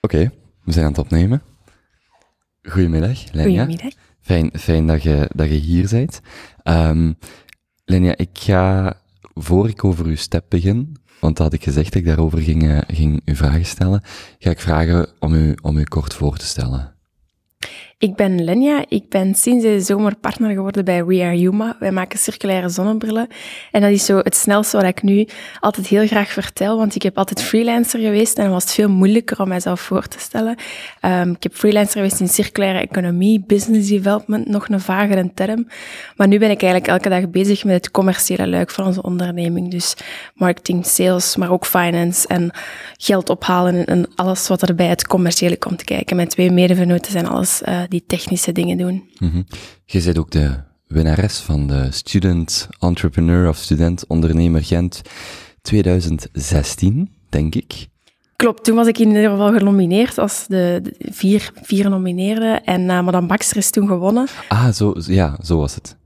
Oké, we zijn aan het opnemen. Goedemiddag, Lenia. Goedemiddag. Fijn, fijn dat, je, dat je hier bent. Um, Lenia, ik ga, voor ik over uw step begin, want dat had ik gezegd dat ik daarover ging, uh, ging u vragen stellen, ga ik vragen om u, om u kort voor te stellen. Ik ben Lenja. Ik ben sinds deze zomer partner geworden bij We Are Yuma. Wij maken circulaire zonnebrillen. En dat is zo het snelste wat ik nu altijd heel graag vertel, want ik heb altijd freelancer geweest en was het veel moeilijker om mijzelf voor te stellen. Um, ik heb freelancer geweest in circulaire economie, business development, nog een vagere term. Maar nu ben ik eigenlijk elke dag bezig met het commerciële luik van onze onderneming. Dus marketing, sales, maar ook finance en geld ophalen en alles wat er bij het commerciële komt kijken. Mijn twee medevenoten zijn alles uh, die technische dingen doen. Mm -hmm. Je bent ook de winnares van de Student Entrepreneur of Student Ondernemer Gent 2016, denk ik. Klopt, toen was ik in ieder geval genomineerd als de, de vier, vier nomineerden. En uh, Madame Baxter is toen gewonnen. Ah, zo, ja, zo was het.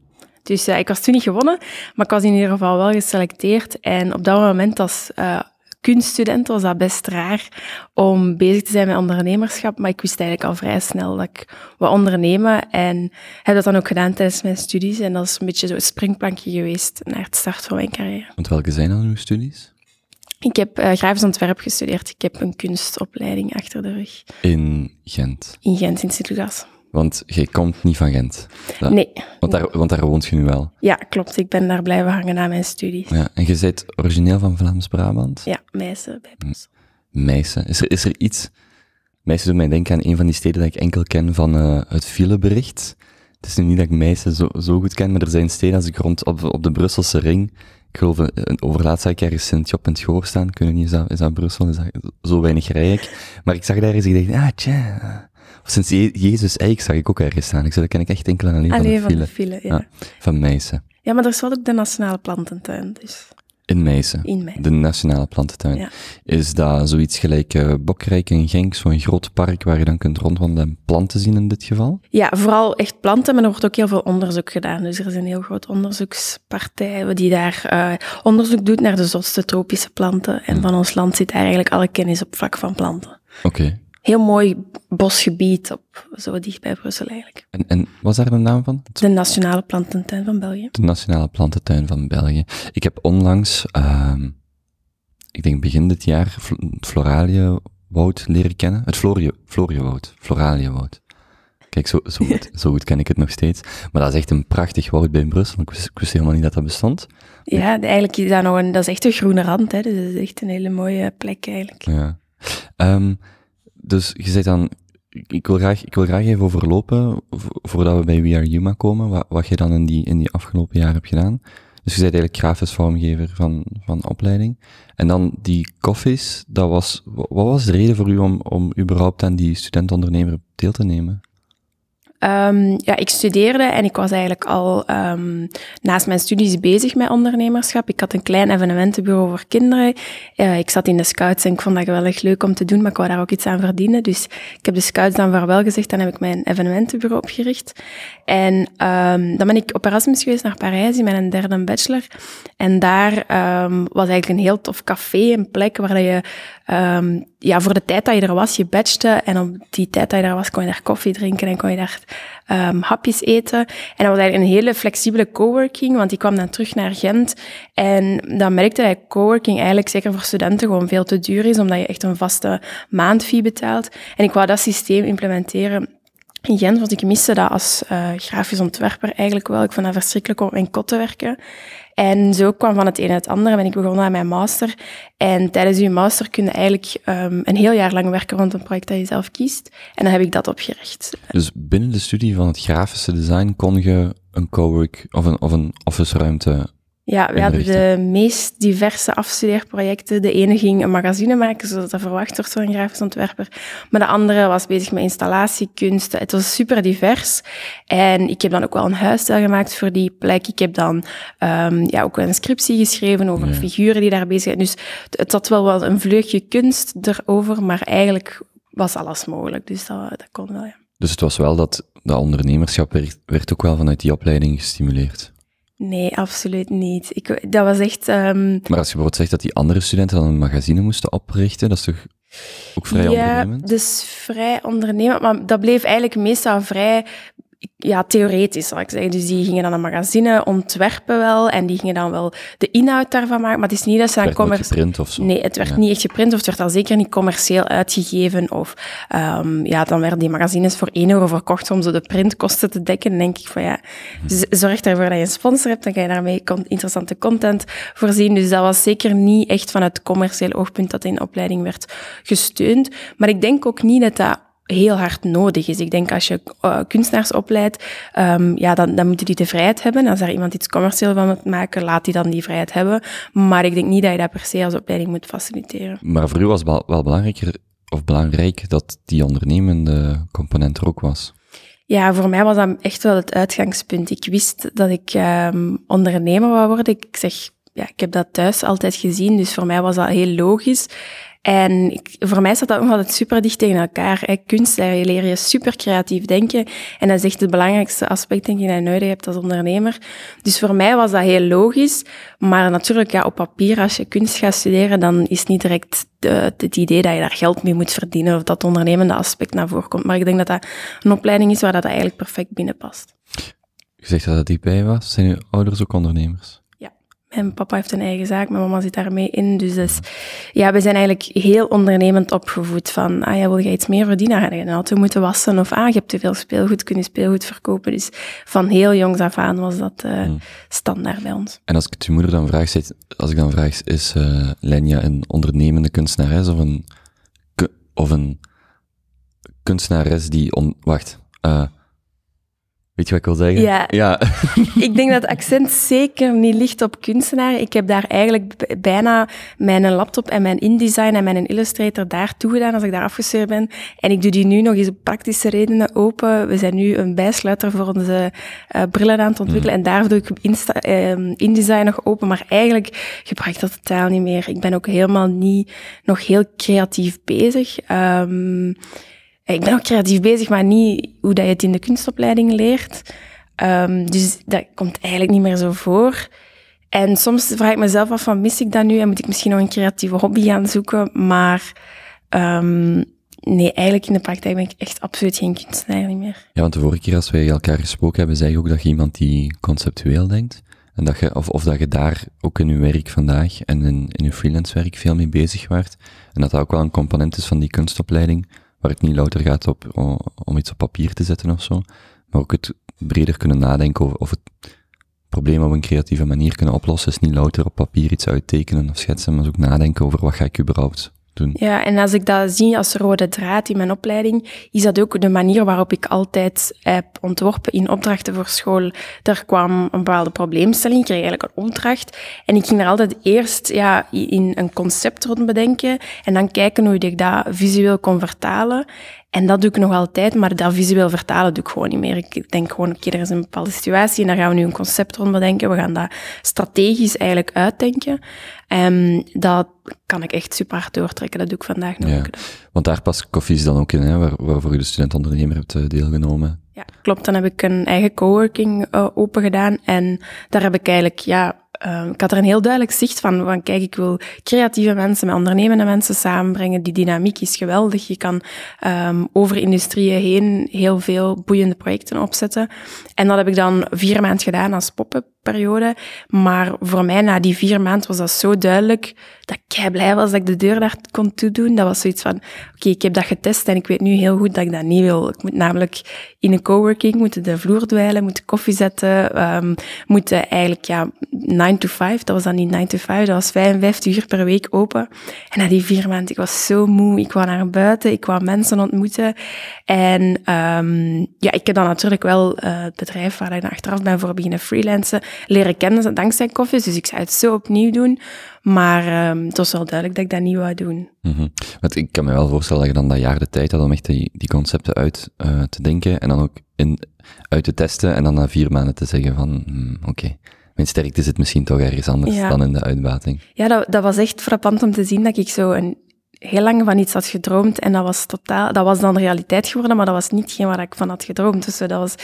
Dus uh, ik was toen niet gewonnen, maar ik was in ieder geval wel geselecteerd. En op dat moment als uh, kunststudent was dat best raar om bezig te zijn met ondernemerschap, maar ik wist eigenlijk al vrij snel dat ik wou ondernemen en heb dat dan ook gedaan tijdens mijn studies en dat is een beetje zo'n springplankje geweest naar het start van mijn carrière. Want welke zijn dan uw studies? Ik heb uh, grafisch ontwerp gestudeerd. Ik heb een kunstopleiding achter de rug. In Gent? In Gent, in Sint-Lucas. Want je komt niet van Gent? Dat, nee. Want daar, want daar woont je nu wel? Ja, klopt. Ik ben daar blijven hangen na mijn studie. Ja, en je bent origineel van Vlaams-Brabant? Ja, Meissen bij Brussel. Meissen. Is er, is er iets... Meissen doet mij denken aan een van die steden dat ik enkel ken van uh, het filebericht. Het is nu niet dat ik Meissen zo, zo goed ken, maar er zijn steden als ik rond op, op de Brusselse ring... Ik geloof, overlaatst zag ik ergens Sint-Job en het Goor staan. Ik weet niet, is dat, is dat Brussel? Is dat zo weinig rijk? Maar ik zag daar eens, ik dacht, ah, tja... Of sinds Je Jezus Eik zag ik ook ergens staan. Ik zei, dat ken ik echt enkel en alleen, alleen van de file. Van, de ja. ja. van Meissen. Ja, maar er is wel ook de Nationale Plantentuin, dus... In Meissen? In Meissen. De Nationale Plantentuin. Ja. Is dat zoiets gelijk uh, Bokrijk in Genk, zo'n groot park waar je dan kunt rondwandelen en planten zien in dit geval? Ja, vooral echt planten, maar er wordt ook heel veel onderzoek gedaan. Dus er is een heel groot onderzoekspartij die daar uh, onderzoek doet naar de zotste tropische planten. En hmm. van ons land zit daar eigenlijk alle kennis op vlak van planten. Oké. Okay heel mooi bosgebied op zo dicht bij Brussel eigenlijk. En, en was daar de naam van? De Nationale Plantentuin van België. De Nationale Plantentuin van België. Ik heb onlangs, uh, ik denk begin dit jaar, het Floralië-woud leren kennen. Het Florie-woud, Floralië-woud. Kijk, zo, zo, goed, zo goed ken ik het nog steeds. Maar dat is echt een prachtig woud bij Brussel. Ik wist, ik wist helemaal niet dat dat bestond. Ja, eigenlijk is dat nog een, dat is echt een groene rand, hè. Dus dat is echt een hele mooie plek eigenlijk. Ja. Um, dus je zegt dan, ik wil graag, ik wil graag even overlopen, voordat we bij We Are Yuma komen, wat, wat je dan in die, in die afgelopen jaren hebt gedaan. Dus je bent eigenlijk grafisch vormgever van, van opleiding. En dan die koffies, dat was, wat was de reden voor u om, om überhaupt aan die studentondernemer deel te nemen? Um, ja, ik studeerde en ik was eigenlijk al um, naast mijn studies bezig met ondernemerschap. Ik had een klein evenementenbureau voor kinderen. Uh, ik zat in de scouts en ik vond dat geweldig leuk om te doen, maar ik wou daar ook iets aan verdienen. Dus ik heb de scouts dan vaarwel gezegd, dan heb ik mijn evenementenbureau opgericht. En um, dan ben ik op Erasmus geweest naar Parijs in mijn derde bachelor. En daar was eigenlijk een heel tof café, een plek waar je ja, voor de tijd dat je er was, je batchte. En op die tijd dat je daar was, kon je daar koffie drinken en kon je daar um, hapjes eten. En dat was eigenlijk een hele flexibele coworking, want ik kwam dan terug naar Gent. En dan merkte dat coworking eigenlijk zeker voor studenten gewoon veel te duur is, omdat je echt een vaste maandfee betaalt. En ik wou dat systeem implementeren in Gent, want ik miste dat als uh, grafisch ontwerper eigenlijk wel. Ik vond dat verschrikkelijk om in kot te werken. En zo kwam van het een het andere, ben ik begonnen aan mijn master. En tijdens uw master kun je eigenlijk um, een heel jaar lang werken rond een project dat je zelf kiest. En dan heb ik dat opgericht. Dus binnen de studie van het grafische design kon je een cowork of een, of een office ruimte ja, we hadden de meest diverse afstudeerprojecten. De ene ging een magazine maken, zoals dat verwacht wordt voor een grafisch ontwerper. Maar de andere was bezig met installatiekunst. Het was super divers. En ik heb dan ook wel een huisstijl gemaakt voor die plek. Ik heb dan um, ja, ook een scriptie geschreven over ja. figuren die daar bezig zijn. Dus het had wel wat een vleugje kunst erover, maar eigenlijk was alles mogelijk. Dus dat, dat kon wel, ja. Dus het was wel dat dat ondernemerschap werd, werd ook wel vanuit die opleiding gestimuleerd? Nee, absoluut niet. Ik, dat was echt... Um... Maar als je bijvoorbeeld zegt dat die andere studenten dan een magazine moesten oprichten, dat is toch... Ook vrij ja, ondernemend? dus vrij ondernemend, maar dat bleef eigenlijk meestal vrij ja, theoretisch, zal ik zeggen. Dus die gingen dan een magazine ontwerpen wel en die gingen dan wel de inhoud daarvan maken, maar het is niet dat ze dan Het werd nooit commercieel... Nee, het werd Ja. niet echt geprint of het werd al zeker niet commercieel uitgegeven. Of ehm, ja, dan werden die magazines voor 1 euro verkocht om zo de printkosten te dekken. Dan denk ik van ja, z- zorg ervoor dat je een sponsor hebt, dan kan je daarmee interessante content voorzien. Dus dat was zeker niet echt vanuit commercieel oogpunt dat in de opleiding werd gesteund. Maar ik denk ook niet dat dat heel hard nodig is. Ik denk als je eh, kunstenaars opleidt, ehm, ja, dan, dan moeten die de vrijheid hebben. Als er iemand iets commercieel van moet maken, laat die dan die vrijheid hebben. Maar ik denk niet dat je dat per se als opleiding moet faciliteren. Maar voor u was wel, wel belangrijker, of belangrijk, dat die ondernemende component er ook was. Ja, voor mij was dat echt wel het uitgangspunt. Ik wist dat ik ehm, ondernemer wou worden. Ik zeg, ja, ik heb dat thuis altijd gezien, dus voor mij was dat heel logisch. En ik, voor mij staat dat ook altijd super dicht tegen elkaar. Kunst, daar leer je super creatief denken. En dat is echt het belangrijkste aspect, denk ik, dat je nodig hebt als ondernemer. Dus voor mij was dat heel logisch. Maar natuurlijk, ja, op papier, als je kunst gaat studeren, dan is niet direct het idee dat je daar geld mee moet verdienen of dat ondernemende aspect naar voren komt. Maar ik denk dat dat een opleiding is waar dat eigenlijk perfect binnenpast. Je zegt dat het dichtbij was. Zijn uw ouders ook ondernemers? Mijn papa heeft een eigen zaak, mijn mama zit daarmee in. Dus, dus ja, we zijn eigenlijk heel ondernemend opgevoed. Van, ah ja, wil je iets meer verdienen? Ga je een auto moeten wassen? Of ah, je hebt te veel speelgoed, kun je speelgoed verkopen? Dus van heel jongs af aan was dat eh, Hmm. standaard bij ons. En als ik het uw moeder dan vraag, als ik dan vraag, is eh Lenja een ondernemende kunstenares of een, of een kunstenares die on, wacht, eh, weet je wat ik wil zeggen? Ja. Ja, ik denk dat het accent zeker niet ligt op kunstenaar. Ik heb daar eigenlijk bijna mijn laptop en mijn InDesign en mijn Illustrator daar toegedaan als ik daar afgestuurd ben. En ik doe die nu nog eens op praktische redenen open. We zijn nu een bijsluiter voor onze eh, brillen aan het ontwikkelen. En daar doe ik Insta, ehm, InDesign nog open. Maar eigenlijk gebruik ik dat totaal niet meer. Ik ben ook helemaal niet nog heel creatief bezig. Ehm, ik ben ook creatief bezig, maar niet hoe dat je het in de kunstopleiding leert. Ehm, dus dat komt eigenlijk niet meer zo voor. En soms vraag ik mezelf af van, mis ik dat nu? En moet ik misschien nog een creatieve hobby gaan zoeken? Maar ehm, nee, eigenlijk in de praktijk ben ik echt absoluut geen kunstenaar meer. Ja, want de vorige keer als wij elkaar gesproken hebben, zei je ook dat je iemand die conceptueel denkt. En dat je, of, of dat je daar ook in je werk vandaag en in, in je freelance werk veel mee bezig waart. En dat dat ook wel een component is van die kunstopleiding, waar het niet louter gaat op, om iets op papier te zetten of zo, maar ook het breder kunnen nadenken over of het probleem op een creatieve manier kunnen oplossen, is niet louter op papier iets uittekenen of schetsen, maar ook nadenken over wat ga ik überhaupt Ja, en als ik dat zie als rode draad in mijn opleiding, is dat ook de manier waarop ik altijd heb ontworpen in opdrachten voor school. Er kwam een bepaalde probleemstelling, ik kreeg eigenlijk een opdracht. En ik ging er altijd eerst ja, in een concept rond bedenken en dan kijken hoe ik dat visueel kon vertalen. En dat doe ik nog altijd, maar dat visueel vertalen doe ik gewoon niet meer. Ik denk gewoon, oké, er is een bepaalde situatie en daar gaan we nu een concept rond bedenken. We gaan dat strategisch eigenlijk uitdenken. En dat kan ik echt super hard doortrekken. Dat doe ik vandaag nog. Ja. Want daar past Koffies dan ook in, hè, waar, waarvoor je de student-ondernemer hebt eh, deelgenomen. Ja, klopt. Dan heb ik een eigen coworking uh, open gedaan. En daar heb ik eigenlijk, ja, uh, ik had er een heel duidelijk zicht van, van kijk, ik wil creatieve mensen met ondernemende mensen samenbrengen. Die dynamiek is geweldig. Je kan um, over industrieën heen heel veel boeiende projecten opzetten. En dat heb ik dan vier maanden gedaan als pop-up periode. Maar voor mij, na die vier maanden, was dat zo duidelijk dat ik blij was dat ik de deur daar kon toedoen. Dat was zoiets van, oké, ik heb dat getest en ik weet nu heel goed dat ik dat niet wil. Ik moet namelijk in een coworking, moeten de vloer dweilen, moeten koffie zetten, um, moeten eigenlijk, ja, 9 to 5, dat was dan niet 9 to 5, dat was 55 uur per week open. En na die vier maanden, ik was zo moe, ik wou naar buiten, ik wou mensen ontmoeten. En um, ja, ik heb dan natuurlijk wel uh, het bedrijf waar ik dan achteraf ben voor beginnen freelancen, leren kennen dankzij koffies, dus ik zou het zo opnieuw doen. Maar um, het was wel duidelijk dat ik dat niet wou doen. -hmm. Want ik kan me wel voorstellen dat je dan dat jaar de tijd had om echt die, die concepten uit uh, te denken en dan ook in, uit te testen en dan na vier maanden te zeggen van, hmm, oké, mijn sterkte zit misschien toch ergens anders ja. dan in de uitbating. Ja, dat, dat was echt frappant om te zien dat ik zo een heel lang van iets had gedroomd en dat was totaal, dat was dan realiteit geworden, maar dat was niet hetgeen waar ik van had gedroomd. Dus dat was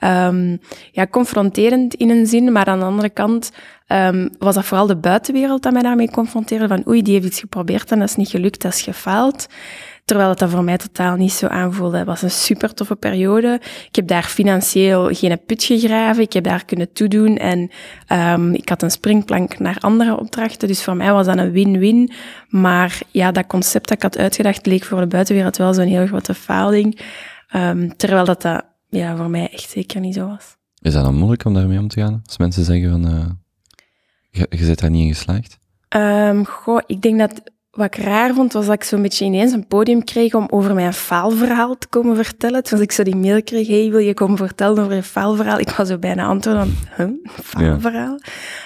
um, ja, confronterend in een zin, maar aan de andere kant um, was dat vooral de buitenwereld dat mij daarmee confronteerde, van oei, die heeft iets geprobeerd en dat is niet gelukt, dat is gefaald. Terwijl het dat voor mij totaal niet zo aanvoelde. Het was een super toffe periode. Ik heb daar financieel geen put gegraven. Ik heb daar kunnen toedoen. En um, ik had een springplank naar andere opdrachten. Dus voor mij was dat een win-win. Maar ja, dat concept dat ik had uitgedacht leek voor de buitenwereld wel zo'n heel grote faling. Um, terwijl dat, dat ja, voor mij echt zeker niet zo was. Is dat dan moeilijk om daarmee om te gaan? Als mensen zeggen van, uh, je, je zit daar niet in geslaagd? Um, goh, ik denk dat wat ik raar vond, was dat ik zo'n beetje ineens een podium kreeg om over mijn faalverhaal te komen vertellen. Toen ik zo die mail kreeg, hey, wil je komen vertellen over je faalverhaal? Ik was zo bijna antwoorden van, huh, faalverhaal?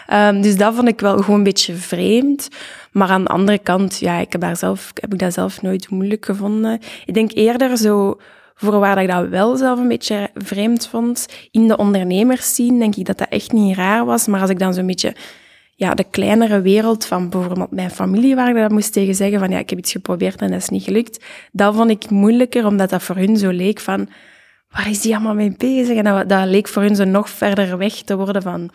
Ja. Um, dus dat vond ik wel gewoon een beetje vreemd. Maar aan de andere kant, ja, ik heb, daar zelf, heb ik dat zelf nooit moeilijk gevonden. Ik denk eerder zo, voor waar ik dat wel zelf een beetje vreemd vond, in de ondernemers zien, denk ik dat dat echt niet raar was. Maar als ik dan zo'n beetje ja, de kleinere wereld van bijvoorbeeld mijn familie, waar ik dat moest tegen zeggen van ja, ik heb iets geprobeerd en dat is niet gelukt, dat vond ik moeilijker, omdat dat voor hun zo leek van, waar is die allemaal mee bezig? En dat, dat leek voor hun zo nog verder weg te worden van,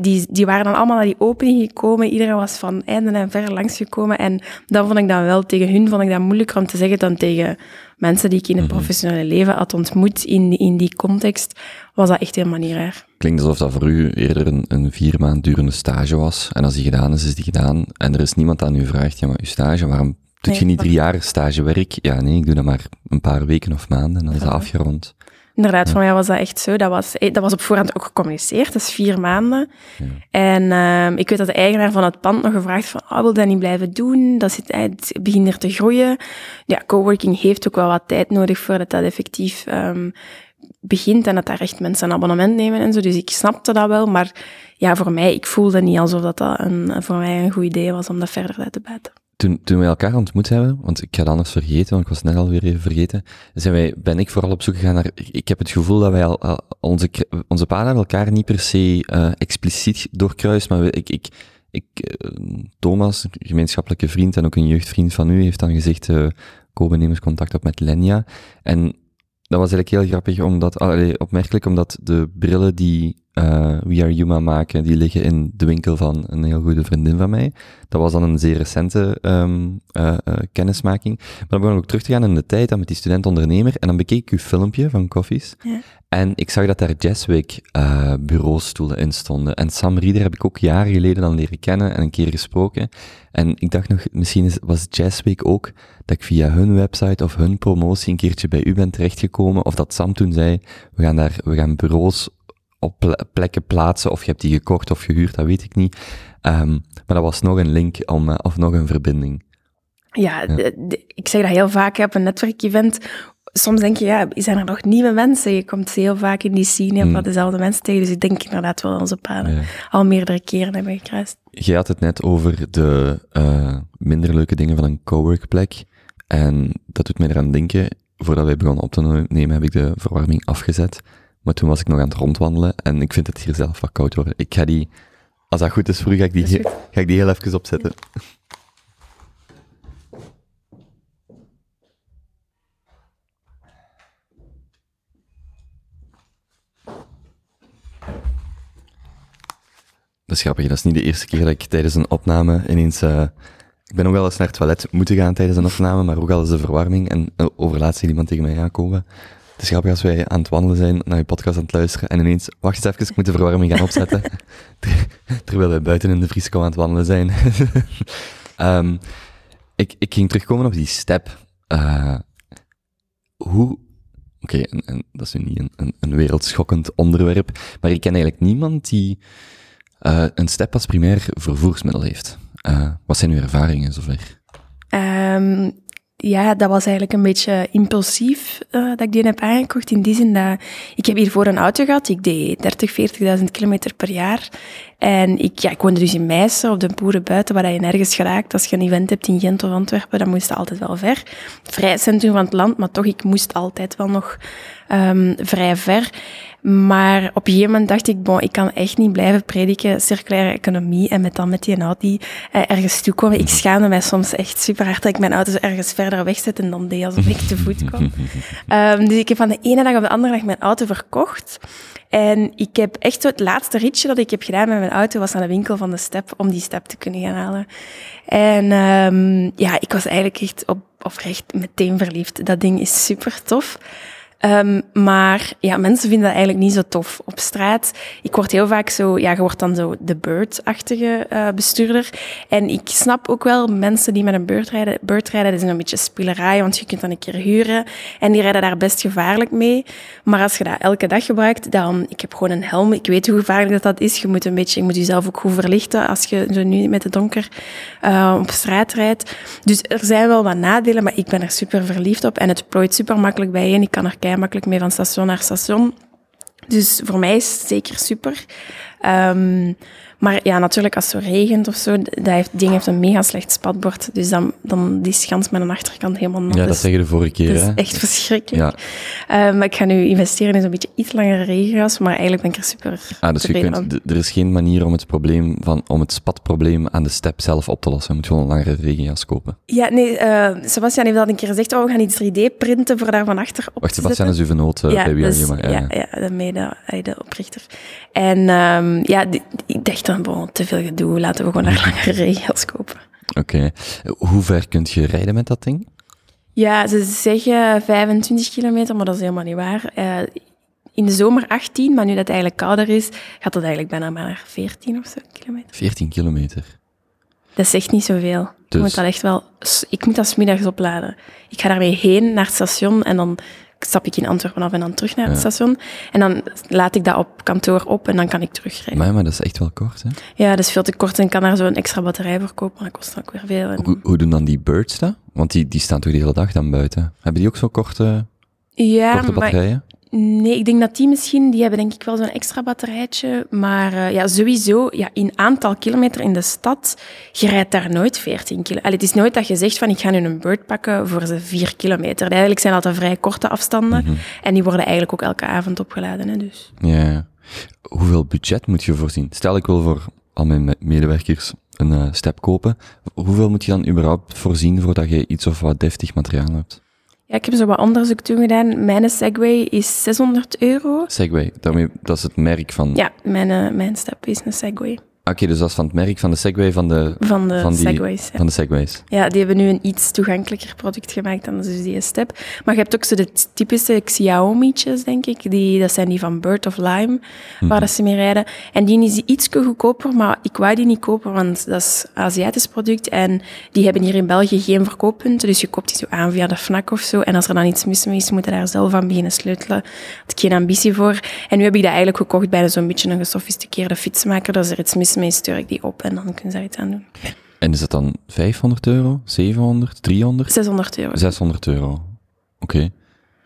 die, die waren dan allemaal naar die opening gekomen. Iedereen was van einde en ver langsgekomen. En dan vond ik dan wel, tegen hun vond ik dat moeilijker om te zeggen dan tegen mensen die ik in het mhm. professionele leven had ontmoet in, in die context, was dat echt helemaal niet raar. Klinkt alsof dat voor u eerder een, een vier maand durende stage was. En als die gedaan is, is die gedaan. En er is niemand aan u vraagt, ja, maar uw stage, waarom doe je niet drie jaar stagewerk? Ja, nee, ik doe dat maar een paar weken of maanden en dan is dat afgerond. Inderdaad, voor mij was dat echt zo. Dat was, eh, dat was op voorhand ook gecommuniceerd, dat is vier maanden. Ja. En uh, ik weet dat de eigenaar van het pand nog gevraagd van, oh, wil dat niet blijven doen? Dat zit, eh, het begint er te groeien. Ja, coworking heeft ook wel wat tijd nodig voordat dat effectief um, begint en dat daar echt mensen een abonnement nemen en zo. Dus ik snapte dat wel, maar ja, voor mij, ik voelde niet alsof dat, dat een, voor mij een goed idee was om dat verder uit te buiten toen, toen we elkaar ontmoet hebben, want ik ga het anders vergeten, want ik was net alweer even vergeten, zijn wij, ben ik vooral op zoek gegaan naar, ik heb het gevoel dat wij al, onze, onze paden elkaar niet per se uh, expliciet doorkruisen, maar ik, ik, ik, uh, Thomas, een gemeenschappelijke vriend en ook een jeugdvriend van u, heeft dan gezegd, uh, Kobe neem eens contact op met Lenya. En dat was eigenlijk heel grappig, omdat, allee, opmerkelijk, omdat de brillen die uh, We Are Yuma maken, die liggen in de winkel van een heel goede vriendin van mij. Dat was dan een zeer recente um, uh, uh, kennismaking. Maar dan begon ik ook terug te gaan in de tijd, dan met die student-ondernemer, en dan bekeek ik uw filmpje van Koffies. Ja. En ik zag dat daar Jazzwick bureaustoelen in stonden. En Sam Rieder heb ik ook jaren geleden dan leren kennen en een keer gesproken. En ik dacht nog, misschien is, was Jazzwick ook dat ik via hun website of hun promotie een keertje bij u ben terechtgekomen. Of dat Sam toen zei, we gaan daar, we gaan bureaus op plekken plaatsen, of je hebt die gekocht of gehuurd, dat weet ik niet. Um, maar dat was nog een link om, uh, of nog een verbinding. Ja, ik zeg dat heel vaak op een netwerkevent. Soms denk je, ja, zijn er nog nieuwe mensen? Je komt heel vaak in die scene mm. van dezelfde mensen tegen. Dus ik denk inderdaad wel onze paden al meerdere keren hebben gekruist. Je had het net over de uh, minder leuke dingen van een coworkplek. En dat doet mij eraan denken, voordat wij begonnen op te nemen, heb ik de verwarming afgezet. Maar toen was ik nog aan het rondwandelen en ik vind het hier zelf wat koud worden. Ik ga die, als dat goed is voor u, ga ik die, ga ik die heel even opzetten. Dat is grappig, dat is niet de eerste keer dat ik tijdens een opname ineens... Uh, ik ben ook wel eens naar het toilet moeten gaan tijdens een opname, maar ook al eens de verwarming. En uh, iemand tegen mij aankomen. Het is grappig als wij aan het wandelen zijn, naar je podcast aan het luisteren, en ineens, wacht eens even, ik moet de verwarming gaan opzetten. Terwijl wij buiten in de vrieskou aan het wandelen zijn. um, ik, ik ging terugkomen op die step. Uh, hoe Oké, okay, dat is nu niet een, een, een, wereldschokkend onderwerp, maar ik ken eigenlijk niemand die uh, een step als primair vervoersmiddel heeft. Uh, wat zijn uw ervaringen zover? Um, ja, dat was eigenlijk een beetje impulsief uh, dat ik die heb aangekocht. In die zin dat ik heb hiervoor een auto gehad. Ik deed 30, 40.000 kilometer per jaar. En ik, ja, ik woonde dus in Meissen, op de boeren buiten, waar je nergens geraakt. Als je een event hebt in Gent of Antwerpen, dan moest je altijd wel ver. Vrij centrum van het land, maar toch, ik moest altijd wel nog um, vrij ver. Maar op een gegeven moment dacht ik, bon, ik kan echt niet blijven prediken circulaire economie en met dan met die Audi eh, ergens toekomen. Ik schaamde mij soms echt super hard dat ik mijn auto's ergens verder wegzet en dan deed alsof ik te voet kwam. um, dus ik heb van de ene dag op de andere dag mijn auto verkocht. En ik heb echt zo het laatste ritje dat ik heb gedaan met mijn auto was aan de winkel van de step om die step te kunnen gaan halen. En um, ja, ik was eigenlijk echt op, oprecht meteen verliefd. Dat ding is super tof. Um, maar ja, mensen vinden dat eigenlijk niet zo tof op straat. Ik word heel vaak zo, ja, je wordt dan zo de bird-achtige uh, bestuurder. En ik snap ook wel mensen die met een bird rijden. Bird rijden dat is een beetje spielerij, want je kunt dan een keer huren. En die rijden daar best gevaarlijk mee. Maar als je dat elke dag gebruikt, dan, ik heb gewoon een helm. Ik weet hoe gevaarlijk dat, dat is. Je moet een beetje, je moet jezelf ook goed verlichten als je zo nu met het donker uh, op straat rijdt. Dus er zijn wel wat nadelen, maar ik ben er super verliefd op. En het plooit super makkelijk bijeen. Ik kan er makkelijk mee van station naar station. Dus voor mij is het zeker super. Um, maar ja, natuurlijk als het zo regent of zo, dat heeft, ding heeft een mega slecht spatbord. Dus dan, dan die schans met een achterkant helemaal nat. Ja, dat zeg je de vorige keer. Dat is echt verschrikkelijk. Ja. Uh, maar ik ga nu investeren in zo'n beetje iets langere regenjas, maar eigenlijk ben ik er super ah, dus je kunt, Er is geen manier om het probleem van, om het spatprobleem aan de step zelf op te lossen. Je moet gewoon een langere regenjas kopen. Ja, nee, uh, Sebastian heeft dat een keer gezegd, oh, we gaan iets 3D printen voor daar van achter op Wacht, Sebastian is uw vernoot uh, ja, bij dus, maar, ja, ja, ja, de mede, de oprichter. En um, ja, die, ik dacht dan, bon, te veel gedoe, laten we gewoon naar langere regels kopen. Oké. Hoe ver kunt je rijden met dat ding? Ja, ze zeggen 25 kilometer, maar dat is helemaal niet waar. Uh, in de zomer 18, maar nu dat het eigenlijk kouder is, gaat dat eigenlijk bijna maar 14 of zo kilometer. 14 kilometer? Dat is echt niet zoveel. Dus. Ik moet dat echt wel... Ik moet dat smiddags opladen. Ik ga daarmee heen naar het station en dan stap ik in Antwerpen af en dan terug naar het station. En dan laat ik dat op kantoor op en dan kan ik terugrijden. Maar, maar dat is echt wel kort, hè? Ja, dat is veel te kort en kan daar zo een extra batterij voor kopen, maar dat kost dan ook weer veel. En... Hoe, hoe, doen dan die birds dat? Want die, die staan toch de hele dag dan buiten? Hebben die ook zo korte, ja, korte batterijen? Nee, ik denk dat die misschien, die hebben denk ik wel zo'n extra batterijtje. Maar uh, ja, sowieso, ja, in aantal kilometer in de stad, je rijdt daar nooit 14 kilometer. Het is nooit dat je zegt van, ik ga nu een bird pakken voor ze 4 kilometer. Eigenlijk zijn dat vrij korte afstanden. Mm -hmm. En die worden eigenlijk ook elke avond opgeladen. Hè, dus. Ja, hoeveel budget moet je voorzien? Stel, ik wil voor al mijn medewerkers een uh, step kopen. Hoeveel moet je dan überhaupt voorzien voordat je iets of wat deftig materiaal hebt? Ja, ik heb zo wat onderzoek toen gedaan. Mijn Segway is 600 euro. Segway, daarmee, dat is het merk van... Ja, mijn, uh, mijn step is een Segway. Oké, okay, dus dat is van het merk van de Segway van de... Van de van die, Segways. Ja. Van de Segways. Ja, die hebben nu een iets toegankelijker product gemaakt dan dus die Step. Maar je hebt ook zo de typische Xiaomi'tjes, denk ik. Die, dat zijn die van Bird of Lime, mm -hmm. waar dat ze mee rijden. En die is iets goedkoper, maar ik wou die niet kopen, want dat is een Aziatisch product. En die hebben hier in België geen verkooppunten, dus je koopt die zo aan via de FNAC of zo. En als er dan iets mis mee is, moet je daar zelf aan beginnen sleutelen. Daar had ik geen ambitie voor. En nu heb ik dat eigenlijk gekocht bij zo'n beetje een gesofisticeerde fietsmaker. Als er iets mis mee stuur ik die op en dan kunnen ze daar iets aan doen. En is dat dan 500 euro, 700, 300? 600 euro. 600 euro, oké. Okay.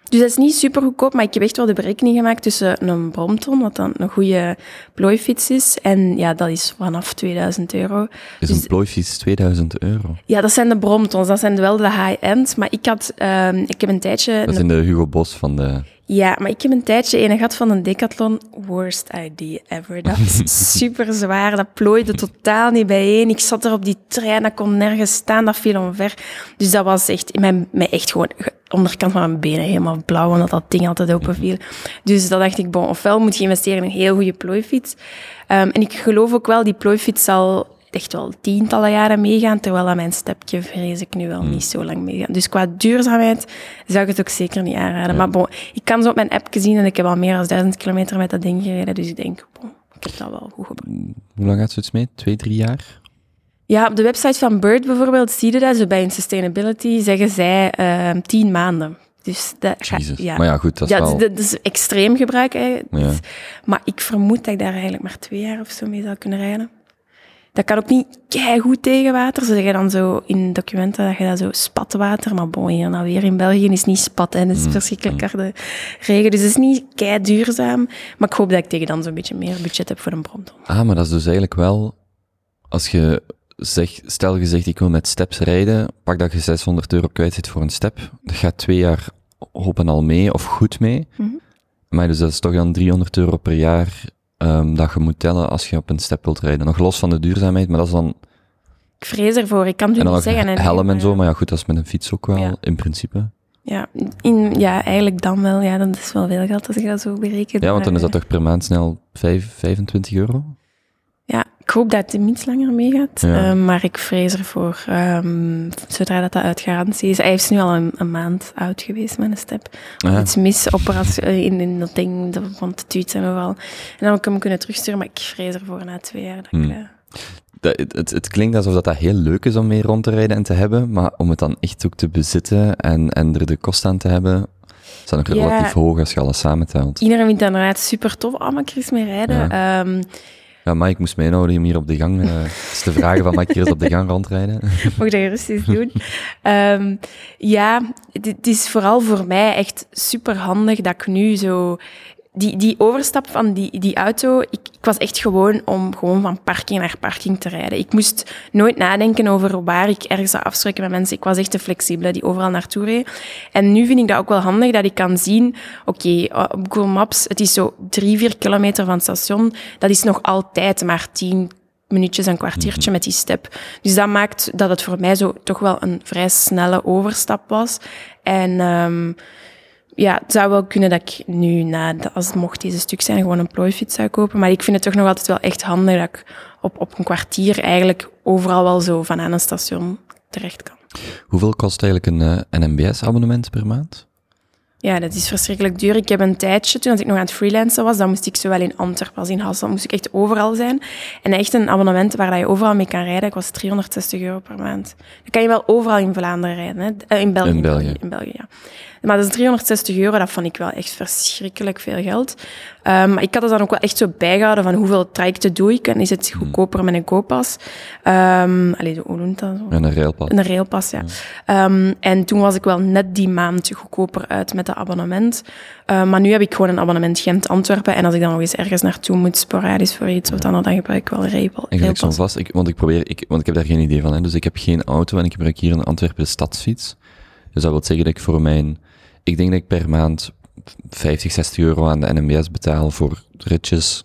Dus dat is niet super goedkoop, maar ik heb echt wel de berekening gemaakt tussen een Brompton, wat dan een goede plooifiets is, en ja, dat is vanaf 2000 euro. Is dus, een plooifiets 2000 euro? Ja, dat zijn de Bromptons, dat zijn wel de high-end, maar ik had, um, ik heb een tijdje... Dat zijn de Hugo Boss van de... Ja, maar ik heb een tijdje een gehad van een decathlon. Worst idea ever. Dat was super zwaar. Dat plooide totaal niet bijeen. Ik zat er op die trein, dat kon nergens staan, dat viel omver. Dus dat was echt, mijn, mij echt gewoon onderkant van mijn benen helemaal blauw, omdat dat ding altijd open viel. Dus dat dacht ik, bon, ofwel moet je investeren in een heel goede plooifiets. Um, en ik geloof ook wel, die plooifiets zal echt wel tientallen jaren meegaan, terwijl aan mijn stepje vrees ik nu wel Hmm. niet zo lang meegaan. Dus qua duurzaamheid zou ik het ook zeker niet aanraden. Ja. Maar bon, ik kan zo op mijn app zien en ik heb al meer dan duizend kilometer met dat ding gereden, dus ik denk, bon, ik heb dat wel goed gebruikt. Hoe lang gaat zoiets mee? Twee, drie jaar? Ja, op de website van Bird bijvoorbeeld zie je dat. Zo bij hun sustainability zeggen zij uh, tien maanden. Dus dat ja. Maar ja, goed, dat is ja, wel... dat is extreem gebruik. Hè. Ja. Maar ik vermoed dat ik daar eigenlijk maar twee jaar of zo mee zou kunnen rijden. Dat kan ook niet goed tegen water. Ze zeggen dan zo in documenten dat je dat zo spatwater, maar bon, hier nou weer in België is niet spat, en het is mm. verschrikkelijk harde regen. Dus het is niet kei duurzaam. Maar ik hoop dat ik tegen dan zo'n beetje meer budget heb voor een bronton. Ah, maar dat is dus eigenlijk wel, als je zegt, stel je zegt ik wil met steps rijden, pak dat je 600 euro kwijt zit voor een step. Dat gaat twee jaar hopen al mee of goed mee. Mm Maar dus dat is toch dan 300 euro per jaar um, dat je moet tellen als je op een step wilt rijden. Nog los van de duurzaamheid, maar dat is dan... Ik vrees ervoor, ik kan het niet zeggen. En helm en zo, maar ja goed, dat is met een fiets ook wel, in principe. Ja, in, ja, eigenlijk dan wel. Ja, dat is wel veel geld als ik dat zo bereken. Ja, want dan is dat toch per maand snel 5, 25 euro? Hoop dat het iets langer meegaat. Ja. Uh, maar ik vrees ervoor, um, zodra dat, dat uit garantie is. Hij is nu al een, een maand oud geweest met een step. Ja. Iets mis operatie, eh, in, in dat ding van de tuut en overal. En dan heb ik hem kunnen terugsturen, maar ik vrees ervoor na twee jaar. Dat hmm. ik, uh, dat, het, het, klinkt alsof dat, dat heel leuk is om mee rond te rijden en te hebben, maar om het dan echt ook te bezitten en, en er de kosten aan te hebben, is dat nog relatief hoog als je alles samentelt. Iedereen vindt dat inderdaad super tof. Oh, maar eens mee rijden. Ja. Um, ja, ik moest mij inhouden om hier op de gang uh, te vragen van mag ik hier eens op de gang rondrijden? Mag je rustig doen? um, ja, het is vooral voor mij echt super handig dat ik nu zo die, die overstap van die, die auto, ik, ik was echt gewoon om gewoon van parking naar parking te rijden. Ik moest nooit nadenken over waar ik ergens zou afspreken met mensen. Ik was echt te flexibele die overal naartoe reed. En nu vind ik dat ook wel handig dat ik kan zien, oké, okay, op Google Maps, het is zo drie, vier kilometer van het station. Dat is nog altijd maar tien minuutjes, een kwartiertje mhm. met die step. Dus dat maakt dat het voor mij zo toch wel een vrij snelle overstap was. En um, ja, het zou wel kunnen dat ik nu, na, als het mocht deze stuk zijn, gewoon een plooifiets zou kopen. Maar ik vind het toch nog altijd wel echt handig dat ik op, op een kwartier eigenlijk overal wel zo van aan een station terecht kan. Hoeveel kost eigenlijk een eh, NMBS-abonnement per maand? Ja, dat is verschrikkelijk duur. Ik heb een tijdje, toen ik nog aan het freelancen was, dan moest ik zowel in Antwerpen als in Hasselt, moest ik echt overal zijn. En echt een abonnement waar je overal mee kan rijden, ik was 360 euro per maand. Dan kan je wel overal in Vlaanderen rijden, hè? Eh, in België. In België. In België, ja. Maar dat is 360 euro, dat vond ik wel echt verschrikkelijk veel geld. Um, ik had het dan ook wel echt zo bijgehouden van hoeveel trajecten doe ik en is het hmm. goedkoper met een kooppas. Um, allee, hoe noemt dat? En een railpas. Een railpas, ja. Um, en toen was ik wel net die maand goedkoper uit met dat abonnement. maar nu heb ik gewoon een abonnement Gent-Antwerpen en als ik dan nog eens ergens naartoe moet, sporadisch voor iets of dan, dan gebruik ik wel een railpas. Ik zo vast, ik, want ik probeer, ik, want ik heb daar geen idee van, hè, dus ik heb geen auto en ik gebruik hier in Antwerpen de stadsfiets. Dus dat wil zeggen dat ik voor mijn ik denk dat ik per maand 50, 60 euro aan de NMBS betaal voor ritjes.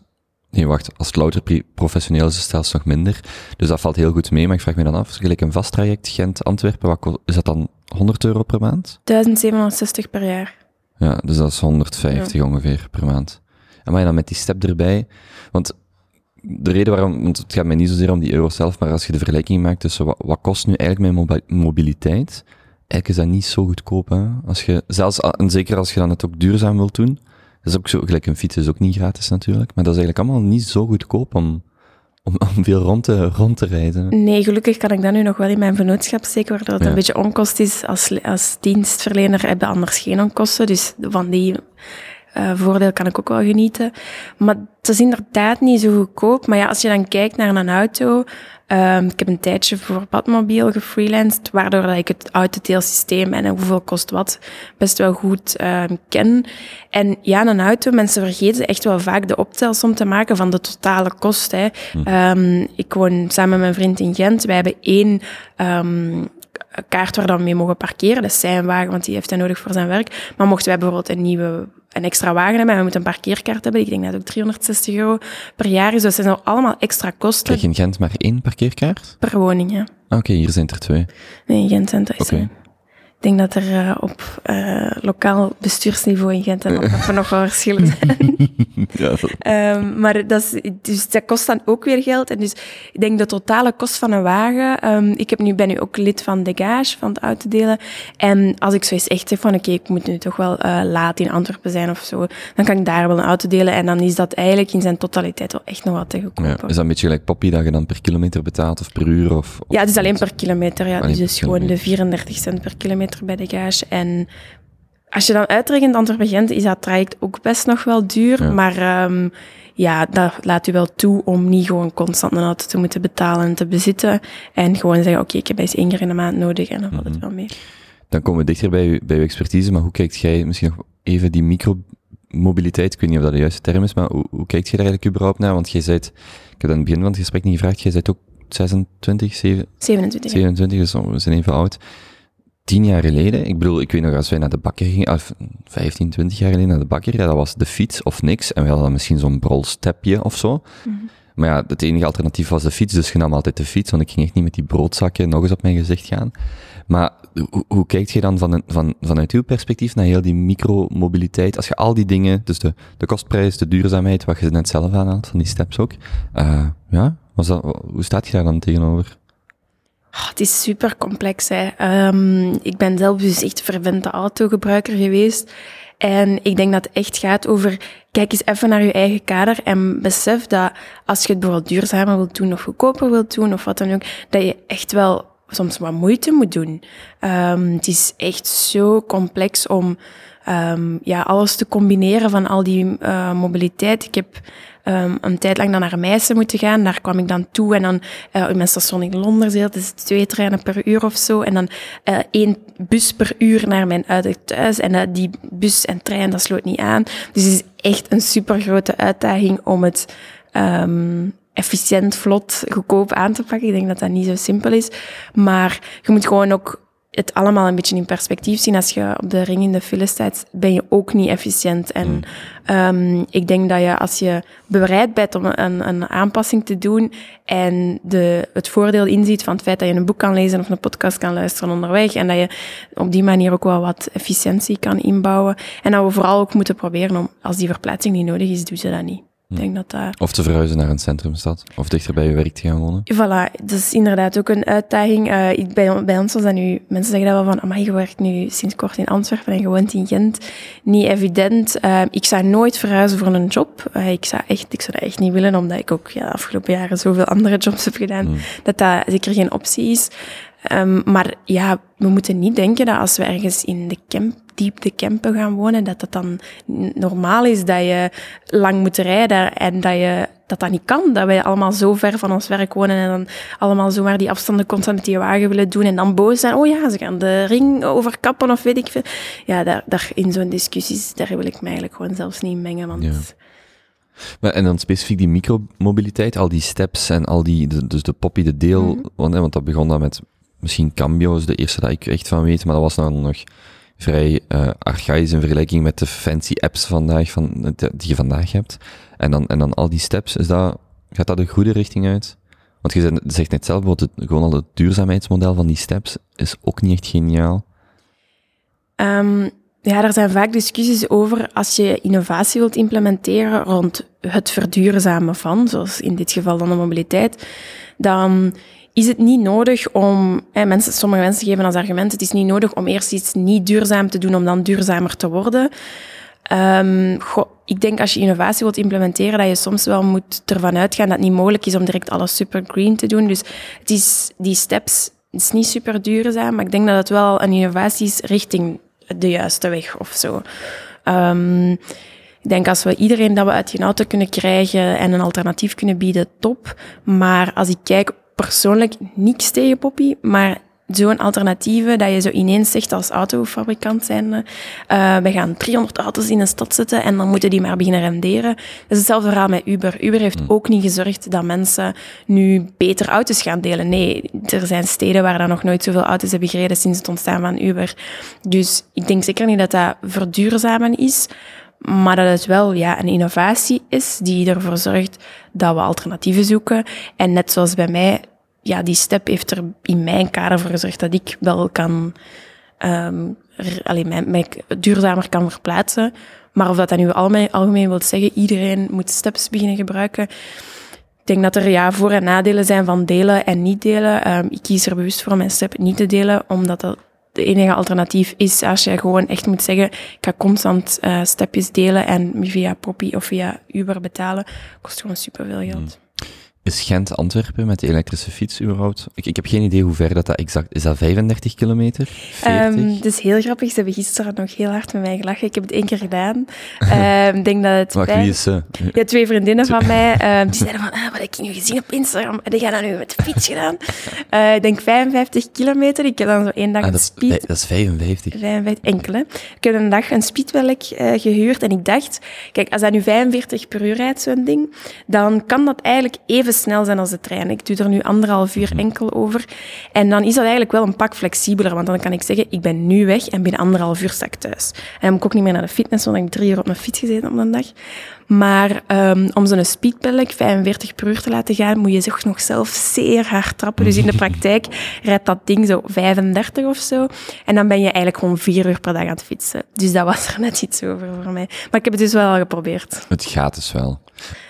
Nee, wacht, als het louter professioneel is, is het zelfs nog minder. Dus dat valt heel goed mee, maar ik vraag me dan af, gelijk een vast traject Gent-Antwerpen, wat is dat dan 100 euro per maand? 1760 per jaar. Ja, dus dat is 150 ongeveer per maand. En maar dan met die step erbij, want de reden waarom, want het gaat mij niet zozeer om die euro zelf, maar als je de vergelijking maakt tussen wat, wat kost nu eigenlijk mijn mobiliteit eigenlijk is dat niet zo goedkoop. Hè? Als je, zelfs, en zeker als je dan het ook duurzaam wilt doen. Dat is ook zo, gelijk een fiets is ook niet gratis natuurlijk. Maar dat is eigenlijk allemaal niet zo goedkoop om, om, om veel rond te, rond te rijden. Nee, gelukkig kan ik dat nu nog wel in mijn vennootschap steken, waardoor het een beetje onkost is. Als, als dienstverlener heb je anders geen onkosten. Dus van die uh, voordeel kan ik ook wel genieten. Maar het is inderdaad niet zo goedkoop. Maar ja, als je dan kijkt naar een auto, Um, ik heb een tijdje voor Padmobiel gefreelanced, waardoor dat ik het autodeelsysteem en hoeveel kost wat best wel goed um, ken. En ja, een auto, mensen vergeten echt wel vaak de optelsom te maken van de totale kost. Hè. Um, ik woon samen met mijn vriend in Gent. Wij hebben één kaart waar dan mee mogen parkeren. Dat is zijn wagen, want die heeft hij nodig voor zijn werk. Maar mochten wij bijvoorbeeld een nieuwe een extra wagen hebben en we moeten een parkeerkaart hebben. Ik denk dat ook 360 euro per jaar is. Dus dat zijn allemaal extra kosten. Krijg je in Gent maar één parkeerkaart? Per woning, ja. Ah, oké, hier zijn er twee. Nee, in Gent zijn er twee. Ik denk dat er uh, op uh, lokaal bestuursniveau in Gent en nog, nog wel verschillen zijn. ja, um, maar dat, is, dus dat kost dan ook weer geld. En dus ik denk de totale kost van een wagen. Um, ik heb nu, ben nu ook lid van Degage, van het autodelen. En als ik zoiets echt zeg van oké, okay, ik moet nu toch wel uh, laat in Antwerpen zijn of zo, dan kan ik daar wel een auto delen. En dan is dat eigenlijk in zijn totaliteit wel echt nog wat te goedkoper. Ja, is dat een beetje gelijk Poppy, dat je dan per kilometer betaalt of per uur? Of, of ja, het is alleen per kilometer. Ja. dus, dus gewoon de 34 cent per kilometer bij de gage. En als je dan uitrekent Antwerpen-Gent, is dat traject ook best nog wel duur. Ja. Maar um, ja, dat laat u wel toe om niet gewoon constant een auto te moeten betalen en te bezitten. En gewoon zeggen, oké, okay, ik heb eens één keer in de maand nodig en dan valt Mhm. het wel mee. Dan komen we dichter bij uw, bij uw expertise, maar hoe kijkt jij misschien nog even die micromobiliteit, ik weet niet of dat de juiste term is, maar hoe, hoe kijkt je daar eigenlijk überhaupt naar? Want jij zei, ik heb dat in het begin van het gesprek niet gevraagd, jij bent ook 26, 7, 27. 27, dus we zijn even oud. Tien jaar geleden, ik bedoel, ik weet nog als wij naar de bakker gingen, of 15, 20 jaar geleden naar de bakker, ja, dat was de fiets of niks. En we hadden dan misschien zo'n brolstepje of zo. Mm Maar ja, het enige alternatief was de fiets, dus je nam altijd de fiets, want ik ging echt niet met die broodzakken nog eens op mijn gezicht gaan. Maar hoe, hoe kijk je dan van van, vanuit uw perspectief naar heel die micromobiliteit? Als je al die dingen, dus de, de kostprijs, de duurzaamheid, wat je net zelf aanhaalt, van die steps ook, uh, ja, was dat, hoe staat je daar dan tegenover? Oh, het is super complex. Hè. Um, ik ben zelf dus echt vervente autogebruiker geweest. En ik denk dat het echt gaat over, kijk eens even naar je eigen kader en besef dat als je het bijvoorbeeld duurzamer wilt doen of goedkoper wilt doen of wat dan ook, dat je echt wel soms wat moeite moet doen. Um, het is echt zo complex om um, ja, alles te combineren van al die uh, mobiliteit. Ik heb um, een tijd lang dan naar Meissen moeten gaan. Daar kwam ik dan toe en dan uh, in mijn station in Londen zit, dus twee treinen per uur of zo. En dan uh, één bus per uur naar mijn ouderlijk thuis. En uh, die bus en trein, dat sloot niet aan. Dus het is echt een super grote uitdaging om het um, efficiënt, vlot, goedkoop aan te pakken. Ik denk dat dat niet zo simpel is. Maar je moet gewoon ook het allemaal een beetje in perspectief zien. Als je op de ring in de file staat, ben je ook niet efficiënt. En mm. um, ik denk dat je, als je bereid bent om een, een aanpassing te doen en de, het voordeel inziet van het feit dat je een boek kan lezen of een podcast kan luisteren onderweg en dat je op die manier ook wel wat efficiëntie kan inbouwen. En dat we vooral ook moeten proberen om, als die verplaatsing niet nodig is, doen ze dat niet. Ik denk dat. Of te verhuizen naar een centrumstad. Of dichter bij je werk te gaan wonen. Voilà, dat is inderdaad ook een uitdaging. Uh, bij, bij ons was dat nu... Mensen zeggen dat wel van, amai, je werkt nu sinds kort in Antwerpen en je woont in Gent. Niet evident. Uh, ik zou nooit verhuizen voor een job. Uh, ik, zou echt, ik zou dat echt niet willen, omdat ik ook ja, de afgelopen jaren zoveel andere jobs heb gedaan, mm. dat dat zeker geen optie is. Um, maar ja, we moeten niet denken dat als we ergens in de camp, diep de campen gaan wonen, dat dat dan normaal is dat je lang moet rijden en dat je dat dat niet kan. Dat wij allemaal zo ver van ons werk wonen en dan allemaal zomaar die afstanden constant met die wagen willen doen en dan boos zijn. Oh ja, ze gaan de ring overkappen of weet ik veel. Ja, daar, daar in zo'n discussies, daar wil ik me eigenlijk gewoon zelfs niet mengen, want... Ja. Maar, en dan specifiek die micromobiliteit, al die steps en al die, de, dus de poppy, de deel, mm -hmm. want, want dat begon dan met misschien Cambio is de eerste dat ik echt van weet, maar dat was dan nog vrij uh, in vergelijking met de fancy apps vandaag, van, die je vandaag hebt. En dan, en dan al die steps, is dat, gaat dat de goede richting uit? Want je zegt net zelf, het, gewoon al het duurzaamheidsmodel van die steps is ook niet echt geniaal. Um, ja, er zijn vaak discussies over als je innovatie wilt implementeren rond het verduurzamen van, zoals in dit geval dan de mobiliteit, dan is het niet nodig om, mensen, sommige mensen geven als argument, het is niet nodig om eerst iets niet duurzaam te doen om dan duurzamer te worden. Goh, ik denk als je innovatie wilt implementeren, dat je soms wel moet ervan uitgaan dat het niet mogelijk is om direct alles super green te doen. Dus het is, die steps, het is niet super duurzaam, maar ik denk dat het wel een innovatie is richting de juiste weg of zo. Um, ik denk als we iedereen dat we uit je auto kunnen krijgen en een alternatief kunnen bieden, top. Maar als ik kijk, persoonlijk niks tegen Poppy, maar zo'n alternatieve dat je zo ineens zegt als autofabrikant zijn, uh, we gaan 300 auto's in een stad zetten en dan moeten die maar beginnen renderen. Dat is hetzelfde verhaal met Uber. Uber heeft ook niet gezorgd dat mensen nu beter auto's gaan delen. Nee, er zijn steden waar dan nog nooit zoveel auto's hebben gereden sinds het ontstaan van Uber. Dus ik denk zeker niet dat dat verduurzamen is. Maar dat het wel ja, een innovatie is die ervoor zorgt dat we alternatieven zoeken. En net zoals bij mij, ja, die step heeft er in mijn kader voor gezorgd dat ik wel kan, um, mij, mij duurzamer kan verplaatsen. Maar of dat dat nu algemeen, algemeen wil zeggen, iedereen moet steps beginnen gebruiken. Ik denk dat er ja, voor- en nadelen zijn van delen en niet delen. Um, ik kies er bewust voor om mijn step niet te delen, omdat dat de enige alternatief is als je gewoon echt moet zeggen, ik ga constant uh, stepjes delen en via Poppy of via Uber betalen, kost gewoon superveel geld. Is Gent-Antwerpen met de elektrische fiets überhaupt? Ik, ik heb geen idee hoe ver dat, dat exact is. dat 35 kilometer? 40? Um, het is heel grappig. Ze hebben gisteren nog heel hard met mij gelachen. Ik heb het één keer gedaan. Ik um, denk dat het. Wacht, wie is ze? Ja, twee vriendinnen van mij. Um, die zeiden van, ah, wat heb ik nu gezien op Instagram? En die gaan dat nu met de fiets gedaan. Uh, ik denk 55 kilometer. Ik heb dan zo één dag ah, een dat, speed. is, dat is 55. 55, enkele. Ik heb een dag een speedwelk uh, gehuurd en ik dacht, kijk, als dat nu 45 per uur rijdt, zo'n ding, dan kan dat eigenlijk even snel zijn als de trein. Ik doe er nu anderhalf uur enkel over. En dan is dat eigenlijk wel een pak flexibeler, want dan kan ik zeggen, ik ben nu weg en binnen anderhalf uur sta ik thuis. En dan moet ik ook niet meer naar de fitness, want ik heb drie uur op mijn fiets gezeten op een dag. Maar um, om zo'n speedpelk 45 per uur te laten gaan, moet je zich nog zelf zeer hard trappen. Dus in de praktijk rijdt dat ding zo 35 of zo. En dan ben je eigenlijk gewoon vier uur per dag aan het fietsen. Dus dat was er net iets over voor mij. Maar ik heb het dus wel al geprobeerd. Het gaat dus wel.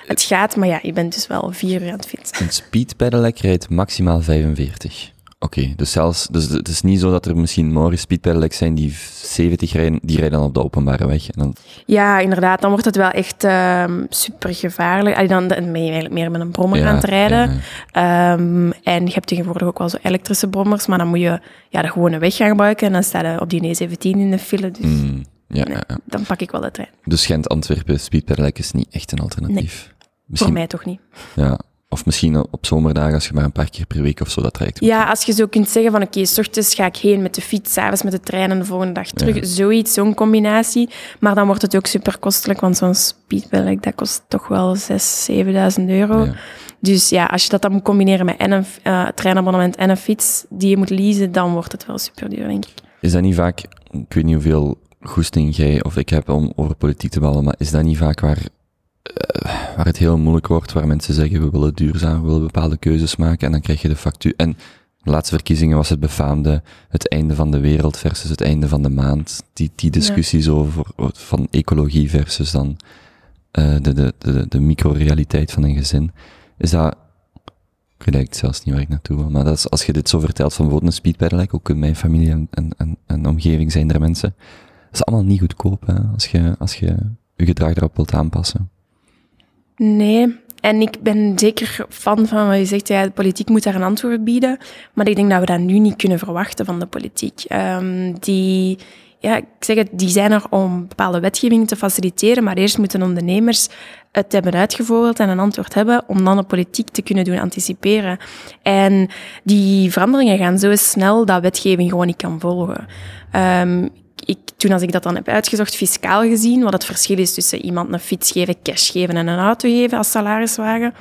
Het gaat, maar ja, je bent dus wel vier uur aan het fietsen. Een speedpedelec rijdt maximaal 45. Oké, okay, dus zelfs, dus het is niet zo dat er misschien morgen speedpedelecs zijn die 70 rijden, die rijden dan op de openbare weg. En dan... Ja, inderdaad, dan wordt het wel echt um, super gevaarlijk. Allee, dan ben je eigenlijk meer met een brommer Ja, aan het rijden. ja. Um, en je hebt tegenwoordig ook wel zo elektrische brommers, maar dan moet je ja, de gewone weg gaan gebruiken en dan sta je op die E17 in de file. Dus Mm, ja, nee, ja, ja. dan pak ik wel de trein. Dus Gent-Antwerpen speedpedelec is niet echt een alternatief. Voor mij toch niet. Ja, of misschien op zomerdagen als je maar een paar keer per week of zo dat rijdt. Ja, als je zo kunt zeggen van oké, s ochtends ga ik heen met de fiets, s'avonds met de trein en de volgende dag terug. Ja. Zoiets, zo'n combinatie. Maar dan wordt het ook super kostelijk, want zo'n speedbelek, dat kost toch wel 6.000, 7.000 euro. Ja. Dus ja, als je dat dan moet combineren met en een uh, treinabonnement en een fiets die je moet leasen, dan wordt het wel super duur, denk ik. Is dat niet vaak, ik weet niet hoeveel goesting jij of ik heb om over politiek te ballen, maar is dat niet vaak waar, waar het heel moeilijk wordt, waar mensen zeggen we willen duurzaam, we willen bepaalde keuzes maken en dan krijg je de factuur. En de laatste verkiezingen was het befaamde het einde van de wereld versus het einde van de maand. Die, die discussies ja. over van ecologie versus dan uh, de, de, de, de microrealiteit van een gezin. Is dat, ik weet eigenlijk zelfs niet waar ik naartoe wil, maar dat is, als je dit zo vertelt van bijvoorbeeld een speedpedelec, ook in mijn familie en, en, en, en omgeving zijn er mensen, dat is allemaal niet goedkoop, hè, als je, als je je gedrag daarop wilt aanpassen. Nee, en ik ben zeker fan van wat je zegt, ja, de politiek moet daar een antwoord bieden, maar ik denk dat we dat nu niet kunnen verwachten van de politiek. Um, die, ja, ik zeg het, die zijn er om bepaalde wetgeving te faciliteren, maar eerst moeten ondernemers het hebben uitgevogeld en een antwoord hebben om dan de politiek te kunnen doen anticiperen. En die veranderingen gaan zo snel dat wetgeving gewoon niet kan volgen. Um, ik, toen als ik dat dan heb uitgezocht, fiscaal gezien, wat het verschil is tussen iemand een fiets geven, cash geven en een auto geven als salariswagen,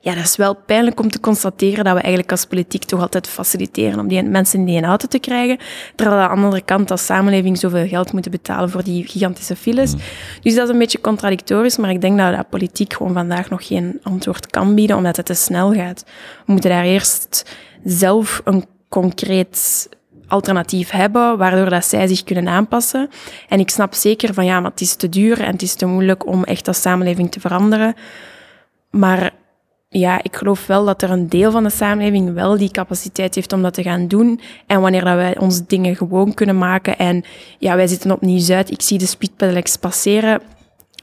ja, dat is wel pijnlijk om te constateren dat we eigenlijk als politiek toch altijd faciliteren om die mensen die een auto te krijgen, terwijl aan de andere kant als samenleving zoveel geld moeten betalen voor die gigantische files. Mm. Dus dat is een beetje contradictorisch, maar ik denk dat de politiek gewoon vandaag nog geen antwoord kan bieden, omdat het te snel gaat. We moeten daar eerst zelf een concreet alternatief hebben, waardoor dat zij zich kunnen aanpassen. En ik snap zeker van ja, maar het is te duur en het is te moeilijk om echt als samenleving te veranderen. Maar ja, ik geloof wel dat er een deel van de samenleving wel die capaciteit heeft om dat te gaan doen. En wanneer dat wij onze dingen gewoon kunnen maken en ja, wij zitten op Nieuw-Zuid, ik zie de speedpedelecs passeren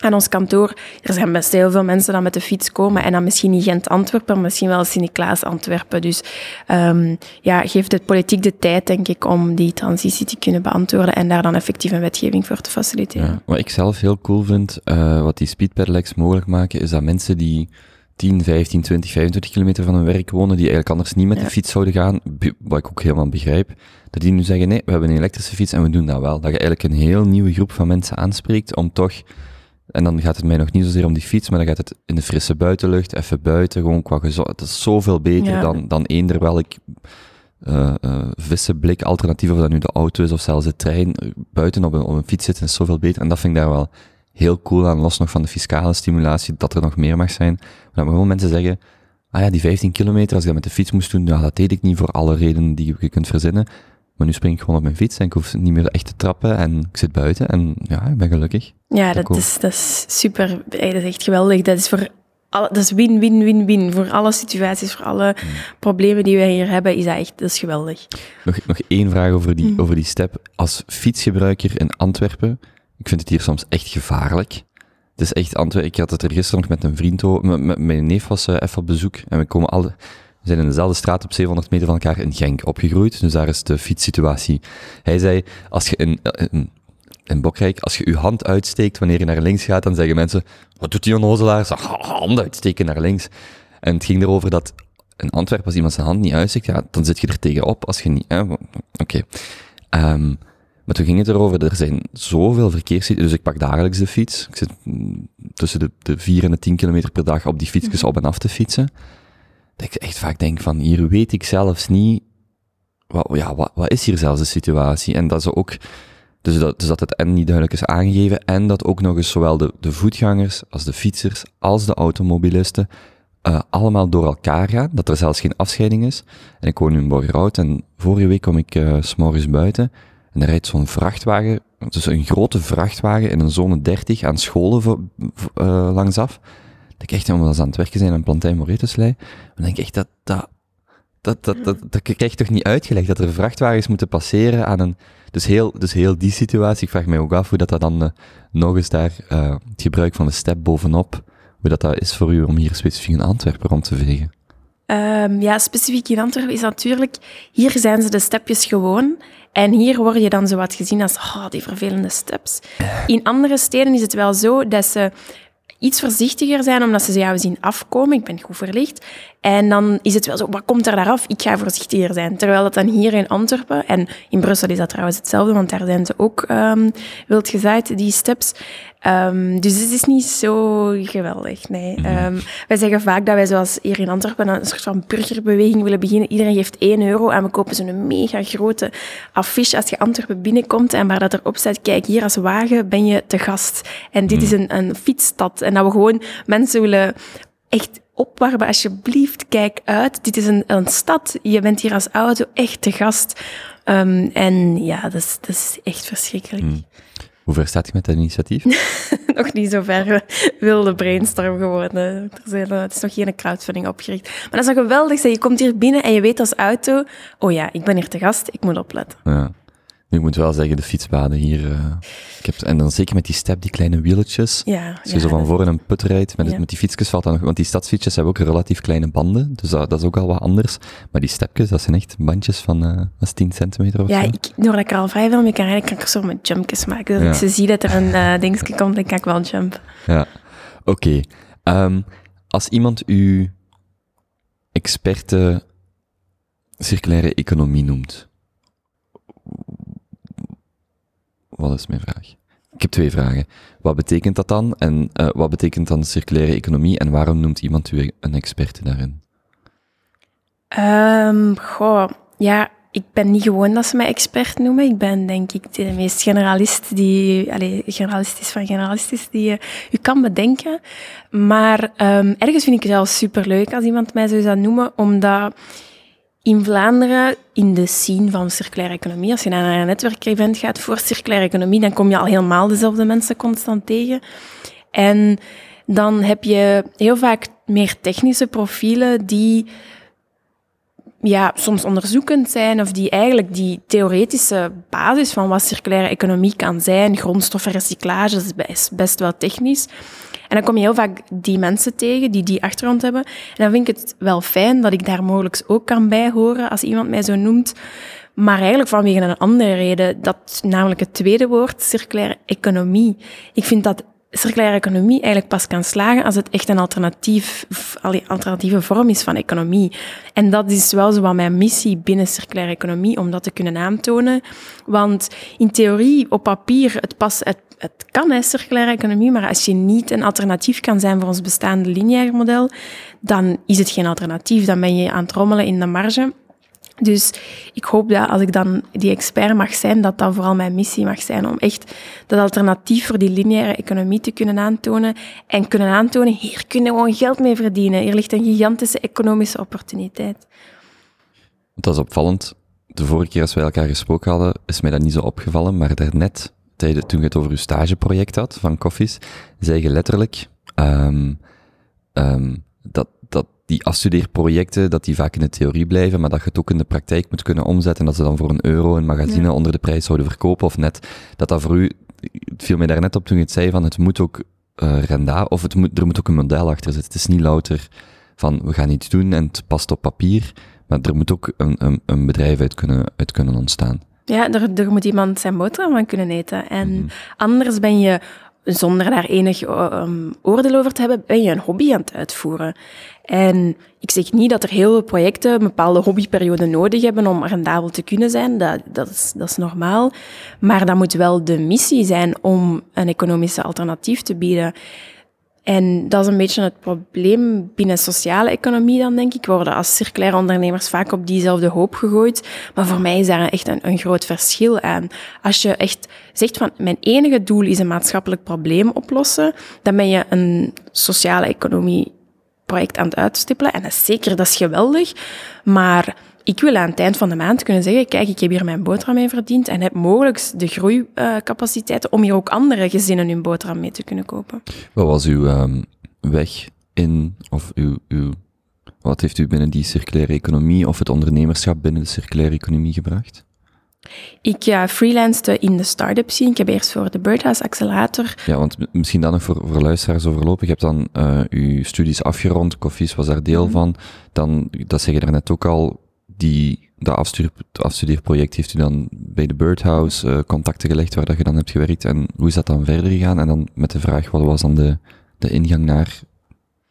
aan ons kantoor. Er zijn best heel veel mensen die met de fiets komen en dan misschien niet Gent-Antwerpen, maar misschien wel Sint-Niklaas-Antwerpen. Dus um, ja, geeft het politiek de tijd, denk ik, om die transitie te kunnen beantwoorden en daar dan effectief een wetgeving voor te faciliteren. Ja, wat ik zelf heel cool vind, uh, wat die speedpedelecs mogelijk maken, is dat mensen die 10, 15, 20, 25 kilometer van hun werk wonen, die eigenlijk anders niet met ja. de fiets zouden gaan, wat ik ook helemaal begrijp, dat die nu zeggen, nee, we hebben een elektrische fiets en we doen dat wel. Dat je eigenlijk een heel nieuwe groep van mensen aanspreekt om toch en dan gaat het mij nog niet zozeer om die fiets, maar dan gaat het in de frisse buitenlucht, even buiten, gewoon qua gezond. Het is zoveel beter ja. dan, dan eender welk uh, uh, vissenblik alternatief, of dat nu de auto is of zelfs de trein. Buiten op een, op een fiets zitten is zoveel beter. En dat vind ik daar wel heel cool aan, los nog van de fiscale stimulatie, dat er nog meer mag zijn. Maar dat gewoon mensen zeggen, ah ja, die 15 kilometer, als ik dat met de fiets moest doen, ja, dat deed ik niet voor alle redenen die je kunt verzinnen. Maar nu spring ik gewoon op mijn fiets en ik hoef niet meer echt te trappen en ik zit buiten en ja, ik ben gelukkig. Ja, dat, dat is, dat is super. Dat is echt geweldig. Dat is voor alle, dat is win, win, win, win. Voor alle situaties, voor alle mm. problemen die wij hier hebben, is dat echt, dat is geweldig. Nog, nog één vraag over die, mm. over die step. Als fietsgebruiker in Antwerpen, ik vind het hier soms echt gevaarlijk. Het is echt Antwerpen. Ik had het er gisteren nog met een vriend over. Mijn neef was uh, even op bezoek en we komen alle, we zijn in dezelfde straat op 700 meter van elkaar in Genk opgegroeid. Dus daar is de fietssituatie. Hij zei, als je in, in, in Bokrijk, als je je hand uitsteekt wanneer je naar links gaat, dan zeggen mensen, wat doet die onnozelaar? Zeg, hand uitsteken naar links. En het ging erover dat in Antwerpen, als iemand zijn hand niet uitsteekt, ja, dan zit je er tegenop als je niet, oké. Okay. Um, maar toen ging het erover, er zijn zoveel verkeerssituaties, dus ik pak dagelijks de fiets. Ik zit tussen de, de 4 en de 10 kilometer per dag op die fietsjes mhm. op en af te fietsen. Dat ik echt vaak denk van, hier weet ik zelfs niet, wat, ja, wat, wat is hier zelfs de situatie? En dat ze ook, dus dat, dus dat het en niet duidelijk is aangegeven, en dat ook nog eens zowel de, de voetgangers, als de fietsers, als de automobilisten, uh, allemaal door elkaar gaan, dat er zelfs geen afscheiding is. En ik woon nu in Borgerhout, en vorige week kom ik uh, s'morgens buiten, en er rijdt zo'n vrachtwagen, dus een grote vrachtwagen in een zone 30 aan scholen uh, langsaf. Dat ik echt, omdat ze aan het werken zijn aan Plantijn Moretuslei, dan denk ik echt dat, dat, dat, dat, dat, dat krijg je toch niet uitgelegd, dat er vrachtwagens moeten passeren aan een, dus heel, dus heel die situatie, ik vraag mij ook af hoe dat, dat dan uh, nog eens daar, uh, het gebruik van de step bovenop, hoe dat, dat is voor u om hier specifiek in Antwerpen rond te vegen. Um, ja, specifiek in Antwerpen is natuurlijk, hier zijn ze de stepjes gewoon. En hier word je dan zo wat gezien als, oh, die vervelende steps. In andere steden is het wel zo dat ze iets voorzichtiger zijn, omdat ze jou zien afkomen. Ik ben goed verlicht. En dan is het wel zo, wat komt er daaraf? Ik ga voorzichtiger zijn. Terwijl dat dan hier in Antwerpen, en in Brussel is dat trouwens hetzelfde, want daar zijn ze ook um, wild gezaaid, die steps. Um, dus het is niet zo geweldig, nee. Um, wij zeggen vaak dat wij zoals hier in Antwerpen een soort van burgerbeweging willen beginnen. Iedereen geeft 1 euro en we kopen zo'n mega grote affiche als je Antwerpen binnenkomt en waar dat erop staat, kijk, hier als wagen ben je te gast. En dit is mhm. een, een fietsstad. En dat we gewoon mensen willen echt opwarmen, alsjeblieft, kijk uit. Dit is een, een stad. Je bent hier als auto echt te gast. Um, en ja, dat is, dat is echt verschrikkelijk. Mm. Hoe ver staat je met dat initiatief? nog niet zo ver. Wilde brainstorm geworden. Er zijn, eh, het is nog geen crowdfunding opgericht. Maar dat is toch geweldig. Je komt hier binnen en je weet als auto... Oh ja, ik ben hier te gast. Ik moet opletten. Ja. Nu, ik moet wel zeggen, de fietspaden hier... Uh, ik heb, en dan zeker met die step, die kleine wieletjes. Ja, als je zo van voor een put rijdt, met, met die fietsjes valt dan nog... Want die stadsfietsjes hebben ook relatief kleine banden, dus dat, dat, is ook al wat anders. Maar die stepjes, dat zijn echt bandjes van uh, dat 10 centimeter of ja, zo. Ja, doordat ik er al vrij veel mee kan rijden, kan ik zo met jumpjes maken. Dus als ik zie dat er een uh, dingetje komt, dan kan ik wel jump. Ja, oké. Okay. Um, als iemand u experte circulaire economie noemt, Wat is mijn vraag? Ik heb twee vragen. Wat betekent dat dan? En uh, wat betekent dan circulaire economie? En waarom noemt iemand u een experte daarin? Um, goh, ja, ik ben niet gewoon dat ze mij expert noemen. Ik ben denk ik de meest generalist die, allez, generalistisch van generalistisch die je, je kan bedenken. Maar um, ergens vind ik het wel superleuk als iemand mij zo zou noemen, omdat in Vlaanderen, in de scene van circulaire economie, als je naar een netwerkevent gaat voor circulaire economie, dan kom je al helemaal dezelfde mensen constant tegen. En dan heb je heel vaak meer technische profielen die ja, soms onderzoekend zijn of die eigenlijk die theoretische basis van wat circulaire economie kan zijn, grondstoffenrecyclage, is best wel technisch. Dan kom je heel vaak die mensen tegen die die achtergrond hebben. En dan vind ik het wel fijn dat ik daar mogelijk ook kan bijhoren als iemand mij zo noemt. Maar eigenlijk vanwege een andere reden, dat namelijk het tweede woord, circulaire economie. Ik vind dat circulaire economie eigenlijk pas kan slagen als het echt een alternatief, alternatieve vorm is van economie. En dat is wel zo wat mijn missie binnen circulaire economie, om dat te kunnen aantonen. Want in theorie, op papier, het, pas, het, het kan, hè, circulaire economie, maar als je niet een alternatief kan zijn voor ons bestaande lineair model, dan is het geen alternatief. Dan ben je aan het rommelen in de marge. Dus ik hoop dat als ik dan die expert mag zijn, dat dat vooral mijn missie mag zijn om echt dat alternatief voor die lineaire economie te kunnen aantonen en kunnen aantonen, hier kunnen we gewoon geld mee verdienen. Hier ligt een gigantische economische opportuniteit. Dat is opvallend. De vorige keer als wij elkaar gesproken hadden, is mij dat niet zo opgevallen, maar daarnet, toen je het over je stageproject had van Koffies, zei je letterlijk um, dat, dat die afstudeerprojecten, dat die vaak in de theorie blijven, maar dat je het ook in de praktijk moet kunnen omzetten, dat ze dan voor een euro een magazine onder de prijs zouden verkopen, of net, dat dat voor u, het viel mij daar net op toen je het zei, van het moet ook uh, rendabel, of het moet, er moet ook een model achter zitten. Het is niet louter van we gaan iets doen en het past op papier, maar er moet ook een, een, een bedrijf uit kunnen, uit kunnen ontstaan. Ja, er, er moet iemand zijn boterham van kunnen eten. En mm -hmm. anders ben je zonder daar enig um, oordeel over te hebben, ben je een hobby aan het uitvoeren. En ik zeg niet dat er heel veel projecten een bepaalde hobbyperiode nodig hebben om rendabel te kunnen zijn. Dat, dat, is, dat is normaal. Maar dat moet wel de missie zijn om een economische alternatief te bieden. En dat is een beetje het probleem binnen sociale economie dan, denk ik. Worden als circulaire ondernemers vaak op diezelfde hoop gegooid. Maar voor mij is daar echt een, een groot verschil aan. Als je echt zegt van, mijn enige doel is een maatschappelijk probleem oplossen, dan ben je een sociale economie project aan het uitstippelen. En dat is zeker, dat is geweldig. Maar ik wil aan het eind van de maand kunnen zeggen, kijk, ik heb hier mijn boterham mee verdiend en heb mogelijk de groeicapaciteiten om hier ook andere gezinnen hun boterham mee te kunnen kopen. Wat was uw um, weg in, of uw, uw, wat heeft u binnen die circulaire economie of het ondernemerschap binnen de circulaire economie gebracht? Ik ja, freelanced in de start-up scene. Ik heb eerst voor de Birdhouse Accelerator. Ja, want misschien dan nog voor, voor luisteraars overlopen. Je hebt dan uh, uw studies afgerond, Koffies was daar deel mm -hmm. van. Dan, dat zeg je er net ook al, die, dat afstudeer, afstudeerproject heeft u dan bij de Birdhouse uh, contacten gelegd waar dat je dan hebt gewerkt. En hoe is dat dan verder gegaan? En dan met de vraag, wat was dan de, de ingang naar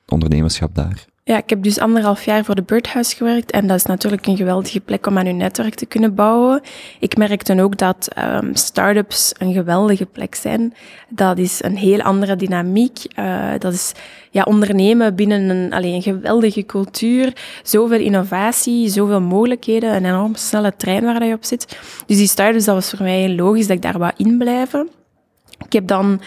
ondernemerschap daar? Ja, ik heb dus anderhalf jaar voor de Birdhouse gewerkt en dat is natuurlijk een geweldige plek om aan uw netwerk te kunnen bouwen. Ik merkte ook dat um, start-ups een geweldige plek zijn. Dat is een heel andere dynamiek. Uh, dat is ja, ondernemen binnen een, alleen, een geweldige cultuur, zoveel innovatie, zoveel mogelijkheden, een enorm snelle trein waar je op zit. Dus die start-ups, dat was voor mij logisch dat ik daar wou inblijven. Ik heb dan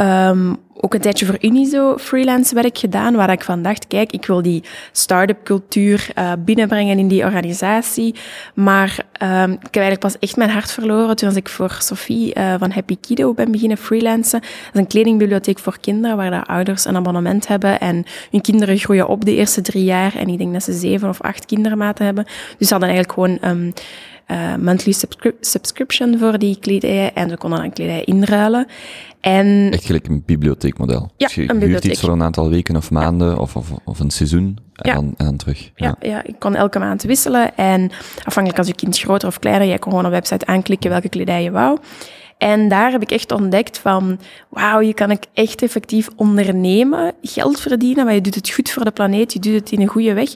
um, ook een tijdje voor Unizo freelance werk gedaan, waar ik van dacht, kijk, ik wil die start-up cultuur uh, binnenbrengen in die organisatie. Maar um, ik heb eigenlijk pas echt mijn hart verloren toen ik voor Sophie uh, van Happy Kido ben beginnen freelancen. Dat is een kledingbibliotheek voor kinderen, waar de ouders een abonnement hebben en hun kinderen groeien op de eerste drie jaar. En ik denk dat ze zeven of acht kindermaten hebben. Dus ze hadden eigenlijk gewoon um, uh, monthly subscri subscription voor die kledij en ze konden dan kledij inruilen. En, Echt gelijk een bibliotheekmodel. Ja, dus je een huurt bibliotheek. iets voor een aantal weken of maanden ja. of, of, of een seizoen en, Ja. dan, en dan terug. Ja, ja, ik kon elke maand wisselen. En afhankelijk als je kind groter of kleiner, jij kon gewoon op een website aanklikken welke kledij je wou. En daar heb ik echt ontdekt van, wauw, je kan ik echt effectief ondernemen, geld verdienen, maar je doet het goed voor de planeet, je doet het in een goede weg,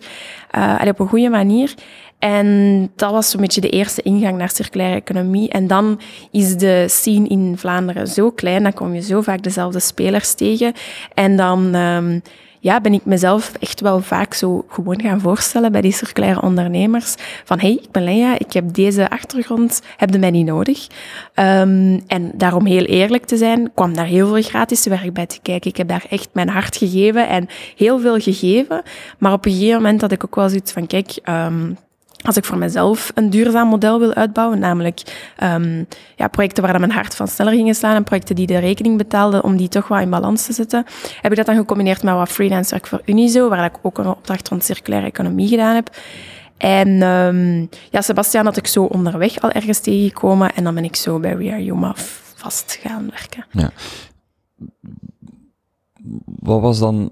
uh, op een goede manier. En dat was zo'n beetje de eerste ingang naar circulaire economie. En dan is de scene in Vlaanderen zo klein, dan kom je zo vaak dezelfde spelers tegen. En dan um, ja, ben ik mezelf echt wel vaak zo gewoon gaan voorstellen bij die circulaire ondernemers. Van, hey, ik ben Lea, ik heb deze achtergrond, heb je mij niet nodig? Um, en daarom heel eerlijk te zijn, kwam daar heel veel gratis werk bij te kijken. Ik heb daar echt mijn hart gegeven en heel veel gegeven. Maar op een gegeven moment had ik ook wel zoiets van, kijk... Um, als ik voor mezelf een duurzaam model wil uitbouwen, namelijk um, ja, projecten waar mijn hart van sneller gingen slaan en projecten die de rekening betaalden om die toch wat in balans te zetten, heb ik dat dan gecombineerd met wat freelance werk voor Unizo, waar ik ook een opdracht rond circulaire economie gedaan heb. En um, ja, Sebastian had ik zo onderweg al ergens tegengekomen en dan ben ik zo bij We Are Yuma vast gaan werken. Ja. Wat was dan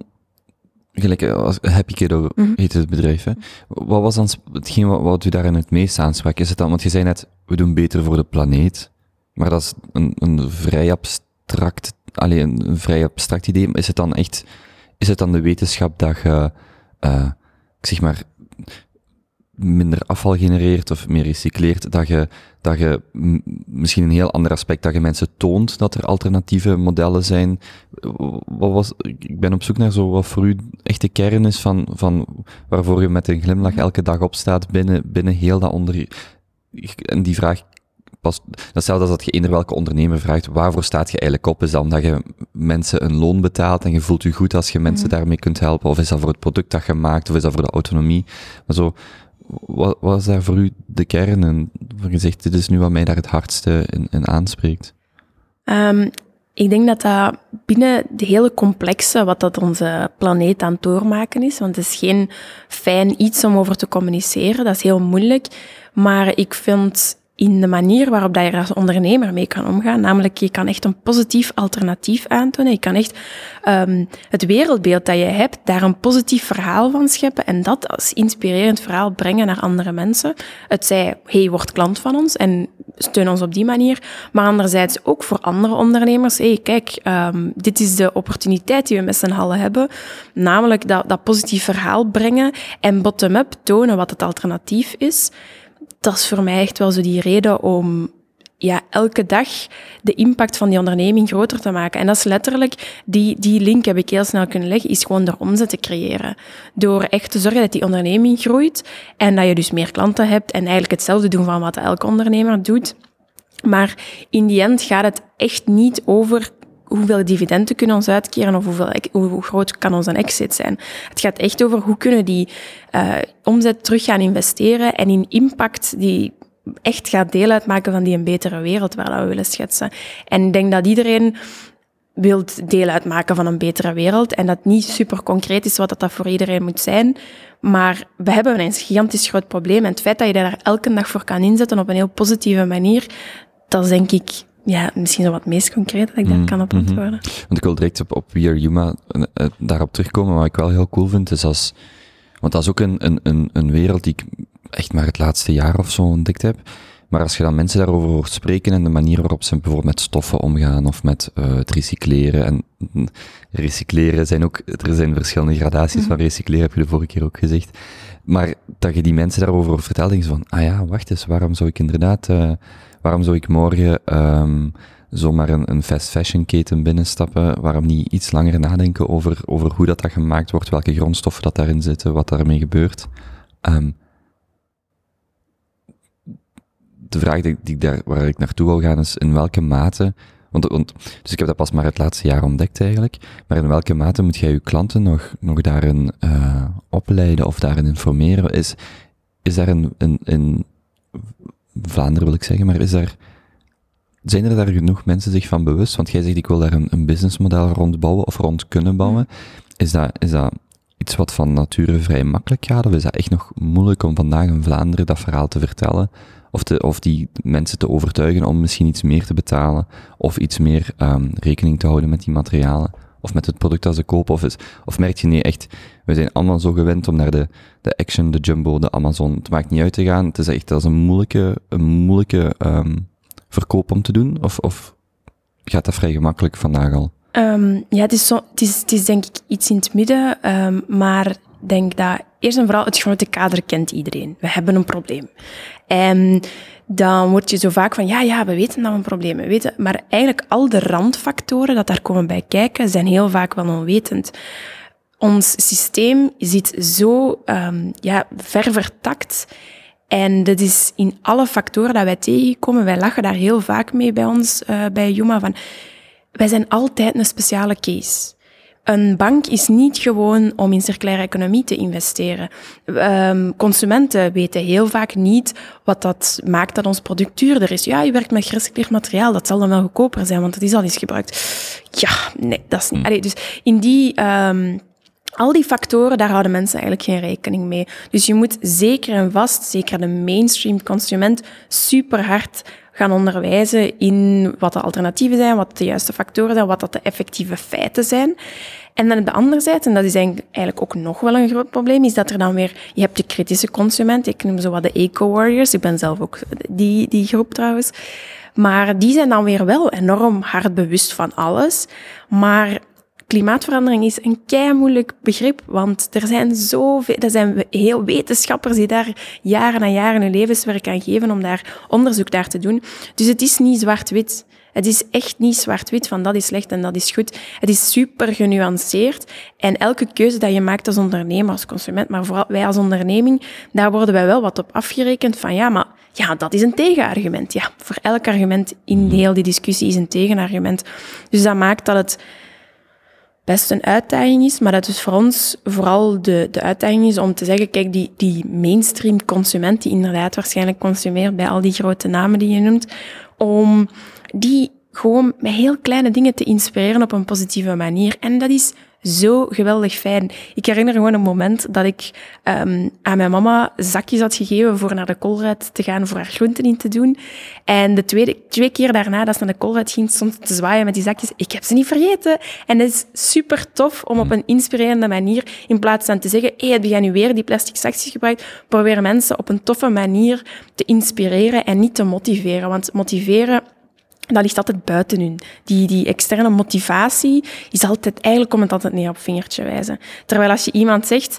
gelijk als Happy Kiddo mm -hmm. heet het bedrijf. Hè? Wat was dan hetgeen wat, wat u daarin het meest aansprak? Is het dan, want je zei net, we doen beter voor de planeet, maar dat is een, een vrij abstract, alleen een vrij abstract idee. Is het dan echt, is het dan de wetenschap dat je, uh, ik zeg maar, minder afval genereert of meer recycleert, dat je, dat je misschien een heel ander aspect, dat je mensen toont dat er alternatieve modellen zijn. Wat was, ik ben op zoek naar zo wat voor u echt de kern is van, van waarvoor je met een glimlach elke dag opstaat binnen, binnen heel dat onder, en die vraag pas, hetzelfde als dat je eender welke ondernemer vraagt, waarvoor staat je eigenlijk op? Is dat omdat je mensen een loon betaalt en je voelt je goed als je mensen mm. daarmee kunt helpen? Of is dat voor het product dat je maakt? Of is dat voor de autonomie? Maar zo, wat was daar voor u de kern en van gezegd, dit is nu wat mij daar het hardste in, aanspreekt? Um, ik denk dat dat binnen de hele complexe, wat dat onze planeet aan het doormaken is, want het is geen fijn iets om over te communiceren, dat is heel moeilijk, maar ik vind in de manier waarop dat je als ondernemer mee kan omgaan. Namelijk, je kan echt een positief alternatief aantonen. Je kan echt um, het wereldbeeld dat je hebt, daar een positief verhaal van scheppen en dat als inspirerend verhaal brengen naar andere mensen. Het zij, hey, word klant van ons en steun ons op die manier. Maar anderzijds ook voor andere ondernemers, hey, kijk, um, dit is de opportuniteit die we met z'n allen hebben. Namelijk dat, dat positief verhaal brengen en bottom-up tonen wat het alternatief is dat is voor mij echt wel zo die reden om ja, elke dag de impact van die onderneming groter te maken. En dat is letterlijk, die, die link heb ik heel snel kunnen leggen, is gewoon door omzet te creëren. Door echt te zorgen dat die onderneming groeit en dat je dus meer klanten hebt en eigenlijk hetzelfde doen van wat elke ondernemer doet. Maar in die end gaat het echt niet over hoeveel dividenden kunnen ons uitkeren of hoeveel, hoe groot kan onze exit zijn. Het gaat echt over hoe kunnen die uh, omzet terug gaan investeren en in impact die echt gaat deel uitmaken van die een betere wereld waar we willen schetsen. En ik denk dat iedereen wil deel uitmaken van een betere wereld en dat niet super concreet is wat dat voor iedereen moet zijn. Maar we hebben een gigantisch groot probleem en het feit dat je daar elke dag voor kan inzetten op een heel positieve manier, dat is denk ik ja, misschien zo wat meest concreet dat ik daar mm, kan op mhm. antwoorden. Want ik wil direct op, op We Are Yuma uh, daarop terugkomen. Wat ik wel heel cool vind, is als... Want dat is ook een, een, een, een wereld die ik echt maar het laatste jaar of zo ontdekt heb. Maar als je dan mensen daarover hoort spreken en de manier waarop ze bijvoorbeeld met stoffen omgaan of met uh, het recycleren. En recycleren zijn ook, er zijn verschillende gradaties van mhm. recycleren, heb je de vorige keer ook gezegd. Maar dat je die mensen daarover vertelt, denk je van, ah ja, wacht eens, waarom zou ik inderdaad Waarom zou ik morgen um, zomaar een, een fast fashion keten binnenstappen? Waarom niet iets langer nadenken over, over hoe dat, dat gemaakt wordt, welke grondstoffen dat daarin zitten, wat daarmee gebeurt? Um, de vraag die, die daar, waar ik naartoe wil gaan is in welke mate want, want, dus ik heb dat pas maar het laatste jaar ontdekt eigenlijk. Maar in welke mate moet jij je klanten nog, nog daarin uh, opleiden of daarin informeren? Is, is daar een, een, een Vlaanderen wil ik zeggen, maar is er, zijn er daar genoeg mensen zich van bewust? Want jij zegt, ik wil daar een, een businessmodel rond bouwen of rond kunnen bouwen. Is dat, is dat iets wat van nature vrij makkelijk gaat? Of is dat echt nog moeilijk om vandaag in Vlaanderen dat verhaal te vertellen? Of, te, of die mensen te overtuigen om misschien iets meer te betalen? Of iets meer um, rekening te houden met die materialen? Of met het product dat ze kopen? Of, is, of merk je nee, echt, we zijn allemaal zo gewend om naar de, de Action, de Jumbo, de Amazon, het maakt niet uit te gaan. Het is echt als een moeilijke, een moeilijke um, verkoop om te doen? Of, of gaat dat vrij gemakkelijk vandaag al? Um, ja, het is, zo, het, is, het is denk ik iets in het midden, um, maar denk dat eerst en vooral het grote kader kent iedereen. We hebben een probleem. En dan word je zo vaak van, ja, ja, we weten dat we een probleem hebben. Weten, maar eigenlijk al de randfactoren dat daar komen bij kijken, zijn heel vaak wel onwetend. Ons systeem zit zo um, ja, ver vertakt. En dat is in alle factoren dat wij tegenkomen. Wij lachen daar heel vaak mee bij ons, uh, bij Juma, van wij zijn altijd een speciale case. Een bank is niet gewoon om in circulaire economie te investeren. Um, consumenten weten heel vaak niet wat dat maakt dat ons product duurder is. Ja, je werkt met gerecycleerd materiaal, dat zal dan wel goedkoper zijn, want het is al eens gebruikt. Ja, nee, dat is niet. Hmm. Allee, dus in die um, al die factoren, daar houden mensen eigenlijk geen rekening mee. Dus je moet zeker en vast, zeker de mainstream consument, super hard gaan onderwijzen in wat de alternatieven zijn, wat de juiste factoren zijn, wat dat de effectieve feiten zijn. En dan de andere zijde, en dat is eigenlijk ook nog wel een groot probleem, is dat er dan weer, je hebt de kritische consument, ik noem zo wat de eco-warriors, ik ben zelf ook die, die groep trouwens. Maar die zijn dan weer wel enorm hard bewust van alles. Maar klimaatverandering is een kei moeilijk begrip, want er zijn zoveel, er zijn heel wetenschappers die daar jaren en jaren hun levenswerk aan geven om daar onderzoek naar te doen. Dus het is niet zwart-wit. Het is echt niet zwart-wit van dat is slecht en dat is goed. Het is super genuanceerd. En elke keuze dat je maakt als ondernemer, als consument, maar vooral wij als onderneming, daar worden wij wel wat op afgerekend van ja, maar ja, dat is een tegenargument. Ja, voor elk argument in heel die discussie is een tegenargument. Dus dat maakt dat het best een uitdaging is, maar dat is voor ons vooral de, de uitdaging is om te zeggen, kijk, die, die mainstream consument, die inderdaad waarschijnlijk consumeert bij al die grote namen die je noemt, om die gewoon met heel kleine dingen te inspireren op een positieve manier. En dat is zo geweldig fijn. Ik herinner gewoon een moment dat ik um, aan mijn mama zakjes had gegeven voor naar de koolruit te gaan, voor haar groenten in te doen. En de tweede, twee keer daarna dat ze naar de koolruit ging, stond te zwaaien met die zakjes. Ik heb ze niet vergeten. En het is super tof om op een inspirerende manier, in plaats van te zeggen, hé, hey, heb jij nu weer die plastic zakjes gebruikt, proberen mensen op een toffe manier te inspireren en niet te motiveren. Want motiveren dat ligt altijd buiten hun. Die, die externe motivatie is altijd, eigenlijk komt het altijd neer op vingertje wijzen. Terwijl als je iemand zegt,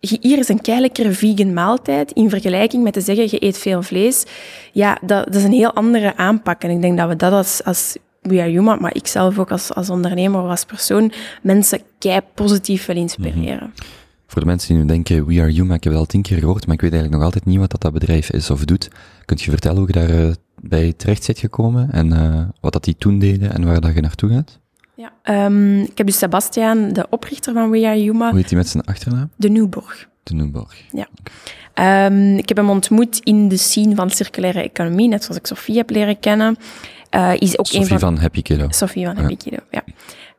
hier is een keilekere vegan maaltijd, in vergelijking met te zeggen, je eet veel vlees, ja, dat, is een heel andere aanpak. En ik denk dat we dat als, als We Are Human, maar ik zelf ook als, als ondernemer of als persoon, mensen kei positief wil inspireren. Mhm. Voor de mensen die nu denken, We Are Human, ik heb het al tien keer gehoord, maar ik weet eigenlijk nog altijd niet wat dat, dat bedrijf is of doet. Kunt je vertellen hoe je daar uh, bij terecht zit gekomen en uh, wat dat die toen deden en waar dat je naartoe gaat? Ja, um, ik heb dus Sebastian, de oprichter van We Are Human. Hoe heet hij met zijn achternaam? De Nieuwborg. De Nieuwborg. Ja. Okay. Um, ik heb hem ontmoet in de scene van circulaire economie, net zoals ik Sofie heb leren kennen. Uh, is ook Sophie een van, van Happy Kiddo. Sophie van ja. Happy Kiddo, ja.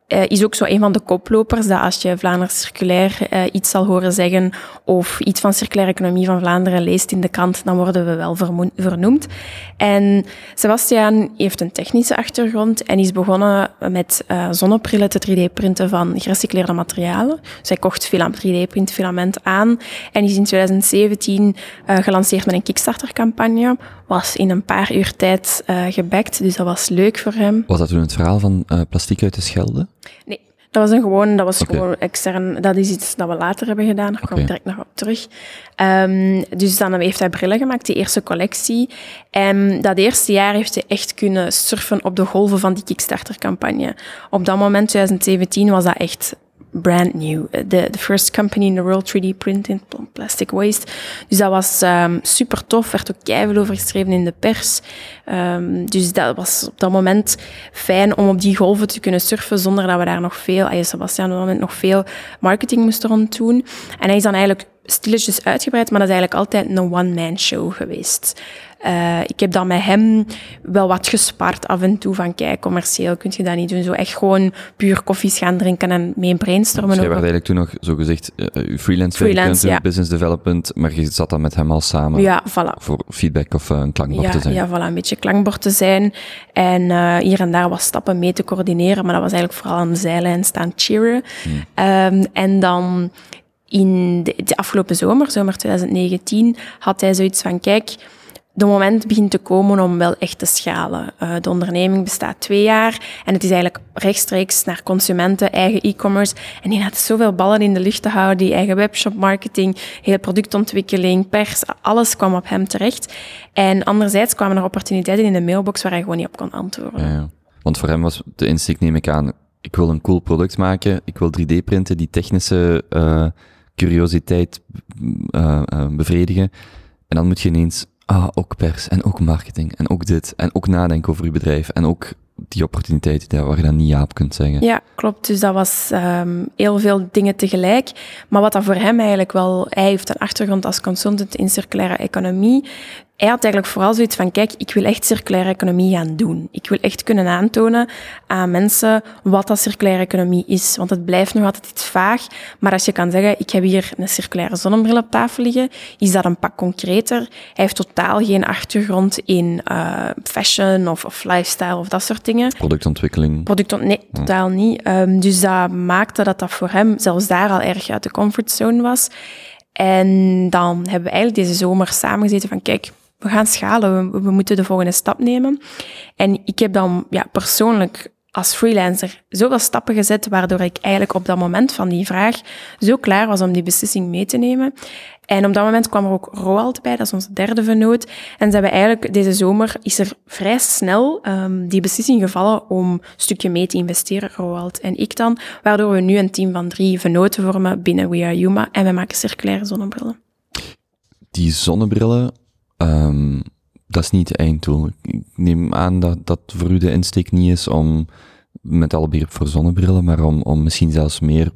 Uh, is ook zo een van de koplopers dat als je Vlaanderen Circulair uh, iets zal horen zeggen of iets van circulaire economie van Vlaanderen leest in de krant, dan worden we wel vernoemd. En Sebastian heeft een technische achtergrond en is begonnen met uh, zonnebrillen te 3D-printen van gerecycleerde materialen. Zij kocht filam 3D-printfilament aan en is in 2017 gelanceerd met een Kickstarter-campagne. Was in een paar uur tijd gebackt, dus dat was leuk voor hem. Was dat toen het verhaal van plastic uit de Schelde? Nee, dat was een gewoon, dat was okay. gewoon extern, dat is iets dat we later hebben gedaan, daar okay. kom ik direct nog op terug. Um, dus dan heeft hij brillen gemaakt, die eerste collectie. En dat eerste jaar heeft hij echt kunnen surfen op de golven van die Kickstarter-campagne. Op dat moment, 2017, was dat echt brand new. The, the first company in the world 3D printing plastic waste. Dus dat was um, super tof. Werd ook keihard over geschreven in de pers. Um, dus dat was op dat moment fijn om op die golven te kunnen surfen zonder dat we daar nog veel, ah, Sebastian op dat moment nog veel marketing moesten rond doen. En hij is dan eigenlijk stilletjes uitgebreid, maar dat is eigenlijk altijd een one-man show geweest. Uh, ik heb dan met hem wel wat gespaard af en toe van kijk, commercieel kun je dat niet doen. Zo echt gewoon puur koffies gaan drinken en mee brainstormen. Dus jij werd eigenlijk toen nog, zo gezegd, uh, freelance, freelance ja. business development, maar je zat dan met hem al samen ja, voilà. voor feedback of uh, een klankbord ja, te zijn. Ja, voilà, een beetje klankbord te zijn en hier en daar wat stappen mee te coördineren, maar dat was eigenlijk vooral aan de zijlijn staan cheeren. Hmm. Um, en dan in de, de afgelopen zomer, zomer 2019, had hij zoiets van kijk, de moment begint te komen om wel echt te schalen. Uh, de onderneming bestaat twee jaar en het is eigenlijk rechtstreeks naar consumenten, eigen e-commerce. En die had zoveel ballen in de lucht te houden, die eigen webshop marketing, hele productontwikkeling, pers, alles kwam op hem terecht. En anderzijds kwamen er opportuniteiten in de mailbox waar hij gewoon niet op kon antwoorden. Ja. Want voor hem was de insteek, neem ik aan, ik wil een cool product maken, ik wil 3D-printen, die technische uh, curiositeit uh, bevredigen. En dan moet je ineens ah, ook pers en ook marketing en ook dit en ook nadenken over je bedrijf en ook die opportuniteiten waar je dan niet ja op kunt zeggen. Ja, klopt. Dus dat was um, heel veel dingen tegelijk. Maar wat dat voor hem eigenlijk wel, hij heeft een achtergrond als consultant in circulaire economie hij had eigenlijk vooral zoiets van, kijk, ik wil echt circulaire economie gaan doen. Ik wil echt kunnen aantonen aan mensen wat dat circulaire economie is. Want het blijft nog altijd iets vaag. Maar als je kan zeggen, ik heb hier een circulaire zonnebril op tafel liggen, is dat een pak concreter. Hij heeft totaal geen achtergrond in uh, fashion of, of, lifestyle of dat soort dingen. Productontwikkeling? Productont nee, totaal niet. Um, dus dat maakte dat dat voor hem zelfs daar al erg uit de comfortzone was. En dan hebben we eigenlijk deze zomer samengezeten van, kijk, we gaan schalen, we, moeten de volgende stap nemen. En ik heb dan ja, persoonlijk als freelancer zoveel stappen gezet, waardoor ik eigenlijk op dat moment van die vraag zo klaar was om die beslissing mee te nemen. En op dat moment kwam er ook Roald bij, dat is onze derde vennoot. En ze hebben eigenlijk deze zomer, is er vrij snel um, die beslissing gevallen om een stukje mee te investeren, Roald en ik dan, waardoor we nu een team van drie vennoten vormen binnen We Are Yuma en we maken circulaire zonnebrillen. Die zonnebrillen, um, dat is niet de einddoel. Ik neem aan dat dat voor u de insteek niet is om met alle begrip voor zonnebrillen, maar om, om misschien zelfs meer,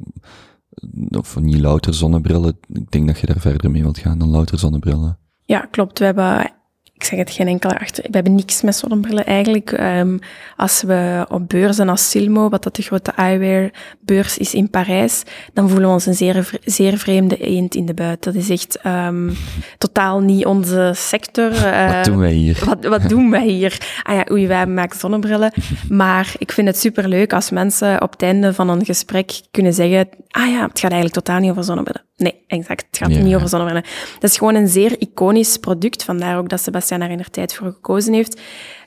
of niet louter zonnebrillen. Ik denk dat je daar verder mee wilt gaan dan louter zonnebrillen. Ja, klopt. We hebben ik zeg het geen enkele achter. We hebben niks met zonnebrillen eigenlijk. Um, als we op beurzen als Silmo, wat dat de grote eyewear beurs is in Parijs, dan voelen we ons een zeer, zeer vreemde eend in de buit. Dat is echt um, totaal niet onze sector. Uh, wat doen wij hier? Wat, wat doen wij hier? Ah ja, oei, wij maken zonnebrillen. Maar ik vind het superleuk als mensen op het einde van een gesprek kunnen zeggen, ah ja, het gaat eigenlijk totaal niet over zonnebrillen. Nee, exact. Het gaat niet over zonnebrillen. Dat is gewoon een zeer iconisch product. Vandaar ook dat Sebastian daar in tijd voor gekozen heeft.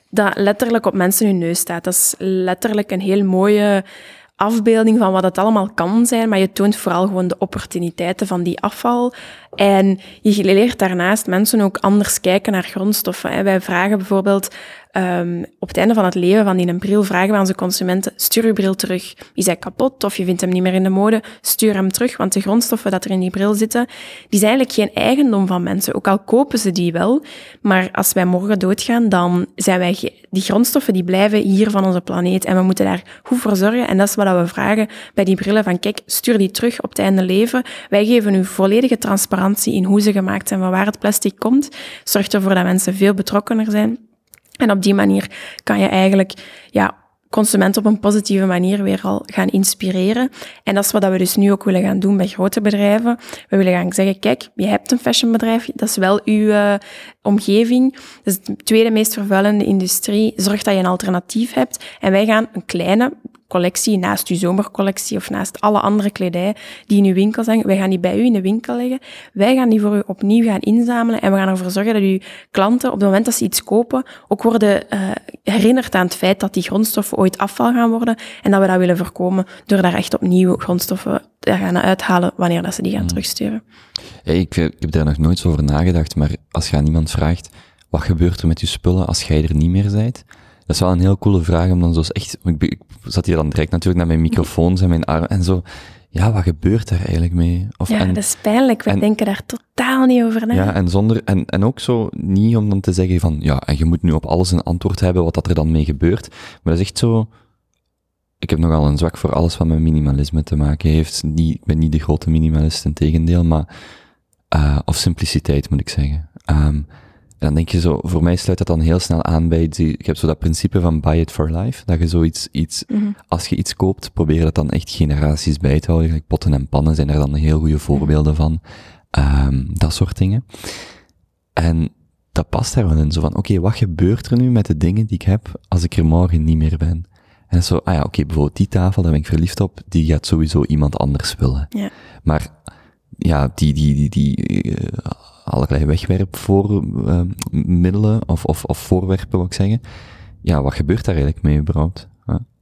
Dat letterlijk op mensen hun neus staat. Dat is letterlijk een heel mooie afbeelding van wat het allemaal kan zijn, maar je toont vooral gewoon de opportuniteiten van die afval. En je leert daarnaast mensen ook anders kijken naar grondstoffen. Wij vragen bijvoorbeeld um, op het einde van het leven van die een bril vragen we onze consumenten, stuur je bril terug. Is hij kapot of je vindt hem niet meer in de mode? Stuur hem terug, want de grondstoffen dat er in die bril zitten, die zijn eigenlijk geen eigendom van mensen. Ook al kopen ze die wel, maar als wij morgen doodgaan, dan zijn wij, die grondstoffen die blijven hier van onze planeet en we moeten daar goed voor zorgen. En dat is wat we vragen bij die brillen van, kijk, stuur die terug op het einde leven. Wij geven u volledige transparantie in hoe ze gemaakt zijn, van waar het plastic komt. Zorgt ervoor dat mensen veel betrokkener zijn. En op die manier kan je eigenlijk ja, consumenten op een positieve manier weer al gaan inspireren. En dat is wat we dus nu ook willen gaan doen bij grote bedrijven. We willen gaan zeggen, kijk, je hebt een fashionbedrijf, dat is wel uw uh, omgeving. Dat is de tweede meest vervuilende industrie. Zorg dat je een alternatief hebt. En wij gaan een kleine collectie, naast uw zomercollectie of naast alle andere kledij die in uw winkel zijn, wij gaan die bij u in de winkel leggen. Wij gaan die voor u opnieuw gaan inzamelen en we gaan ervoor zorgen dat uw klanten op het moment dat ze iets kopen ook worden uh, herinnerd aan het feit dat die grondstoffen ooit afval gaan worden en dat we dat willen voorkomen door daar echt opnieuw grondstoffen te gaan uithalen wanneer dat ze die gaan mm. terugsturen. Hey, ik, ik heb daar nog nooit over nagedacht, maar als je aan iemand vraagt, wat gebeurt er met je spullen als jij er niet meer bent? Dat is wel een heel coole vraag, om dan zo echt, ik, ik zat hier dan direct natuurlijk naar mijn microfoons en mijn arm en zo. Ja, wat gebeurt daar eigenlijk mee? Of, ja, dat is pijnlijk. We denken daar totaal niet over na. Ja, en zonder, en, en ook zo niet om dan te zeggen van, ja, en je moet nu op alles een antwoord hebben wat dat er dan mee gebeurt. Maar dat is echt zo, ik heb nogal een zwak voor alles wat met minimalisme te maken heeft. Niet, ik ben niet de grote minimalist, in tegendeel, maar, uh, of simpliciteit moet ik zeggen. Um, dan denk je zo, voor mij sluit dat dan heel snel aan bij, die, ik heb zo dat principe van buy it for life, dat je zoiets, iets, mhm. als je iets koopt, probeer dat dan echt generaties bij te houden. Like potten en pannen zijn er dan heel goede voorbeelden van, um, dat soort dingen. En dat past daar wel in, zo van, oké, wat gebeurt er nu met de dingen die ik heb als ik er morgen niet meer ben? En zo, ah ja, oké, bijvoorbeeld die tafel, daar ben ik verliefd op, die gaat sowieso iemand anders willen. Ja. Maar, ja, die, die, die, die, uh, allerlei wegwerpvoormiddelen uh, of, of, of voorwerpen, wil ik zeggen. Ja, wat gebeurt daar eigenlijk mee überhaupt?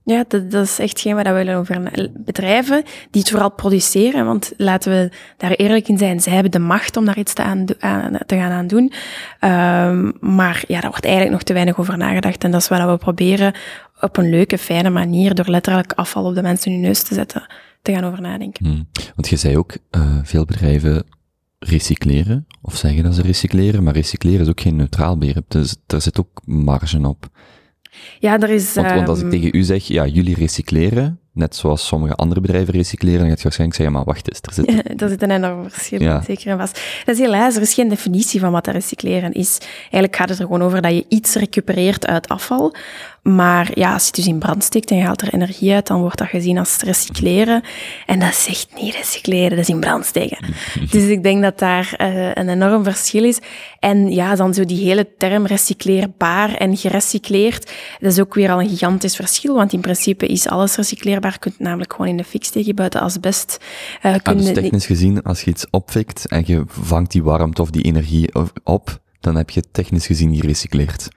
Ja, dat, dat, is echt geen wat we willen over bedrijven die het vooral produceren. Want laten we daar eerlijk in zijn, zij hebben de macht om daar iets te, aan, aan te gaan aan doen. Um, maar ja, daar wordt eigenlijk nog te weinig over nagedacht. En dat is wat we proberen op een leuke, fijne manier, door letterlijk afval op de mensen hun neus te zetten, te gaan over nadenken. Hmm. Want je zei ook, uh, veel bedrijven recycleren, of zeggen dat ze recycleren, maar recycleren is ook geen neutraal begrip, dus er zit ook marge op. Ja, er is... Want, want als ik ehm, tegen u zeg, ja, jullie recycleren, net zoals sommige andere bedrijven recycleren, dan gaat je waarschijnlijk zeggen, maar wacht eens, er zit... Ja, er zit een enorm verschil, ja. zeker en vast. Dat is helaas, er is geen definitie van wat recycleren is. Eigenlijk gaat het er gewoon over dat je iets recupereert uit afval, maar ja, als je het dus in brand steekt en je haalt er energie uit, dan wordt dat gezien als recycleren. En dat is echt niet recycleren, dat is in brand steken. dus ik denk dat daar uh, een enorm verschil is. En ja, dan zo die hele term recycleerbaar en gerecycleerd, dat is ook weer al een gigantisch verschil, want in principe is alles recycleerbaar. Je kunt het namelijk gewoon in de fik steken buiten asbest. Uh, ah, dus technisch gezien, als je iets opfikt en je vangt die warmte of die energie op, dan heb je technisch gezien gerecycleerd.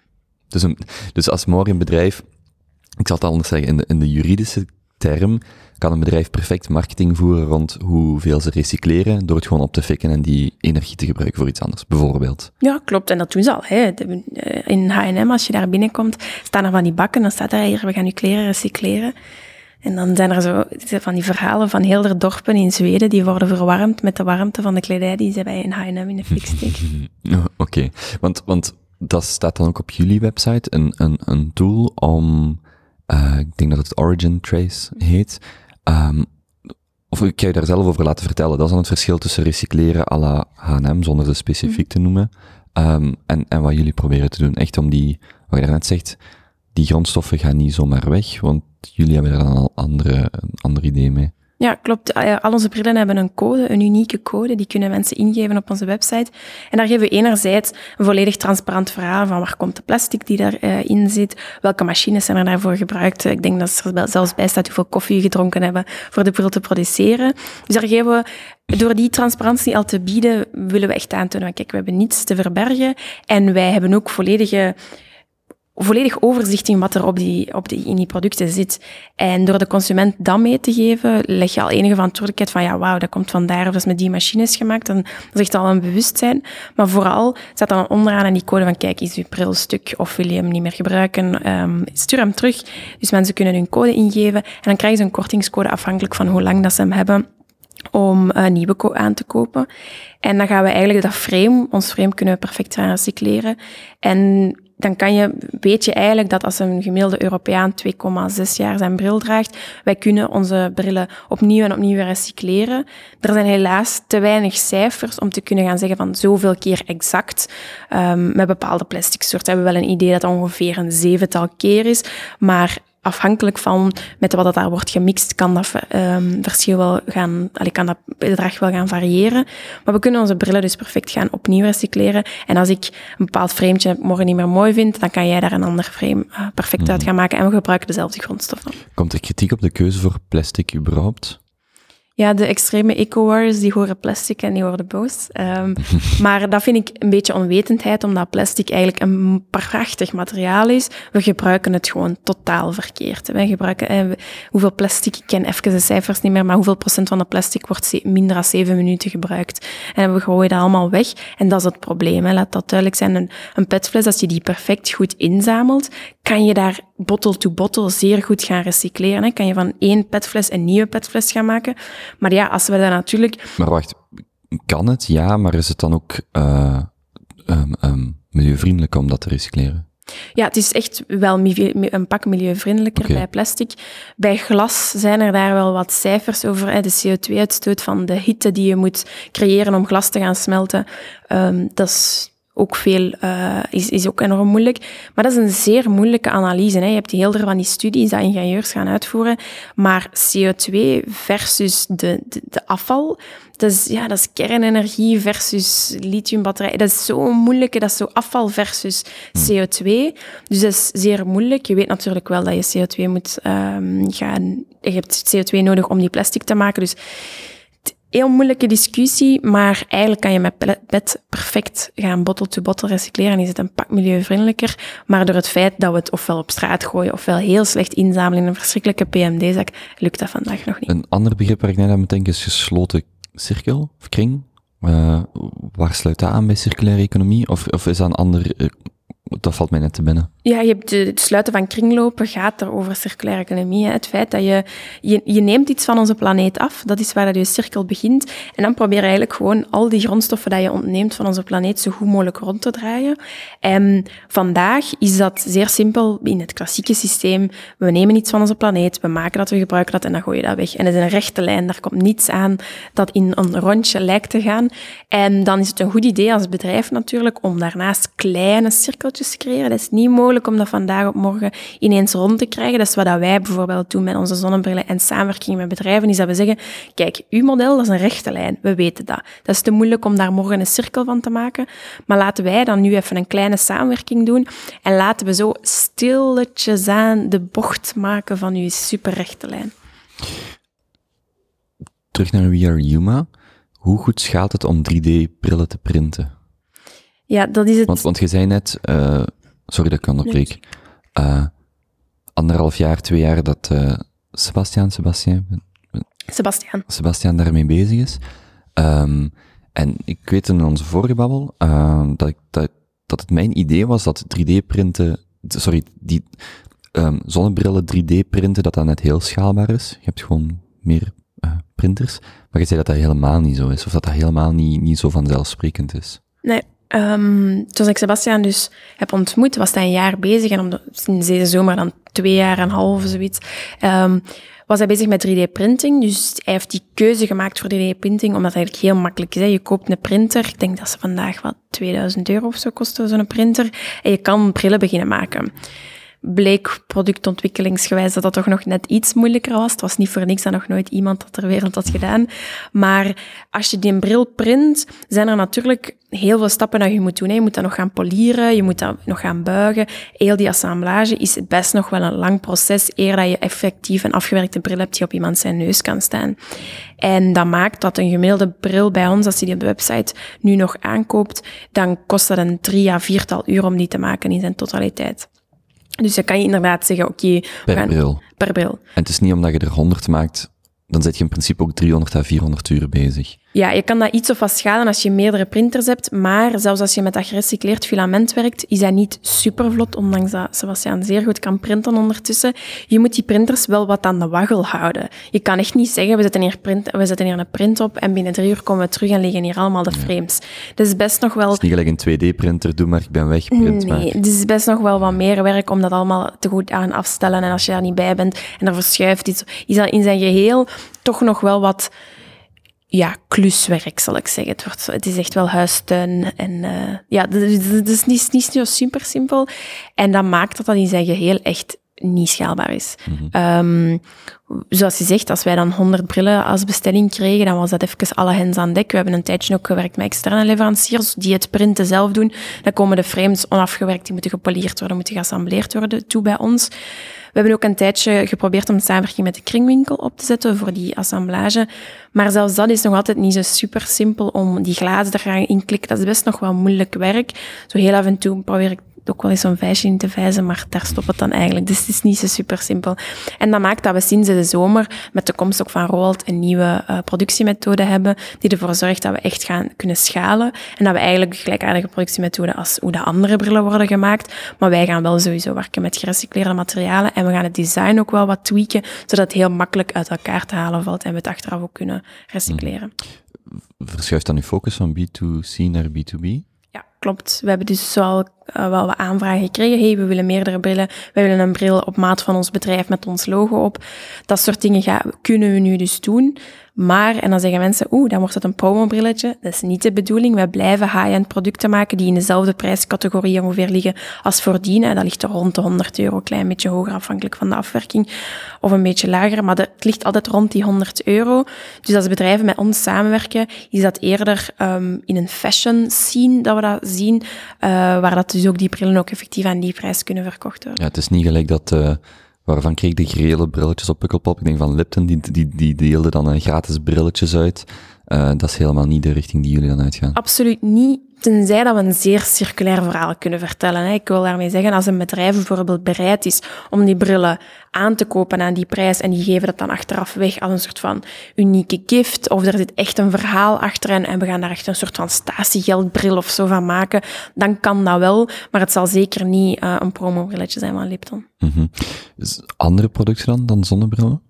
Dus, een, dus als morgen een bedrijf, ik zal het anders zeggen, in de, in de juridische term, kan een bedrijf perfect marketing voeren rond hoeveel ze recycleren, door het gewoon op te fikken en die energie te gebruiken voor iets anders, bijvoorbeeld. Ja, klopt. En dat doen ze al. Hè. Eh, in H&M, als je daar binnenkomt, staan er van die bakken, dan staat er hier, we gaan je kleren recycleren. En dan zijn er zo van die verhalen van heel de dorpen in Zweden, die worden verwarmd met de warmte van de kledij die ze bij een H&M in de fik steken. Oké, want, want dat staat dan ook op jullie website, een, een, een tool om, uh, ik denk dat het Origin Trace heet, um, of ik ga je daar zelf over laten vertellen. Dat is dan het verschil tussen recycleren à la H&M, zonder ze specifiek te noemen, um, en, en wat jullie proberen te doen. Echt om die, wat je daarnet zegt, die grondstoffen gaan niet zomaar weg, want jullie hebben er dan al andere, een ander idee mee. Ja, klopt. Ah al onze brillen hebben een code, een unieke code. Die kunnen mensen ingeven op onze website. En daar geven we enerzijds een volledig transparant verhaal van waar komt de plastic die daarin uh, zit, welke machines zijn er daarvoor gebruikt. Ik denk dat er zelfs bij staat hoeveel koffie gedronken hebben voor de bril te produceren. Dus daar geven we door die transparantie al te bieden, willen we echt aantonen, kijk, we hebben niets te verbergen. En wij hebben ook volledige volledig overzicht in wat er op die, op die, in die producten zit. En door de consument dat mee te geven, leg je al enige verantwoordelijkheid van, ja, wauw, dat komt vandaar, of dat is met die machines gemaakt. Dan is echt al een bewustzijn. Maar vooral staat dan onderaan in die code van, kijk, is uw bril stuk of wil je hem niet meer gebruiken? Um, stuur hem terug. Dus mensen kunnen hun code ingeven en dan krijgen ze een kortingscode afhankelijk van hoe lang dat ze hem hebben om een nieuwe aan te kopen. En dan gaan we eigenlijk dat frame, ons frame kunnen we perfect gaan recycleren. En dan kan je, weet je eigenlijk dat als een gemiddelde Europeaan 2,6 jaar zijn bril draagt, wij kunnen onze brillen opnieuw en opnieuw recycleren. Er zijn helaas te weinig cijfers om te kunnen gaan zeggen van zoveel keer exact. Um, met bepaalde plastic soorten hebben we wel een idee dat ongeveer een zevental keer is, maar afhankelijk van met wat dat daar wordt gemixt, kan dat um, verschil wel gaan, allee, kan dat bedrag wel gaan variëren. Maar we kunnen onze brillen dus perfect gaan opnieuw recycleren. En als ik een bepaald frame morgen niet meer mooi vind, dan kan jij daar een ander frame uh, perfect mm. uit gaan maken. En we gebruiken dezelfde grondstoffen. Komt er kritiek op de keuze voor plastic überhaupt? Ja, de extreme eco-wars, die horen plastic en die worden boos. Um, maar dat vind ik een beetje onwetendheid, omdat plastic eigenlijk een prachtig materiaal is. We gebruiken het gewoon totaal verkeerd. Wij gebruiken, eh, hoeveel plastic, ik ken even de cijfers niet meer, maar hoeveel procent van de plastic wordt minder dan zeven minuten gebruikt. En we gooien dat allemaal weg. En dat is het probleem. Hè. Laat dat duidelijk zijn. Een, een petfles, als je die perfect goed inzamelt, kan je daar bottle-to-bottle zeer goed gaan recycleren. Hè. Kan je van één petfles een nieuwe petfles gaan maken. Maar ja, als we dat natuurlijk... Maar wacht, kan het? Ja, maar is het dan ook uh, um, um, milieuvriendelijk om dat te recycleren? Ja, het is echt wel een pak milieuvriendelijker okay. bij plastic. Bij glas zijn er daar wel wat cijfers over. Hè. De CO2-uitstoot van de hitte die je moet creëren om glas te gaan smelten. Um, dat is ook veel, uh, is, is ook enorm moeilijk. Maar dat is een zeer moeilijke analyse. Hè. Je hebt heel veel van die studies dat ingenieurs gaan uitvoeren. Maar CO2 versus de, de, de afval, dat is, ja, dat is kernenergie versus lithiumbatterij. Dat is zo moeilijk. Dat is zo afval versus CO2. Dus dat is zeer moeilijk. Je weet natuurlijk wel dat je CO2 moet um, gaan... Je hebt CO2 nodig om die plastic te maken. Dus heel moeilijke discussie, maar eigenlijk kan je met PET perfect gaan bottle-to-bottle recycleren en is het een pak milieuvriendelijker. Maar door het feit dat we het ofwel op straat gooien ofwel heel slecht inzamelen in een verschrikkelijke PMD-zak, lukt dat vandaag nog niet. Een ander begrip waar ik net aan moet denken is gesloten cirkel of kring. Uh, waar sluit dat aan bij circulaire economie? Of, of is dat een ander uh, dat valt mij net te binnen. Ja, je hebt het sluiten van kringlopen gaat er over circulaire economie. Het feit dat je, je, neemt iets van onze planeet af, dat is waar dat je cirkel begint. En dan probeer je eigenlijk gewoon al die grondstoffen dat je ontneemt van onze planeet zo goed mogelijk rond te draaien. En vandaag is dat zeer simpel in het klassieke systeem. We nemen iets van onze planeet, we maken dat, we gebruiken dat en dan gooi je dat weg. En het is een rechte lijn, daar komt niets aan dat in een rondje lijkt te gaan. En dan is het een goed idee als bedrijf natuurlijk om daarnaast kleine cirkeltjes te creëren. Dat is niet mogelijk om dat vandaag op morgen ineens rond te krijgen. Dat is wat wij bijvoorbeeld doen met onze zonnebrillen en samenwerking met bedrijven, is dat we zeggen, kijk, uw model dat is een rechte lijn, we weten dat. Dat is te moeilijk om daar morgen een cirkel van te maken, maar laten wij dan nu even een kleine samenwerking doen en laten we zo stilletjes aan de bocht maken van uw superrechte lijn. Terug naar We Are Yuma. Hoe goed schaalt het om 3D-brillen te printen? Ja, dat is het. Want, want je zei net, uh, sorry dat ik onderbreek, uh, anderhalf jaar, twee jaar dat uh, Sebastian, Sebastian, Sebastian. Sebastian daarmee bezig is. Um, en ik weet in onze vorige babbel dat, ik, dat, dat het mijn idee was dat 3D-printen, sorry, die um, zonnebrillen 3D-printen, dat dat net heel schaalbaar is. Je hebt gewoon meer printers. Maar je zei dat dat helemaal niet zo is, of dat dat helemaal niet, niet zo vanzelfsprekend is. Nee, Um, toen ik Sebastian dus heb ontmoet, was hij een jaar bezig en om de, sinds deze zomer dan twee jaar en een half of zoiets, um, was hij bezig met 3D-printing. Dus hij heeft die keuze gemaakt voor 3D-printing, omdat het eigenlijk heel makkelijk is. Je koopt een printer, ik denk dat ze vandaag wat 2000 euro of zo kosten, zo'n printer, en je kan brillen beginnen maken bleek productontwikkelingsgewijs dat dat toch nog net iets moeilijker was. Het was niet voor niks dat nog nooit iemand dat ter wereld had gedaan. Maar als je die bril print, zijn er natuurlijk heel veel stappen dat je moet doen. Je moet dat nog gaan polieren, je moet dat nog gaan buigen. Heel die assemblage is best nog wel een lang proces eer dat je effectief een afgewerkte bril hebt die op iemand zijn neus kan staan. En dat maakt dat een gemiddelde bril bij ons, als je die op de website nu nog aankoopt, dan kost dat een drie à viertal uur om die te maken in zijn totaliteit. Dus dan kan je inderdaad zeggen, oké... Okay, per bril. Per bril. En het is niet omdat je er 100 maakt, dan zit je in principe ook 300 à 400 uur bezig. Ja, je kan dat iets of wat schalen als je meerdere printers hebt, maar zelfs als je met dat gerecycleerd filament werkt, is dat niet super vlot, ondanks dat Sebastian zeer goed kan printen ondertussen. Je moet die printers wel wat aan de waggel houden. Je kan echt niet zeggen, we zetten hier, print, we zetten hier een print op en binnen drie uur komen we terug en liggen hier allemaal de frames. Dat is best nog wel... Het is niet gelijk een 2D-printer, doe maar, ik ben weg, print Nee, maar. het is best nog wel wat meer werk om dat allemaal te goed aan afstellen en als je daar niet bij bent en er verschuift iets, is dat in zijn geheel toch nog wel wat ja, kluswerk, zal ik zeggen. Het, wordt, het is echt wel huistuin. En uh, ja, het is niet, niet zo super simpel. En dat maakt dat dat in zijn geheel echt niet schaalbaar is. Mm um, zoals je zegt, als wij dan 100 brillen als bestelling kregen, dan was dat even alle hens aan dek. We hebben een tijdje ook gewerkt met externe leveranciers die het printen zelf doen. Dan komen de frames onafgewerkt, die moeten gepoleerd worden, moeten geassembleerd worden toe bij ons. We hebben ook een tijdje geprobeerd om samenwerking met de kringwinkel op te zetten voor die assemblage. Maar zelfs dat is nog altijd niet zo super simpel om die glazen er gaan inklikken. Dat is best nog wel moeilijk werk. Zo heel af en toe probeer ik ook wel eens zo'n vijsje in te vijzen, maar daar stopt het dan eigenlijk. Dus het is niet zo super simpel. En dat maakt dat we sinds de zomer met de komst ook van Roald een nieuwe uh, productiemethode hebben, die ervoor zorgt dat we echt gaan kunnen schalen en dat we eigenlijk gelijkaardige productiemethode als hoe de andere brillen worden gemaakt. Maar wij gaan wel sowieso werken met gerecycleerde materialen en we gaan het design ook wel wat tweaken, zodat het heel makkelijk uit elkaar te halen valt en we het achteraf ook kunnen recycleren. Verschuift dan uw focus van B2C naar B2B? Klopt. We hebben dus wel, uh, wel wat aanvragen gekregen. Hey, we willen meerdere brillen. We willen een bril op maat van ons bedrijf met ons logo op. Dat soort dingen gaan, kunnen we nu dus doen. Maar, en dan zeggen mensen, oeh, dan wordt het een promobrilletje. Dat is niet de bedoeling. Wij blijven high-end producten maken die in dezelfde prijscategorie ongeveer liggen als voordien. En dat ligt er rond de 100 euro, klein beetje hoger afhankelijk van de afwerking. Of een beetje lager, maar het ligt altijd rond die 100 euro. Dus als bedrijven met ons samenwerken, is dat eerder um, in een fashion scene dat we dat zien. Uh, waar dat dus ook die brillen ook effectief aan die prijs kunnen verkocht worden. Ja, het is niet gelijk dat... Uh waarvan kreeg ik de gele brilletjes op Pukkelpop. Ik denk van Lipton, die, die, die deelde dan een gratis brilletjes uit. Uh, dat is helemaal niet de richting die jullie dan uitgaan. Absoluut niet. Tenzij dat we een zeer circulair verhaal kunnen vertellen. Ik wil daarmee zeggen, als een bedrijf bijvoorbeeld bereid is om die brillen aan te kopen aan die prijs en die geven dat dan achteraf weg als een soort van unieke gift, of er zit echt een verhaal achter en, en we gaan daar echt een soort van statiegeldbril of zo van maken, dan kan dat wel, maar het zal zeker niet uh, een promobrilletje zijn van Lipton. Mm -hmm. andere producten dan, dan zonnebrillen?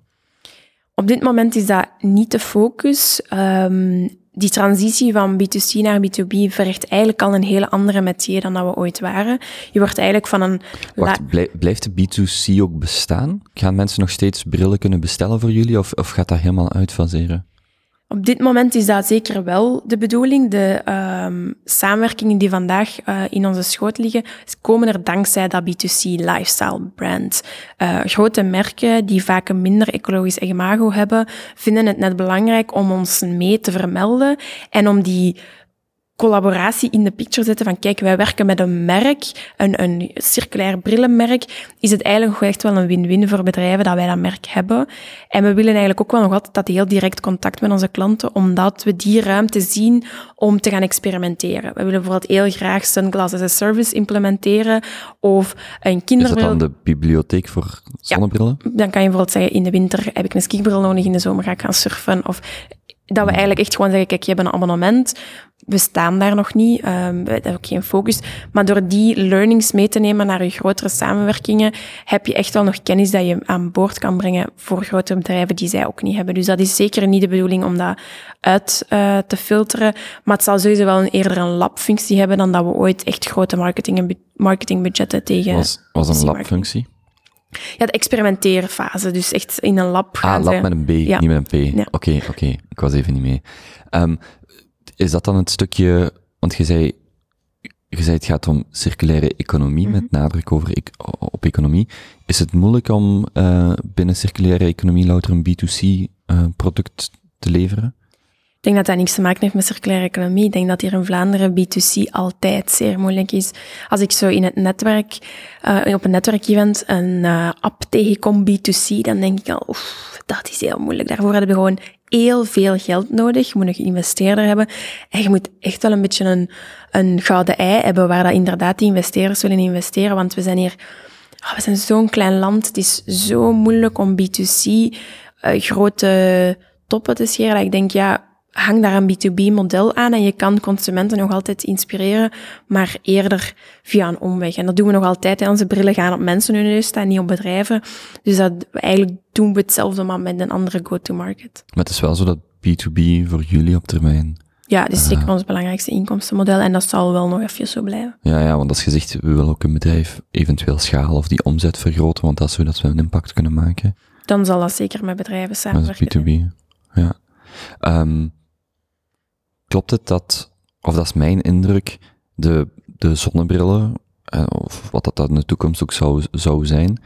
Op dit moment is dat niet de focus. Um, die transitie van B2C naar B2B vergt eigenlijk al een hele andere metier dan dat we ooit waren. Je wordt eigenlijk van een... Blijft de B2C ook bestaan? Gaan mensen nog steeds brillen kunnen bestellen voor jullie of, of gaat dat helemaal uitfaseren? Op dit moment is dat zeker wel de bedoeling. De um, samenwerkingen die vandaag uh, in onze schoot liggen, komen er dankzij dat B2C lifestyle brand. Uh, grote merken die vaak een minder ecologisch imago hebben, vinden het net belangrijk om ons mee te vermelden en om die collaboratie in de picture zetten van kijk, wij werken met een merk, een, een circulair brillenmerk, is het eigenlijk echt wel een win-win voor bedrijven dat wij dat merk hebben. En we willen eigenlijk ook wel nog altijd dat heel direct contact met onze klanten, omdat we die ruimte zien om te gaan experimenteren. We willen bijvoorbeeld heel graag Sunglass as a Service implementeren of een kinderbril. Is dat dan de bibliotheek voor zonnebrillen? Ja, dan kan je bijvoorbeeld zeggen, in de winter heb ik een skibril nodig, in de zomer ga ik gaan surfen. Of dat we eigenlijk echt gewoon zeggen, kijk, je hebt een abonnement, we staan daar nog niet, um, we hebben ook geen focus. Maar door die learnings mee te nemen naar je grotere samenwerkingen, heb je echt wel nog kennis dat je aan boord kan brengen voor grotere bedrijven die zij ook niet hebben. Dus dat is zeker niet de bedoeling om dat uit uh, te filteren. Maar het zal sowieso wel een, eerder een labfunctie hebben dan dat we ooit echt grote marketing en marketingbudgetten tegen... Was, was een labfunctie? Ja, de experimenteren fase. Dus echt in een lab gaan Ah, lab ze- met een B, Ja. niet met een P. Ja. Oké, oké. Ik was even niet mee. Ehm, is dat dan het stukje, want je zei, je zei het gaat om circulaire economie, met Mhm. nadruk over ec- op economie. Is het moeilijk om eh, binnen circulaire economie louter een B2C-product te leveren? Ik denk dat dat niks te maken heeft met circulaire economie. Ik denk dat hier in Vlaanderen B2C altijd zeer moeilijk is. Als ik zo in het netwerk, eh, op een netwerkevent een eh, app tegenkom B2C, dan denk ik al, oef, dat is heel moeilijk. Daarvoor hebben we gewoon heel veel geld nodig. Je moet een investeerder hebben. En je moet echt wel een beetje een, een gouden ei hebben waar dat inderdaad die investeerders willen investeren. Want we zijn hier, ah, we zijn zo'n klein land. Het is zo moeilijk om B2C eh, grote toppen te scheren. Ik denk, ja, hang daar een B2B-model aan en je kan consumenten nog altijd inspireren, maar eerder via een omweg. En dat doen we nog altijd. Hè. Onze brillen gaan op mensen hun neus staan, niet op bedrijven. Dus dat, eigenlijk doen we hetzelfde, maar met een andere go-to-market. Maar het is wel zo dat B2B voor jullie op termijn... Ja, dat is zeker ons belangrijkste inkomstenmodel en dat zal wel nog even zo blijven. Ja, ja, want als je zegt, we willen ook een bedrijf eventueel schalen of die omzet vergroten, want dat is hoe dat we een impact kunnen maken. Dan zal dat zeker met bedrijven Dat samenwerken. is B2B. Ja. Ehm, klopt het dat, of dat is mijn indruk, de, de zonnebrillen, eh, of wat dat in de toekomst ook zou, zou zijn,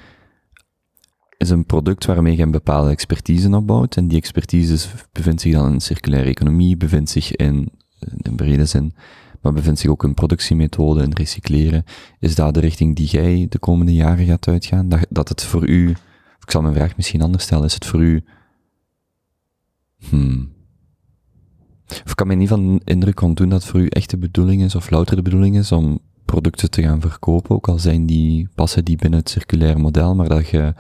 is een product waarmee je een bepaalde expertise opbouwt. En die expertise is- bevindt zich dan in circulaire economie, bevindt zich in, in brede zin, maar bevindt zich ook in productiemethode, in recycleren. Is dat de richting die jij de komende jaren gaat uitgaan? Dat, dat het voor u, ik zal mijn vraag misschien anders stellen, is het voor u Hmm. Of kan mij niet van indruk ontdoen dat voor u echt de bedoeling is, of louter de bedoeling is, om producten te gaan verkopen, ook al zijn die, passen die binnen het circulaire model, maar dat je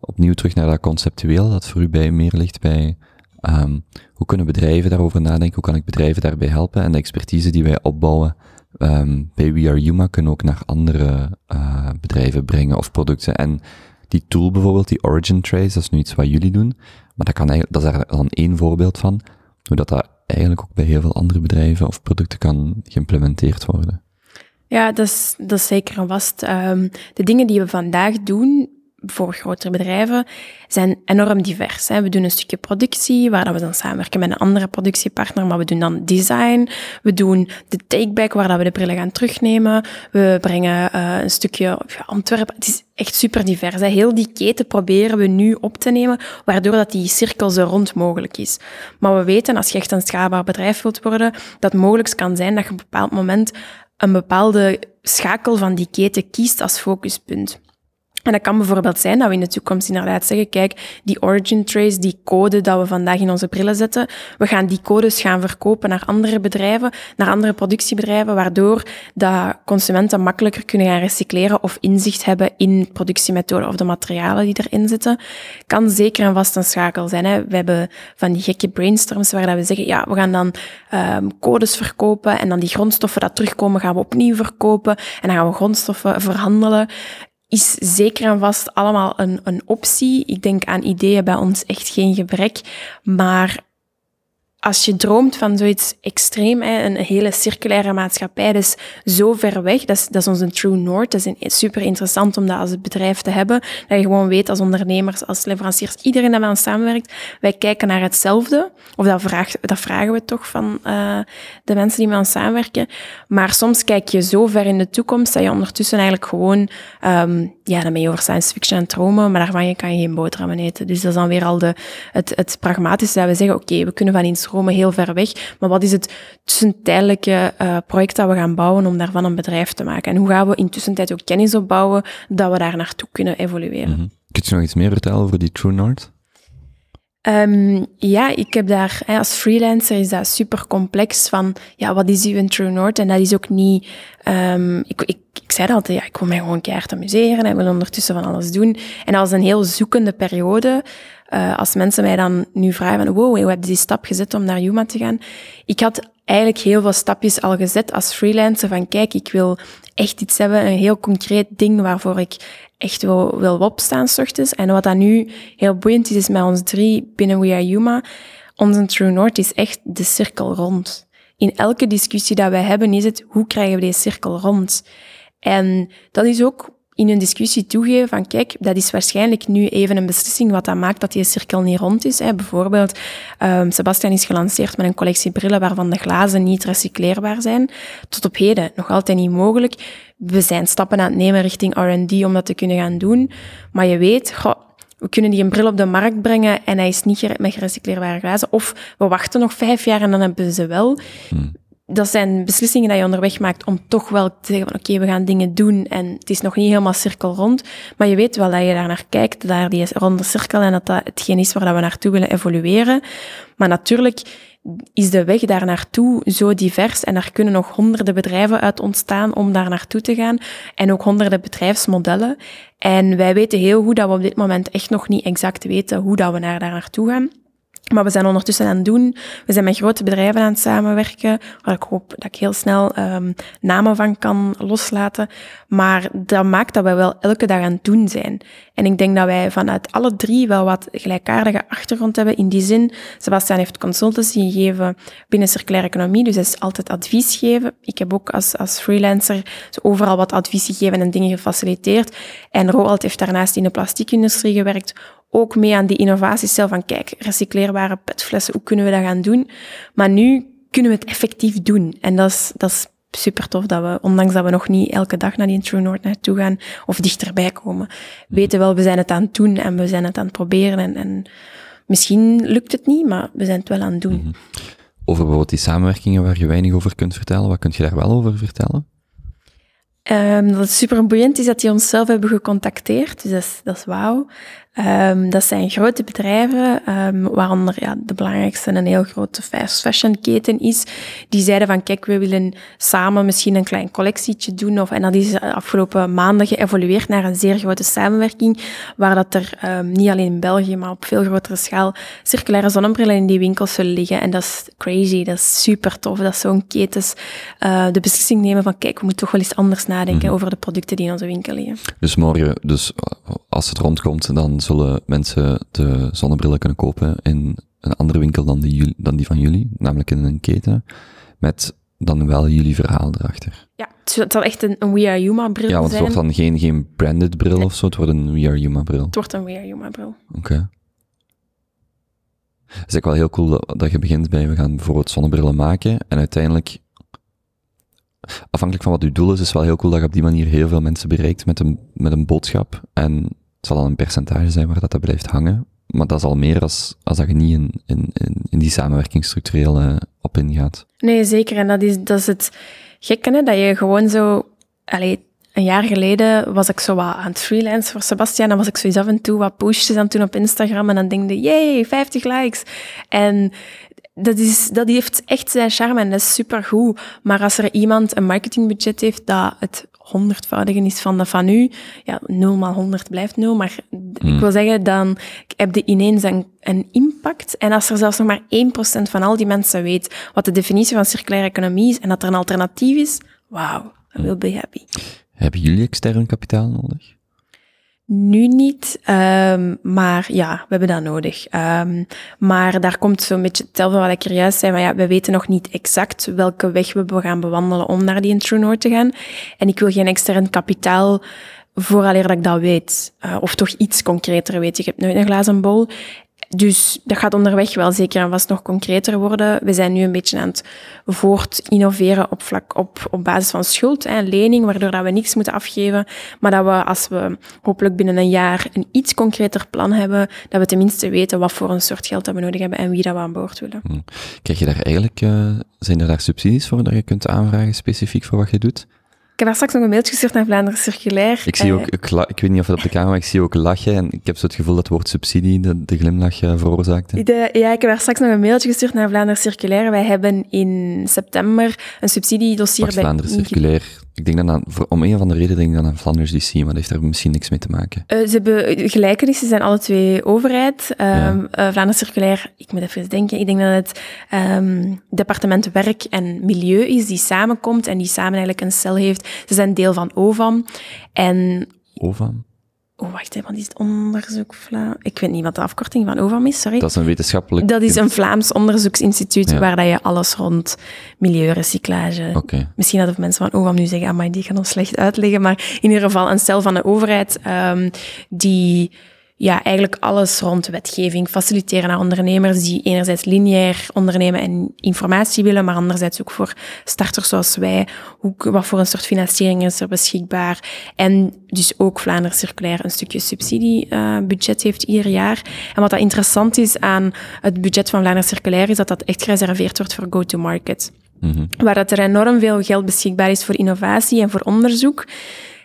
opnieuw terug naar dat conceptueel, dat voor u bij meer ligt bij, ehm, hoe kunnen bedrijven daarover nadenken, hoe kan ik bedrijven daarbij helpen, en de expertise die wij opbouwen ehm, bij We Are Yuma kunnen ook naar andere eh, bedrijven brengen of producten. En die tool bijvoorbeeld, die Origin Trace, dat is nu iets wat jullie doen, maar dat, kan eigenlijk, dat is daar dan één voorbeeld van, hoe dat, dat eigenlijk ook bij heel veel andere bedrijven of producten kan geïmplementeerd worden. Ja, dat is, dat is zeker en vast. Ehm, de dingen die we vandaag doen voor grotere bedrijven zijn enorm divers. Hè. We doen een stukje productie, waar we dan samenwerken met een andere productiepartner, maar we doen dan design. We doen de takeback, waar we de brillen gaan terugnemen. We brengen eh, een stukje op Antwerpen. Het is echt super divers. Heel die keten proberen we nu op te nemen, waardoor dat die cirkel zo rond mogelijk is. Maar we weten, als je echt een schaalbaar bedrijf wilt worden, dat het mogelijk kan zijn dat je op een bepaald moment een bepaalde schakel van die keten kiest als focuspunt. En dat kan bijvoorbeeld zijn dat we in de toekomst inderdaad zeggen, kijk, die origin trace, die code dat we vandaag in onze brillen zetten, we gaan die codes gaan verkopen naar andere bedrijven, naar andere productiebedrijven, waardoor dat consumenten makkelijker kunnen gaan recycleren of inzicht hebben in productiemethoden of de materialen die erin zitten. Kan zeker en vast een schakel zijn. Hè. We hebben van die gekke brainstorms waar dat we zeggen, ja, we gaan dan um, codes verkopen en dan die grondstoffen dat terugkomen gaan we opnieuw verkopen en dan gaan we grondstoffen verhandelen is zeker en vast allemaal een, een optie. Ik denk aan ideeën bij ons echt geen gebrek. Maar als je droomt van zoiets extreem, een hele circulaire maatschappij, dat is zo ver weg. Dat is, dat is onze true north. Dat is super interessant om dat als bedrijf te hebben. Dat je gewoon weet als ondernemers, als leveranciers, iedereen dat ons samenwerkt, wij kijken naar hetzelfde. Of dat, vraagt, dat vragen we toch van uh, de mensen die met ons samenwerken. Maar soms kijk je zo ver in de toekomst dat je ondertussen eigenlijk gewoon, um, ja, dan ben je over science fiction aan het dromen, maar daarvan kan je geen boterhammen eten. Dus dat is dan weer al de, het, het pragmatische dat we zeggen, oké, we kunnen van in Rome heel ver weg. Maar wat is het tussentijdelijke uh, project dat we gaan bouwen om daarvan een bedrijf te maken? En hoe gaan we intussen tijd ook kennis opbouwen dat we daar naartoe kunnen evolueren? Mm -hmm. Kun je nog iets meer vertellen over die True North? Um, ja, ik heb daar, als freelancer is dat super complex van, ja, wat is uw True North? En dat is ook niet, um, ik, ik, ik zei altijd, ja, ik wil mij gewoon keihard amuseren en wil ondertussen van alles doen. En was een heel zoekende periode. Uh, als mensen mij dan nu vragen van, wow, hoe heb je die stap gezet om naar Yuma te gaan? Ik had eigenlijk heel veel stapjes al gezet als freelancer van, kijk, ik wil echt iets hebben, een heel concreet ding waarvoor ik echt wil, wil opstaan s ochtends. En wat dat nu heel boeiend is, is met ons drie binnen We Are Yuma, onze True North is echt de cirkel rond. In elke discussie dat wij hebben is het, hoe krijgen we deze cirkel rond? En dat is ook in een discussie toegeven van kijk, dat is waarschijnlijk nu even een beslissing wat dat maakt dat die cirkel niet rond is. Hè. Bijvoorbeeld, um, Sebastian is gelanceerd met een collectie brillen waarvan de glazen niet recycleerbaar zijn. Tot op heden nog altijd niet mogelijk. We zijn stappen aan het nemen richting R&D om dat te kunnen gaan doen. Maar je weet, we kunnen die een bril op de markt brengen en hij is niet met gerecycleerbare glazen. Of we wachten nog vijf jaar en dan hebben ze wel. Hmm dat zijn beslissingen die je onderweg maakt om toch wel te zeggen van oké, we gaan dingen doen en het is nog niet helemaal cirkel rond, maar je weet wel dat je daar naar kijkt, daar die ronde cirkel en dat dat hetgeen is waar we naartoe willen evolueren. Maar natuurlijk is de weg daar naartoe zo divers en er kunnen nog honderden bedrijven uit ontstaan om daar naartoe te gaan en ook honderden bedrijfsmodellen. En wij weten heel goed dat we op dit moment echt nog niet exact weten hoe dat we naar daar naartoe gaan. Maar we zijn ondertussen aan het doen. We zijn met grote bedrijven aan het samenwerken, waar ik hoop dat ik heel snel um, namen van kan loslaten. Maar dat maakt dat we wel elke dag aan het doen zijn. En ik denk dat wij vanuit alle drie wel wat gelijkaardige achtergrond hebben. In die zin, Sebastian heeft consultancy gegeven binnen circulaire economie, dus hij is altijd advies geven. Ik heb ook als, als freelancer overal wat advies gegeven en dingen gefaciliteerd. En Roald heeft daarnaast in de plastiekindustrie gewerkt ook mee aan die innovaties zelf van kijk, recycleerbare petflessen, hoe kunnen we dat gaan doen? Maar nu kunnen we het effectief doen. En dat is, dat is super tof dat we, ondanks dat we nog niet elke dag naar die True North naartoe gaan of dichterbij komen, weten wel, we zijn het aan het doen en we zijn het aan het proberen. En, en misschien lukt het niet, maar we zijn het wel aan het doen. Mhm. Over bijvoorbeeld die samenwerkingen waar je weinig over kunt vertellen, wat kun je daar wel over vertellen? Um, dat is super boeiend is dat die ons zelf hebben gecontacteerd. Dus dat is, dat is wauw. Um, dat zijn grote bedrijven, um, waaronder ja, de belangrijkste een heel grote fast fashion keten is. Die zeiden van kijk, we willen samen misschien een klein collectietje doen. Of, en dat is de afgelopen maanden geëvolueerd naar een zeer grote samenwerking, waar dat er um, niet alleen in België, maar op veel grotere schaal circulaire zonnebrillen in die winkels zullen liggen. En dat is crazy, dat is super tof. Dat zo'n ketens uh, de beslissing nemen van kijk, we moeten toch wel eens anders nadenken mhm. over de producten die in onze winkel liggen. Dus morgen, dus als het rondkomt, dan zullen mensen de zonnebrillen kunnen kopen in een andere winkel dan die, dan die van jullie, namelijk in een keten, met dan wel jullie verhaal erachter. Ja, het zal echt een, een We Are Yuma bril zijn. Ja, want het wordt dan geen, geen branded bril of zo, het wordt een We Are Yuma bril. Het wordt een We Are Yuma bril. Oké. Okay. Het is ook wel heel cool dat, dat je begint bij, we gaan bijvoorbeeld zonnebrillen maken en uiteindelijk afhankelijk van wat uw doel is, is het wel heel cool dat je op die manier heel veel mensen bereikt met een, met een boodschap. En zal dan een percentage zijn waar dat, dat blijft hangen. Maar dat is al meer als, als dat je niet in, in, in die samenwerking structureel uh, op ingaat. Nee, zeker. En dat is, dat is het gekke, hè? dat je gewoon zo... Allee, een jaar geleden was ik zo wat aan het freelance voor Sebastian. Dan was ik zoiets af en toe wat postjes aan toen op Instagram. En dan denk je, yay, 50 likes. En dat, is, dat heeft echt zijn charme en dat is supergoed. Maar als er iemand een marketingbudget heeft dat het honderdvoudigen is van de van u, ja, 0 maal 100 blijft 0, maar ik hmm. wil zeggen, dan heb je ineens een, een impact. En als er zelfs nog maar 1% van al die mensen weet wat de definitie van circulaire economie is en dat er een alternatief is, wauw, I will be happy. Hebben jullie extern kapitaal nodig? Nu niet, um, maar ja, we hebben dat nodig. Um, maar daar komt zo'n beetje hetzelfde wat ik er juist zei, maar ja, we weten nog niet exact welke weg we gaan bewandelen om naar die True North te gaan. En ik wil geen extern kapitaal vooraleer dat ik dat weet. Uh, of toch iets concreter weet. Ik heb nooit een glazen bol. Dus dat gaat onderweg wel zeker en vast nog concreter worden. We zijn nu een beetje aan het voort innoveren op, vlak, op, op basis van schuld en lening, waardoor dat we niks moeten afgeven. Maar dat we, als we hopelijk binnen een jaar een iets concreter plan hebben, dat we tenminste weten wat voor een soort geld dat we nodig hebben en wie dat we aan boord willen. Hm. Krijg je daar eigenlijk, uh, zijn er daar subsidies voor dat je kunt aanvragen specifiek voor wat je doet? Ik heb daar straks nog een mailtje gestuurd naar Vlaanderen Circulair. Ik zie ook, eh, ik, ik, weet niet of het op de camera, maar ik zie ook lachen en ik heb zo het gevoel dat het woord subsidie de, de glimlach uh, veroorzaakte. De, ja, ik heb daar straks nog een mailtje gestuurd naar Vlaanderen Circulair. Wij hebben in september een subsidiedossier bij... Vlaanderen Circulair, ik denk dan aan, om een van de redenen denk ik dan aan Flanders DC, maar dat heeft daar misschien niks mee te maken. Uh, ze hebben gelijkenissen, zijn alle twee overheid. Um, ja. uh, Vlaanderen Circulair, ik moet even denken, ik denk dat het um, departement Werk en Milieu is die samenkomt en die samen eigenlijk een cel heeft. Ze zijn deel van OVAM. En OVAM? Oh, wacht even, wat is het onderzoek Vlaam? Ik weet niet wat de afkorting van OVAM is, sorry. Dat is een wetenschappelijk... Dat is een Vlaams onderzoeksinstituut Ja. waar dat je alles rond milieurecyclage... Oké. Misschien dat de mensen van OVAM nu zeggen, ah, maar die gaan ons slecht uitleggen. Maar in ieder geval een stel van de overheid ehm, die ja, eigenlijk alles rond wetgeving faciliteren naar ondernemers die enerzijds lineair ondernemen en informatie willen, maar anderzijds ook voor starters zoals wij. Hoe, wat voor een soort financiering is er beschikbaar? En dus ook Vlaanderen Circulair een stukje subsidiebudget heeft ieder jaar. En wat dat interessant is aan het budget van Vlaanderen Circulair is dat dat echt gereserveerd wordt voor go-to-market Mhm. waar dat er enorm veel geld beschikbaar is voor innovatie en voor onderzoek,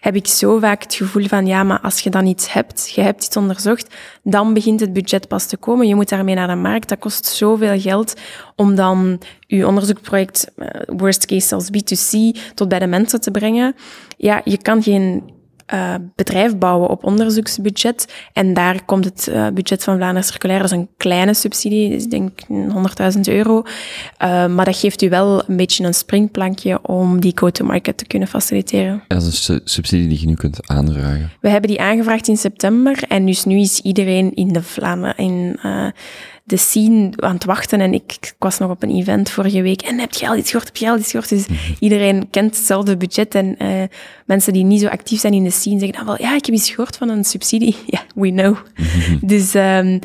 heb ik zo vaak het gevoel van, ja, maar als je dan iets hebt, je hebt iets onderzocht, dan begint het budget pas te komen. Je moet daarmee naar de markt. Dat kost zoveel geld om dan je onderzoekproject, eh, worst case zelfs B2C, tot bij de mensen te brengen. Ja, je kan geen eh, bedrijf bouwen op onderzoeksbudget. En daar komt het eh, budget van Vlaanderen Circulair, is een kleine subsidie, dus ik denk 100.000 euro. Eh, maar dat geeft u wel een beetje een springplankje om die go-to-market te kunnen faciliteren. Dat is een su- subsidie die je nu kunt aanvragen. We hebben die aangevraagd in september en dus nu is iedereen in de Vlaanderen, in de scene aan het wachten. En ik, ik was nog op een event vorige week en heb je al iets gehoord, heb je al iets gehoord? Dus iedereen kent hetzelfde budget en eh, mensen die niet zo actief zijn in de scene zeggen dan wel, ja, ik heb iets gehoord van een subsidie. Ja, we know. Dus ehm,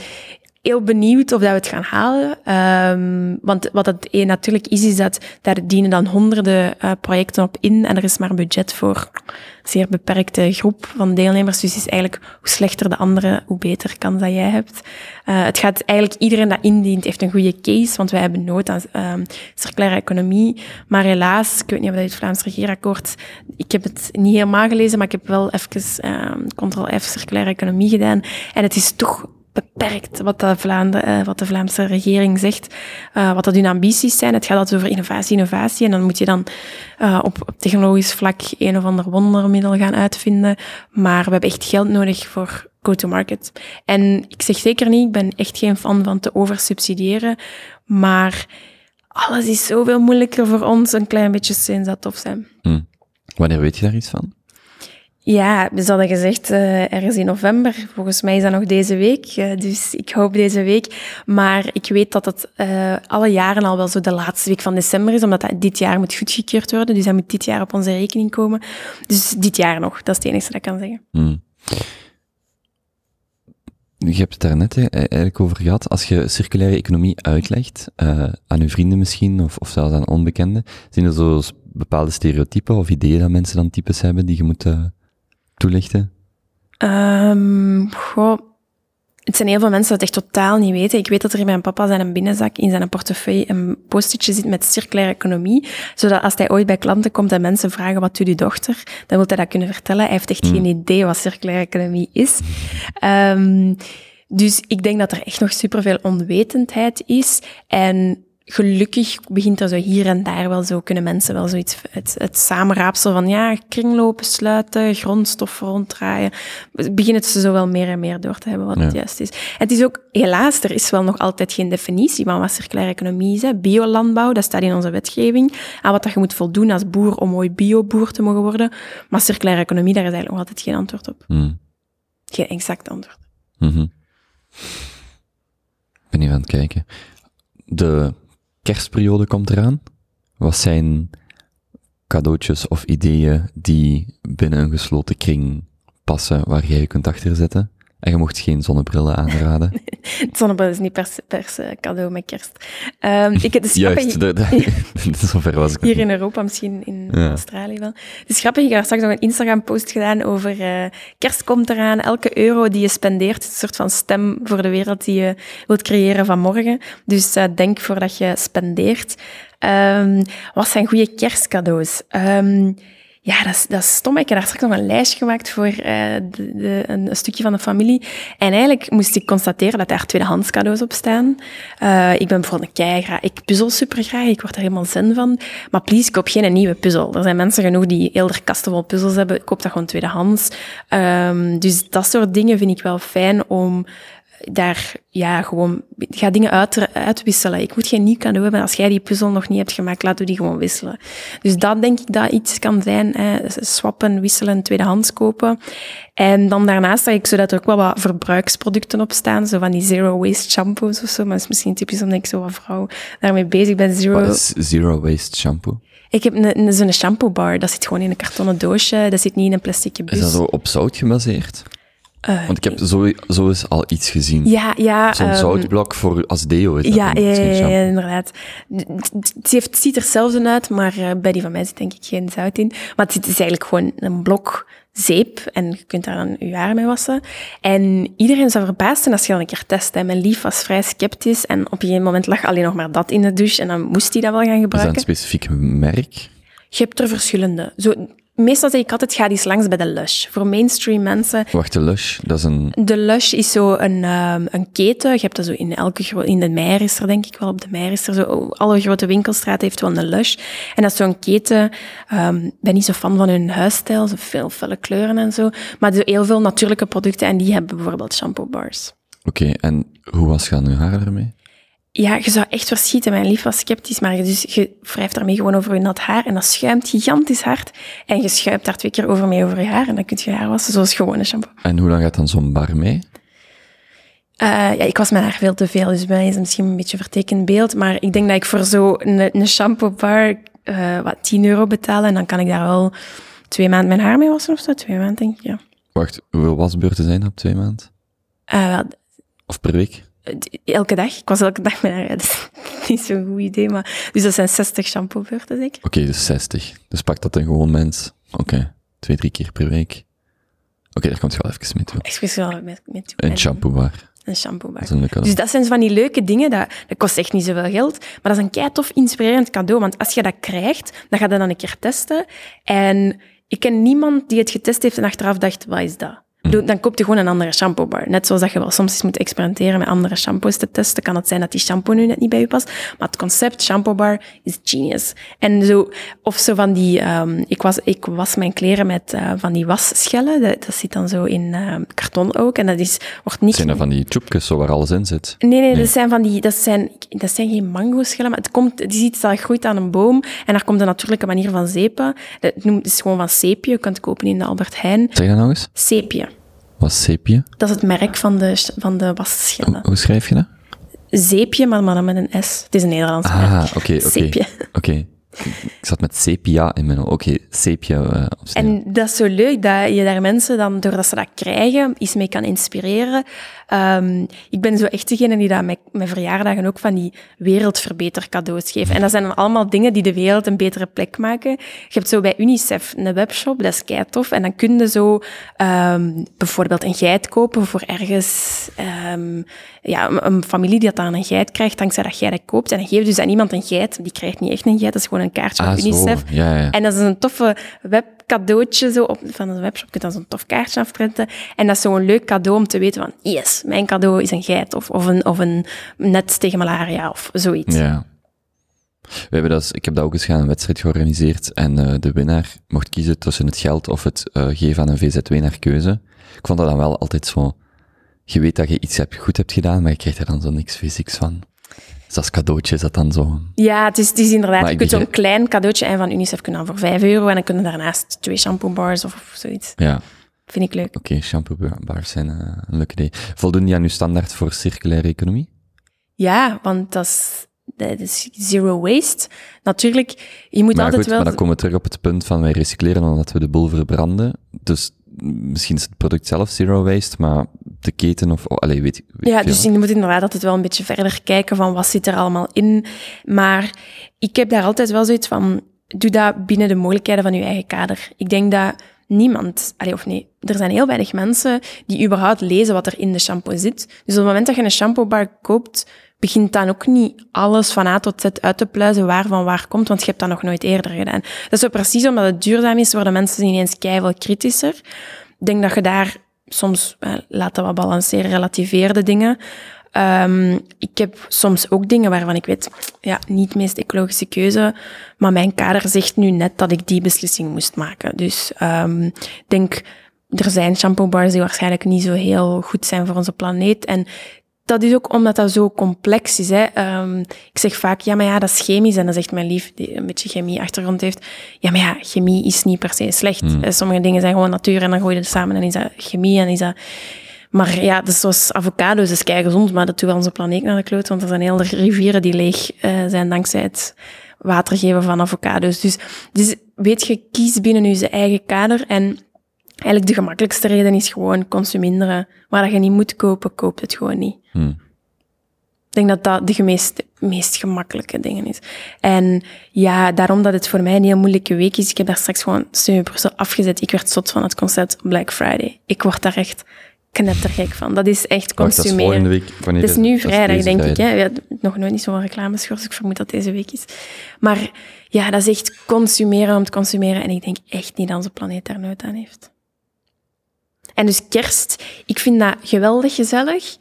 heel benieuwd of dat we het gaan halen. Ehm, want wat het natuurlijk is, is dat daar dienen dan honderden eh, projecten op in en er is maar budget voor een zeer beperkte groep van deelnemers. Dus is eigenlijk hoe slechter de andere, hoe beter kans dat jij hebt. Eh, het gaat eigenlijk iedereen dat indient heeft een goede case, want wij hebben nood aan ehm, circulaire economie. Maar helaas, ik weet niet of dat het Vlaams regeerakkoord, ik heb het niet helemaal gelezen, maar ik heb wel even ehm Ctrl-F circulaire economie gedaan. En het is toch beperkt wat de, Vlaanderen, eh, wat de Vlaamse regering zegt, eh, wat dat hun ambities zijn. Het gaat altijd over innovatie, innovatie. En dan moet je dan eh, op, technologisch vlak een of ander wondermiddel gaan uitvinden. Maar we hebben echt geld nodig voor go-to-market. En ik zeg zeker niet, ik ben echt geen fan van te oversubsidiëren. Maar alles is zoveel moeilijker voor ons. Een klein beetje steun zou tof zijn. Hm. Wanneer weet je daar iets van? Ja, we hadden gezegd uh, ergens in november. Volgens mij is dat nog deze week. Uh, dus ik hoop deze week. Maar ik weet dat het uh, alle jaren al wel zo de laatste week van december is, omdat dat dit jaar moet goedgekeurd worden. Dus dat moet dit jaar op onze rekening komen. Dus dit jaar nog. Dat is het enige dat ik kan zeggen. Hm. Je hebt het daar net eigenlijk over gehad. Als je circulaire economie uitlegt, aan je vrienden misschien, of, of zelfs aan onbekenden, zijn er zo bepaalde stereotypen of ideeën dat mensen dan types hebben die je moet toelichten? Um, goh, het zijn heel veel mensen dat echt totaal niet weten. Ik weet dat er in mijn papa zijn binnenzak, in zijn portefeuille, een postetje zit met circulaire economie. Zodat als hij ooit bij klanten komt en mensen vragen, wat doet uw dochter? Dan wil hij dat kunnen vertellen. Hij heeft echt mm. geen idee wat circulaire economie is. Um, dus ik denk dat er echt nog superveel onwetendheid is. En gelukkig begint er zo hier en daar wel zo, kunnen mensen wel zoiets, het, het samenraapsel van ja, kringlopen sluiten, grondstoffen ronddraaien, beginnen ze zo wel meer en meer door te hebben wat ja. het juist is. En het is ook, helaas, er is wel nog altijd geen definitie van wat circulaire economie is. Hè. Biolandbouw, dat staat in onze wetgeving, aan wat dat je moet voldoen als boer om mooi bioboer te mogen worden. Maar circulaire economie, daar is eigenlijk nog altijd geen antwoord op. Hmm. Geen exact antwoord. Mm -hmm. Ik ben even aan het kijken. De kerstperiode komt eraan. Wat zijn cadeautjes of ideeën die binnen een gesloten kring passen, waar jij je kunt achterzetten? En je mocht geen zonnebrillen aanraden. Zonnebril is niet per, per cadeau met kerst. Um, ik heb de Juist, de, de, zover was ik. Hier in Europa, misschien in ja. Australië wel. Het is grappig, ik heb straks nog een Instagram-post gedaan over uh, kerst komt eraan. Elke euro die je spendeert is een soort van stem voor de wereld die je wilt creëren van morgen. Dus uh, denk voordat je spendeert. Um, wat zijn goede kerstcadeaus? Um, ja, dat is, dat stom. Ik heb daar straks nog een lijstje gemaakt voor uh, de, een stukje van de familie. En eigenlijk moest ik constateren dat daar tweedehands cadeaus op staan. Uh, ik ben bijvoorbeeld een keigraag. Ik puzzel super graag. Ik word er helemaal zen van. Maar please, koop geen nieuwe puzzel. Er zijn mensen genoeg die kasten vol puzzels hebben. Ik koop dat gewoon tweedehands. Um, dus dat soort dingen vind ik wel fijn om daar ja, gewoon ga dingen uit, uitwisselen. Ik moet geen nieuw cadeau hebben. Als jij die puzzel nog niet hebt gemaakt, laten we die gewoon wisselen. Dus dat denk ik dat iets kan zijn. Hè. Swappen, wisselen, tweedehands kopen. En dan daarnaast zeg ik zodat er ook wel wat verbruiksproducten op staan. Zo van die zero waste shampoos of zo. Maar dat is misschien typisch omdat ik zo wat vrouw daarmee bezig ben. Zero, wat is zero waste shampoo? Ik heb een, zo'n shampoo bar. Dat zit gewoon in een kartonnen doosje. Dat zit niet in een plastic bus. Is dat zo op zout gebaseerd? Uh, Want ik heb zo, zo eens al iets gezien. Ja, ja. Zo'n um, zoutblok voor als deo. Is ja, ja, ja, ja, inderdaad. Het, heeft, het ziet er zelfs uit, maar uh, bij die van mij zit denk ik geen zout in. Maar het is eigenlijk gewoon een blok zeep en je kunt daar dan je haren mee wassen. En iedereen zou verbaasd zijn als je dan een keer test. Hè. Mijn lief was vrij sceptisch en op een gegeven moment lag alleen nog maar dat in de douche en dan moest hij dat wel gaan gebruiken. Is dat een specifiek merk? Je hebt er verschillende. Zo, Meestal zeg ik altijd, ga eens langs bij de Lush. Voor mainstream mensen... Wacht, de Lush, dat is een... De Lush is zo een, um, een keten. Je hebt dat zo in elke... In de Meijer is er, denk ik wel, op de Meijer is er zo... Alle grote winkelstraten heeft wel een Lush. En dat is zo'n keten... Um, ik ben niet zo fan van hun huisstijl, zo veel felle kleuren en zo. Maar heel veel natuurlijke producten en die hebben bijvoorbeeld shampoo bars. Oké, okay, en hoe was je aan je haar ermee? Ja, je zou echt verschieten. Mijn lief was sceptisch, maar dus je wrijft daarmee gewoon over je nat haar en dat schuimt gigantisch hard. En je schuipt daar twee keer over mee over je haar en dan kun je je haar wassen zoals gewone shampoo. En hoe lang gaat dan zo'n bar mee? Uh, ja, ik was mijn haar veel te veel, dus bij mij is het misschien een beetje een vertekend beeld. Maar ik denk dat ik voor zo'n een, shampoo bar uh, wat 10 euro betaal en dan kan ik daar wel twee maanden mijn haar mee wassen of zo. Twee maanden, denk ik, ja. Wacht, hoeveel wasbeurten zijn dat op twee maanden? Uh, of per week? Elke dag. Ik was elke dag met haar. Dat is niet zo'n goed idee, maar... Dus dat zijn 60 shampoo-beurten, denk ik. Oké, dus 60. Dus pak dat een gewoon mens. Oké, okay. twee, drie keer per week. Oké, okay, daar komt je wel even mee toe. Ik wel met, met toe. Een shampoo-bar. Een shampoo-bar. Dus dat zijn van die leuke dingen, dat, dat kost echt niet zoveel geld, maar dat is een kei tof, inspirerend cadeau, want als je dat krijgt, dan ga je dan een keer testen. En ik ken niemand die het getest heeft en achteraf dacht, wat is dat? Dan koop je gewoon een andere shampoo bar. Net zoals dat je wel soms eens moet experimenteren met andere shampoos te testen, kan het zijn dat die shampoo nu net niet bij je past. Maar het concept shampoo bar is genius. En zo, of zo van die, um, ik, was, ik was mijn kleren met uh, van die wasschellen. Dat, dat, zit dan zo in uh, karton ook. En dat is, wordt niet... Zijn dat van die tjoepjes zo waar alles in zit? Nee, nee, nee, dat zijn van die, dat zijn, dat zijn geen mango schellen, maar het komt, die ziet dat groeit aan een boom. En daar komt een natuurlijke manier van zeepen. Dat noemt, is gewoon van zeepje. Je kunt het kopen in de Albert Heijn. Zeg dat nog eens? Zeepje. Wat zeepje? Dat is het merk van de, van de wasschellen. Hoe, schrijf je dat? Zeepje, maar, maar dan met een S. Het is een Nederlands ah, merk. Ah, oké, oké. Oké. Ik zat met sepia in mijn... Oké, okay, sepia. Uh, en dat is zo leuk dat je daar mensen dan, doordat ze dat krijgen, iets mee kan inspireren. Um, ik ben zo echt degene die dat met, met verjaardagen ook van die wereldverbeter cadeaus geeft. En dat zijn dan allemaal dingen die de wereld een betere plek maken. Je hebt zo bij UNICEF een webshop, dat is kei tof. En dan kun je zo um, bijvoorbeeld een geit kopen voor ergens... Um, ja, een familie die dat dan een geit krijgt, dankzij dat jij dat koopt. En dan geef je dus aan iemand een geit. Die krijgt niet echt een geit, dat is gewoon een kaartje van ah, UNICEF. Ja, ja. En dat is een toffe webcadeautje zo op, van een webshop. Je kunt dan zo'n tof kaartje afprinten. En dat is zo'n leuk cadeau om te weten van, yes, mijn cadeau is een geit of, of, een, of een net tegen malaria of zoiets. Ja. We hebben dat, ik heb dat ook eens gaan een wedstrijd georganiseerd en uh, de winnaar mocht kiezen tussen het geld of het uh, geven aan een VZW naar keuze. Ik vond dat dan wel altijd zo je weet dat je iets hebt, goed hebt gedaan, maar je krijgt er dan zo niks fysieks van. Dus als cadeautje is dat dan zo. Ja, het is, het is inderdaad. je kunt zo'n klein cadeautje en van UNICEF kunnen dan voor 5 euro en dan kunnen daarnaast twee shampoo bars of, of zoiets. Ja. Vind ik leuk. Oké, okay, shampoo bars zijn uh, een leuk idee. Voldoen die aan uw standaard voor circulaire economie? Ja, want dat is, dat is zero waste. Natuurlijk, je moet maar altijd goed, wel... Maar dan komen we terug op het punt van wij recycleren omdat we de boel verbranden. Dus misschien is het product zelf zero waste, maar de keten of, oh, allez, weet, weet Ja, dus je moet inderdaad altijd wel een beetje verder kijken van wat zit er allemaal in. Maar ik heb daar altijd wel zoiets van, doe dat binnen de mogelijkheden van je eigen kader. Ik denk dat niemand, allez, of nee, er zijn heel weinig mensen die überhaupt lezen wat er in de shampoo zit. Dus op het moment dat je een shampoo bar koopt, begint dan ook niet alles van A tot Z uit te pluizen waar van waar komt, want je hebt dat nog nooit eerder gedaan. Dat is zo precies omdat het duurzaam is, worden mensen ineens keihard kritischer. Ik denk dat je daar soms, eh, laten we balanceren, relativeerde dingen. Um, ik heb soms ook dingen waarvan ik weet, ja, niet de meest ecologische keuze, maar mijn kader zegt nu net dat ik die beslissing moest maken. Dus um, ik denk, er zijn shampoo bars die waarschijnlijk niet zo heel goed zijn voor onze planeet. En dat is ook omdat dat zo complex is. Hè. Um, ik zeg vaak, ja, maar ja, dat is chemisch. En dan zegt mijn lief, die een beetje chemie-achtergrond heeft, ja, maar ja, chemie is niet per se slecht. Mm. Sommige dingen zijn gewoon natuur en dan gooi je het samen en is dat chemie en is dat... Maar ja, dus zoals avocado's is kei gezond, maar dat doet wel onze planeet naar de kloot, want er zijn heel veel rivieren die leeg uh, zijn dankzij het water geven van avocado's. Dus, dus weet je, kies binnen je eigen kader en Eigenlijk de gemakkelijkste reden is gewoon consuminderen. Waar dat je niet moet kopen, koop het gewoon niet. Hmm. Ik denk dat dat de meest, meest gemakkelijke dingen is. En ja, daarom dat het voor mij een heel moeilijke week is. Ik heb daar straks gewoon Brussel afgezet. Ik werd zot van het concept Black Friday. Ik word daar echt knettergek van. Dat is echt consumeren. dat is week. Het is nu vrijdag, denk ik. Hè? Ja, nog nooit niet zo'n reclames dus ik vermoed dat deze week is. Maar ja, dat is echt consumeren om te consumeren. En ik denk echt niet dat onze planeet daar nooit aan heeft. En dus kerst, ik vind dat geweldig gezellig.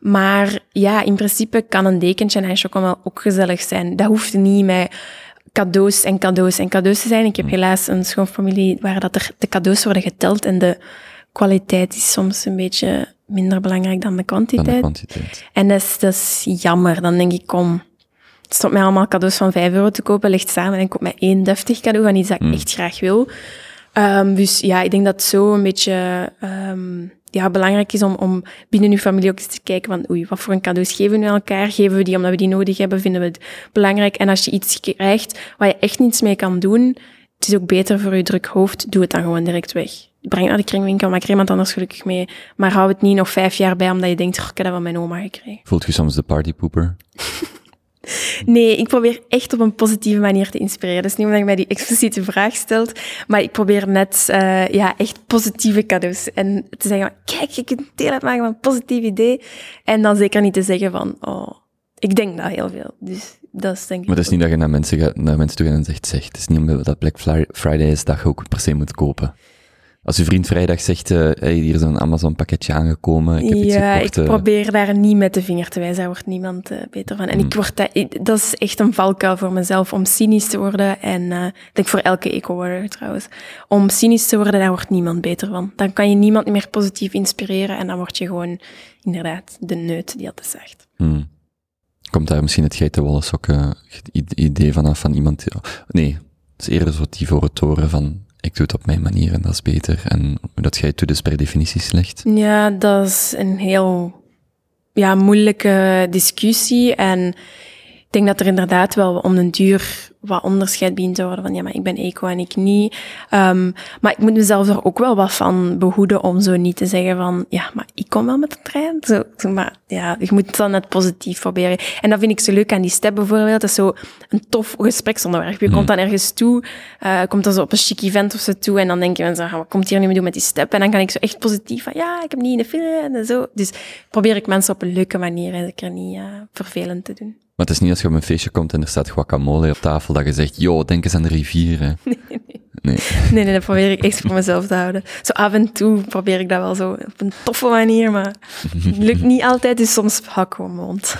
Maar ja, in principe kan een dekentje en chocomel ook gezellig zijn. Dat hoeft niet met cadeaus en cadeaus en cadeaus te zijn. Ik heb helaas een schoonfamilie waar dat er de cadeaus worden geteld en de kwaliteit is soms een beetje minder belangrijk dan de kwantiteit. Dan de kwantiteit. En dat is, dat is jammer. Dan denk ik, kom, het stopt mij allemaal cadeaus van 5 euro te kopen, ligt samen en ik koop mij één deftig cadeau van iets dat ik mm. echt graag wil. Um, dus ja, ik denk dat het zo een beetje um, ja, belangrijk is om, om binnen uw familie ook eens te kijken van oei, wat voor een cadeaus geven we elkaar? Geven we die omdat we die nodig hebben? Vinden we het belangrijk? En als je iets krijgt waar je echt niets mee kan doen, het is ook beter voor je druk hoofd, doe het dan gewoon direct weg. Breng naar de kringwinkel, maak er iemand anders gelukkig mee. Maar hou het niet nog vijf jaar bij omdat je denkt, ik heb dat van mijn oma gekregen. Voelt je soms de partypooper? Nee, ik probeer echt op een positieve manier te inspireren. Dus niet omdat je mij die expliciete vraag stelt, maar ik probeer net uh, ja, echt positieve cadeaus. En te zeggen, kijk, je kunt deel uitmaken van een positief idee. En dan zeker niet te zeggen van, oh, ik denk dat heel veel. Dus dat is denk ik... Maar het is niet dat je naar mensen, gaat, naar mensen toe gaat en zegt, zeg, het is niet omdat dat Black Friday is dat je ook per se moet kopen. Als uw vriend vrijdag zegt, uh, hey, hier is een Amazon pakketje aangekomen, ik heb iets ja, gekocht, ik uh... probeer daar niet met de vinger te wijzen, daar wordt niemand uh, beter van. En ik mm. word dat, dat is echt een valkuil voor mezelf, om cynisch te worden. En uh, ik denk voor elke eco-warrior trouwens. Om cynisch te worden, daar wordt niemand beter van. Dan kan je niemand meer positief inspireren en dan word je gewoon inderdaad de neut die altijd zegt. Hmm. Komt daar misschien het geitenwolle sokken idee vanaf van iemand? Nee, het is eerder zo die voor het toren van ik doe het op mijn manier en dat is beter. En dat jij het doet is per definitie slecht. Ja, dat is een heel ja, moeilijke discussie. En denk dat er inderdaad wel om een duur wat onderscheid begint te worden van ja, maar ik ben eco en ik niet. Um, maar ik moet mezelf er ook wel wat van behoeden om zo niet te zeggen van ja, maar ik kom wel met de trein. Zo, maar ja, je moet het dan net positief proberen. En dat vind ik zo leuk aan die step bijvoorbeeld. Dat is zo een tof gespreksonderwerp. Je komt hmm. dan ergens toe, uh, komt dan zo op een chic event of zo toe en dan denk je van wat komt hier nu mee doen met die step? En dan kan ik zo echt positief van ja, ik heb niet in de film en zo. Dus probeer ik mensen op een leuke manier en zeker niet uh, vervelend te doen. Maar het is niet als je op een feestje komt en er staat guacamole op tafel, dat je zegt, yo, denk eens aan de rivieren. Nee, nee. Nee. nee, nee, dat probeer ik echt voor mezelf te houden. Zo af en toe probeer ik dat wel zo op een toffe manier, maar het lukt niet altijd, dus soms hak gewoon mond.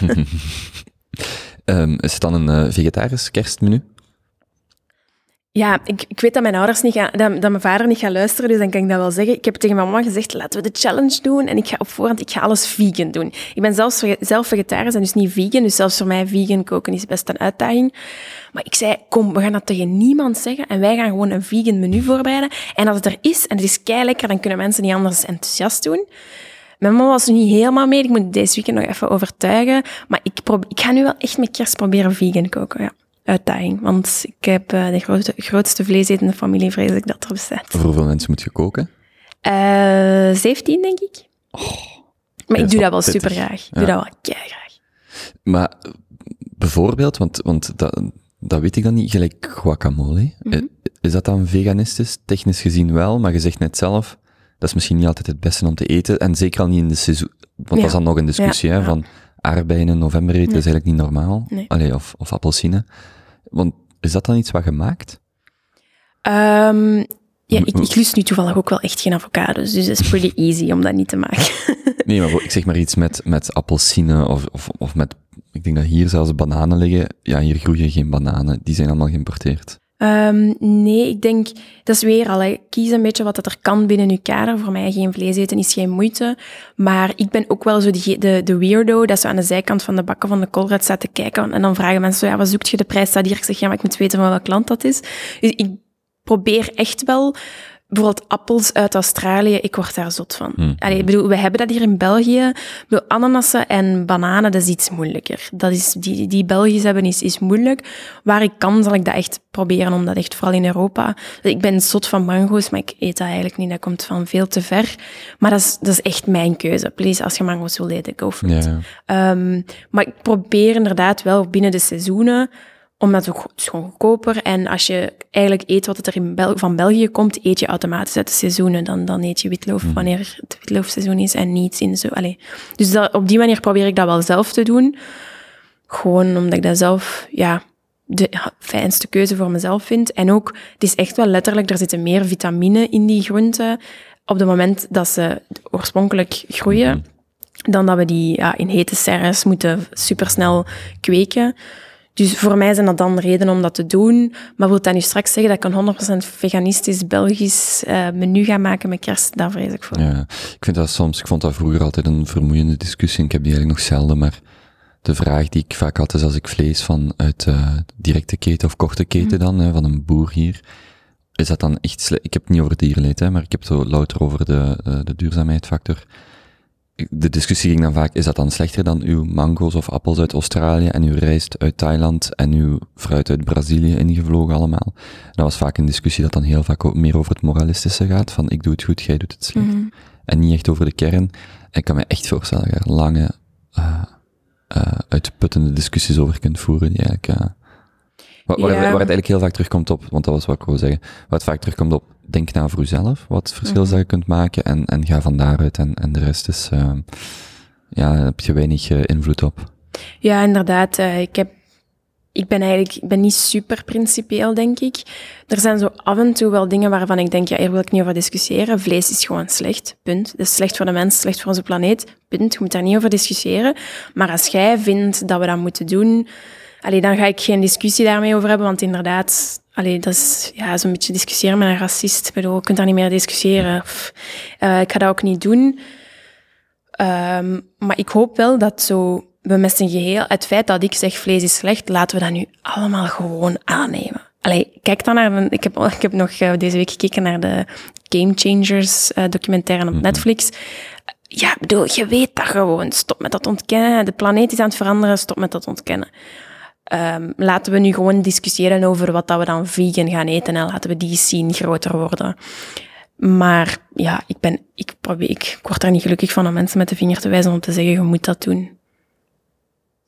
um, is het dan een uh, vegetarisch kerstmenu? Ja, ik, ik weet dat mijn ouders niet gaan, dat, mijn vader niet gaat luisteren, dus dan kan ik dat wel zeggen. Ik heb tegen mijn mama gezegd, laten we de challenge doen. En ik ga op voorhand, ik ga alles vegan doen. Ik ben zelfs, zelf vegetarisch en dus niet vegan, dus zelfs voor mij vegan koken is best een uitdaging. Maar ik zei, kom, we gaan dat tegen niemand zeggen en wij gaan gewoon een vegan menu voorbereiden. En als het er is en het is kei lekker, dan kunnen mensen niet anders enthousiast doen. Mijn mama was er niet helemaal mee, ik moet deze weekend nog even overtuigen. Maar ik, probeer, ik ga nu wel echt met kerst proberen vegan koken, ja uitdaging. Want ik heb uh, de grootste, grootste vleesetende familie, vrees ik, dat er bestaat. Voor hoeveel mensen moet je koken? Uh, eh, 17, denk ik. Oh, maar ik doe dat wel super graag. Ik doe dat wel kei graag. Maar bijvoorbeeld, want, want dat, dat weet ik dan niet, gelijk guacamole. Mhm. Is dat dan veganistisch? Technisch gezien wel, maar je zegt net zelf, dat is misschien niet altijd het beste om te eten. En zeker al niet in de seizoen. Want dat is dan nog een discussie, hè, van aardbeien in november eten is eigenlijk niet normaal. Nee. Allee, of, of appelsine. Want is dat dan iets wat gemaakt? Um, ja, ik, ik lust nu toevallig ook wel echt geen avocados, dus het is pretty easy om dat niet te maken. nee, maar ik zeg maar iets met, met appelsine of, of, of met, ik denk dat hier zelfs bananen liggen. Ja, hier groeien geen bananen, die zijn allemaal geïmporteerd. Ehm, nee, ik denk, dat is weer al, hè. kies een beetje wat dat er kan binnen je kader. Voor mij geen vlees eten is geen moeite. Maar ik ben ook wel zo de, de weirdo, dat ze aan de zijkant van de bakken van de koolruit staat te kijken. En dan vragen mensen zo, ja, wat zoekt je? De prijs staat hier. Ik zeg, ja, maar ik moet weten van welk land dat is. Dus ik probeer echt wel bijvoorbeeld appels uit Australië, ik word daar zot van. Hmm. Allee, ik bedoel, we hebben dat hier in België. Ik bedoel, ananassen en bananen, dat is iets moeilijker. Dat is, die, die Belgisch hebben is, is moeilijk. Waar ik kan, zal ik dat echt proberen, omdat echt vooral in Europa. Ik ben zot van mango's, maar ik eet dat eigenlijk niet. Dat komt van veel te ver. Maar dat is, dat is echt mijn keuze. Please, als je mango's wil eten, go for it. Ehm, maar ik probeer inderdaad wel binnen de seizoenen, omdat het ook het is gewoon goedkoper. En als je eigenlijk eet wat het er in Bel van België komt, eet je automatisch uit de seizoenen. Dan, dan eet je witloof wanneer het witloofseizoen is en niet in zo. Allee. Dus dat, op die manier probeer ik dat wel zelf te doen. Gewoon omdat ik dat zelf, ja, de fijnste keuze voor mezelf vind. En ook, het is echt wel letterlijk, er zitten meer vitamine in die groenten op het moment dat ze oorspronkelijk groeien, dan dat we die ja, in hete serres moeten supersnel kweken. Dus voor mij zijn dat dan redenen om dat te doen. Maar wil dat nu straks zeggen dat ik een 100% veganistisch Belgisch eh, menu ga maken met kerst? Daar vrees ik voor. Ja, ik vind dat soms, ik vond dat vroeger altijd een vermoeiende discussie. Ik heb die eigenlijk nog zelden, maar de vraag die ik vaak had is als ik vlees van uit uh, directe keten of korte keten dan, hè, van een boer hier, is dat dan echt slecht? Ik heb het niet over dierenleed, hè, maar ik heb het louter over de, uh, de duurzaamheidsfactor. De discussie ging dan vaak, is dat dan slechter dan uw mango's of appels uit Australië en uw rijst uit Thailand en uw fruit uit Brazilië ingevlogen allemaal? En dat was vaak een discussie dat dan heel vaak ook meer over het moralistische gaat, van ik doe het goed, jij doet het slecht. Mhm. En niet echt over de kern. En ik kan me echt voorstellen dat je er lange, uh, uh, uitputtende discussies over kunt voeren, die eigenlijk, uh, waar, waar, Ja. waar het eigenlijk heel vaak terugkomt op, want dat was wat ik wou zeggen, het vaak terugkomt op, denk na voor jezelf, wat verschil is dat je kunt maken, en, en ga van daaruit, en, en de rest is, uh, ja, heb je weinig uh, invloed op. Ja, inderdaad. Uh, ik heb ik ben eigenlijk ik ben niet super principieel, denk ik. Er zijn zo af en toe wel dingen waarvan ik denk, ja, hier wil ik niet over discussiëren. Vlees is gewoon slecht, punt. Het is slecht voor de mens, slecht voor onze planeet, punt. Je moet daar niet over discussiëren. Maar als jij vindt dat we dat moeten doen, allee, dan ga ik geen discussie daarmee over hebben, want inderdaad, allee, dat is ja, zo'n beetje discussiëren met een racist. Ik bedoel, je kunt daar niet meer discussiëren. Uh, ik ga dat ook niet doen. Um, maar ik hoop wel dat zo we met zijn geheel, het feit dat ik zeg vlees is slecht, laten we dat nu allemaal gewoon aannemen. Allee, kijk dan naar, een, ik, heb, ik heb nog uh, deze week gekeken naar de Game Changers uh, documentaire op -hmm. Netflix. Ja, bedoel, je weet dat gewoon. Stop met dat ontkennen. De planeet is aan het veranderen, stop met dat ontkennen. Um, laten we nu gewoon discussiëren over wat dat we dan vegan gaan eten en laten we die scene groter worden. Maar ja, ik, ben, ik, probeer, ik, ik word daar niet gelukkig van om mensen met de vinger te wijzen om te zeggen, je moet dat doen.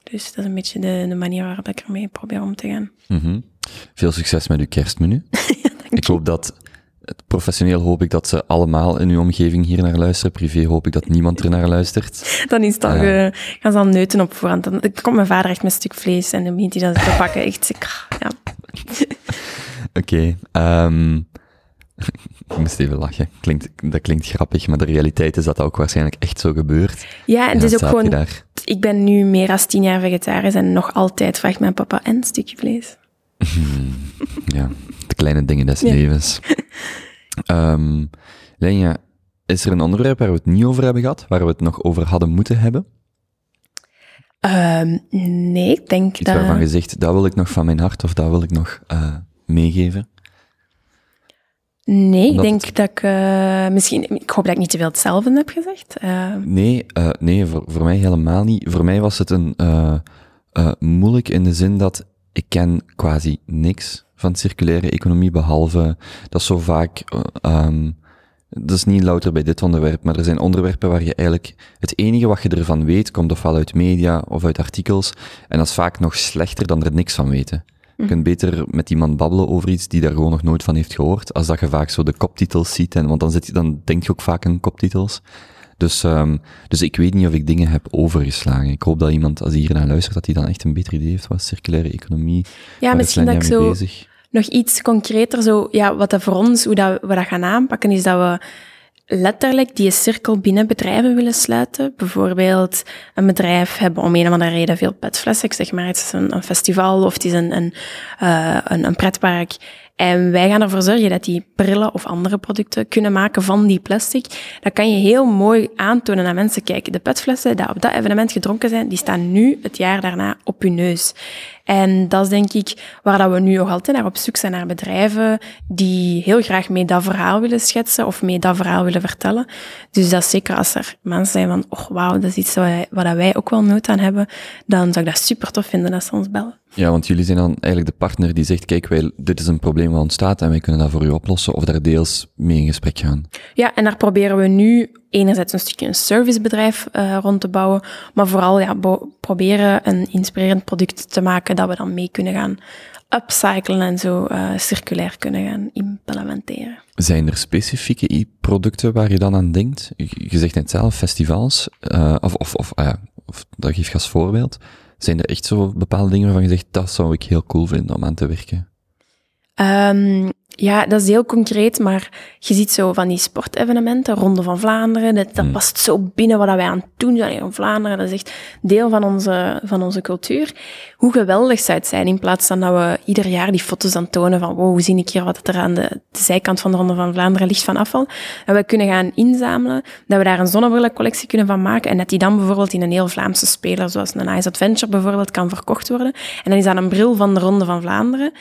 Dus dat is een beetje de, de manier waarop ik ermee probeer om te gaan. Mm -hmm. Veel succes met uw kerstmenu. ja, ik hoop dat, professioneel hoop ik dat ze allemaal in uw omgeving hier naar luisteren. Privé hoop ik dat niemand er naar luistert. Dan is dat, uh, gaan ze al neuten op voorhand. Dan komt mijn vader echt met een stuk vlees en dan begint hij dat te pakken. Echt, ik, ja. Oké, okay, um, ik moest even lachen. Klinkt, dat klinkt grappig, maar de realiteit is dat dat ook waarschijnlijk echt zo gebeurt. Ja, en het is ook gewoon... Daar. Ik ben nu meer dan tien jaar vegetarisch en nog altijd vraagt mijn papa een stukje vlees. ja, kleine dingen des ja. levens. Um, Lenja, is er een onderwerp waar we het niet over hebben gehad, waar we het nog over hadden moeten hebben? Um, nee, ik denk Iets dat... waarvan je zegt, dat wil ik nog van mijn hart of dat wil ik nog uh, meegeven? Nee, Omdat ik denk het... dat ik uh, misschien... Ik hoop dat ik niet te veel hetzelfde heb gezegd. Uh... Nee, uh, nee voor, voor mij helemaal niet. Voor mij was het een moeilijk in de zin dat ik ken quasi niks van circulaire economie, behalve dat zo vaak... Um, dat is niet louter bij dit onderwerp, maar er zijn onderwerpen waar je eigenlijk het enige wat je ervan weet, komt ofwel uit media of uit artikels, en dat is vaak nog slechter dan er niks van weten. Je kunt beter met iemand babbelen over iets die daar gewoon nog nooit van heeft gehoord, als dat je vaak zo de koptitels ziet, en, want dan, zit je, dan denk je ook vaak aan koptitels. Dus, um, dus ik weet niet of ik dingen heb overgeslagen. Ik hoop dat iemand, als hij hier naar luistert, dat hij dan echt een beter idee heeft wat circulaire economie. Ja, misschien dat ik zo bezig. nog iets concreter, zo, ja, wat dat voor ons, hoe dat, we dat gaan aanpakken, is dat we letterlijk die cirkel binnen bedrijven willen sluiten. Bijvoorbeeld een bedrijf hebben om een of andere reden veel petflessen. Ik zeg maar, het is een, een festival of het is een, een, uh, een, een pretpark. En wij gaan ervoor zorgen dat die brillen of andere producten kunnen maken van die plastic. Dat kan je heel mooi aantonen aan mensen. Kijk, de petflessen die op dat evenement gedronken zijn, die staan nu het jaar daarna op je neus. En dat is denk ik waar dat we nu nog altijd naar op zoek zijn naar bedrijven die heel graag mee dat verhaal willen schetsen of mee dat verhaal willen vertellen. Dus dat zeker als er mensen zijn van, oh wauw, dat is iets wat wij, ook wel nood aan hebben, dan zou ik dat super tof vinden dat ze ons bellen. Ja, want jullie zijn dan eigenlijk de partner die zegt, kijk, wij, dit is een probleem wat ontstaat en wij kunnen dat voor u oplossen of daar deels mee in gesprek gaan. Ja, en daar proberen we nu enerzijds een stukje een servicebedrijf uh, rond te bouwen, maar vooral ja, proberen een inspirerend product te maken dat we dan mee kunnen gaan upcyclen en zo uh, circulair kunnen gaan implementeren. Zijn er specifieke producten waar je dan aan denkt? Je zegt net zelf, festivals, uh, of, of, of, uh, of dat geef je als voorbeeld. Zijn er echt zo bepaalde dingen waarvan je zegt, dat zou ik heel cool vinden om aan te werken? Um, ja, dat is heel concreet, maar je ziet zo van die sportevenementen, Ronde van Vlaanderen, dat, dat hmm. past zo binnen wat wij aan het doen zijn in Vlaanderen. Dat is echt deel van onze, van onze cultuur. Hoe geweldig zou het zijn, in plaats van dat we ieder jaar die foto's aan tonen van, wow, hoe zie ik hier wat er aan de, de zijkant van de Ronde van Vlaanderen ligt van afval. Dat we kunnen gaan inzamelen, dat we daar een zonnebrillencollectie kunnen van maken en dat die dan bijvoorbeeld in een heel Vlaamse speler, zoals een Ice Adventure bijvoorbeeld, kan verkocht worden. En dan is dat een bril van de Ronde van Vlaanderen.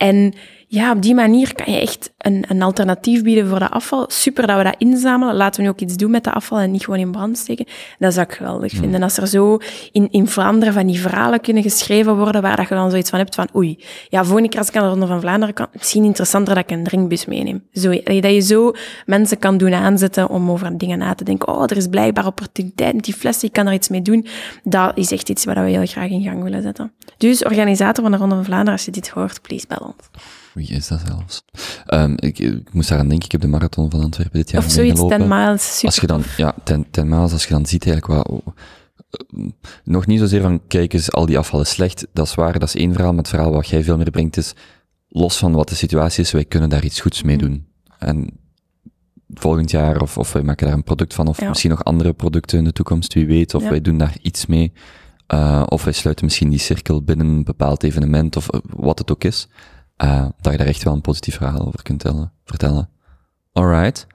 En ja, op die manier kan je echt een, een alternatief bieden voor dat afval. Super dat we dat inzamelen. Laten we nu ook iets doen met dat afval en niet gewoon in brand steken. Dat zou ik geweldig vinden. En als er zo in, in Vlaanderen van die verhalen kunnen geschreven worden, waar dat je dan zoiets van hebt van, oei, ja, volgende keer als ik aan de Ronde van Vlaanderen kan, misschien interessanter dat ik een drinkbus meeneem. Zo, dat je zo mensen kan doen aanzetten om over dingen na te denken. Oh, er is blijkbaar opportuniteit met die fles, ik kan er iets mee doen. Dat is echt iets wat we heel graag in gang willen zetten. Dus organisator van de Ronde van Vlaanderen, als je dit hoort, please bel ons. Wie is dat zelfs? Um, ik, ik moest daaraan denken, ik heb de marathon van Antwerpen dit jaar Of zoiets, 10 miles, super. Als je dan, ja, 10 miles, als je dan ziet eigenlijk wat, uh, nog niet zozeer van, kijk eens, al die afval is slecht, dat is waar, dat is één verhaal, maar het verhaal wat jij veel meer brengt is, los van wat de situatie is, wij kunnen daar iets goeds mee doen. En volgend jaar, of, of wij maken daar een product van, of misschien nog andere producten in de toekomst, wie weet, of wij doen daar iets mee. Uh, of wij sluiten misschien die cirkel binnen een bepaald evenement, of uh, wat het ook is uh, dat je daar echt wel een positief verhaal over kunt tellen, vertellen. Alright.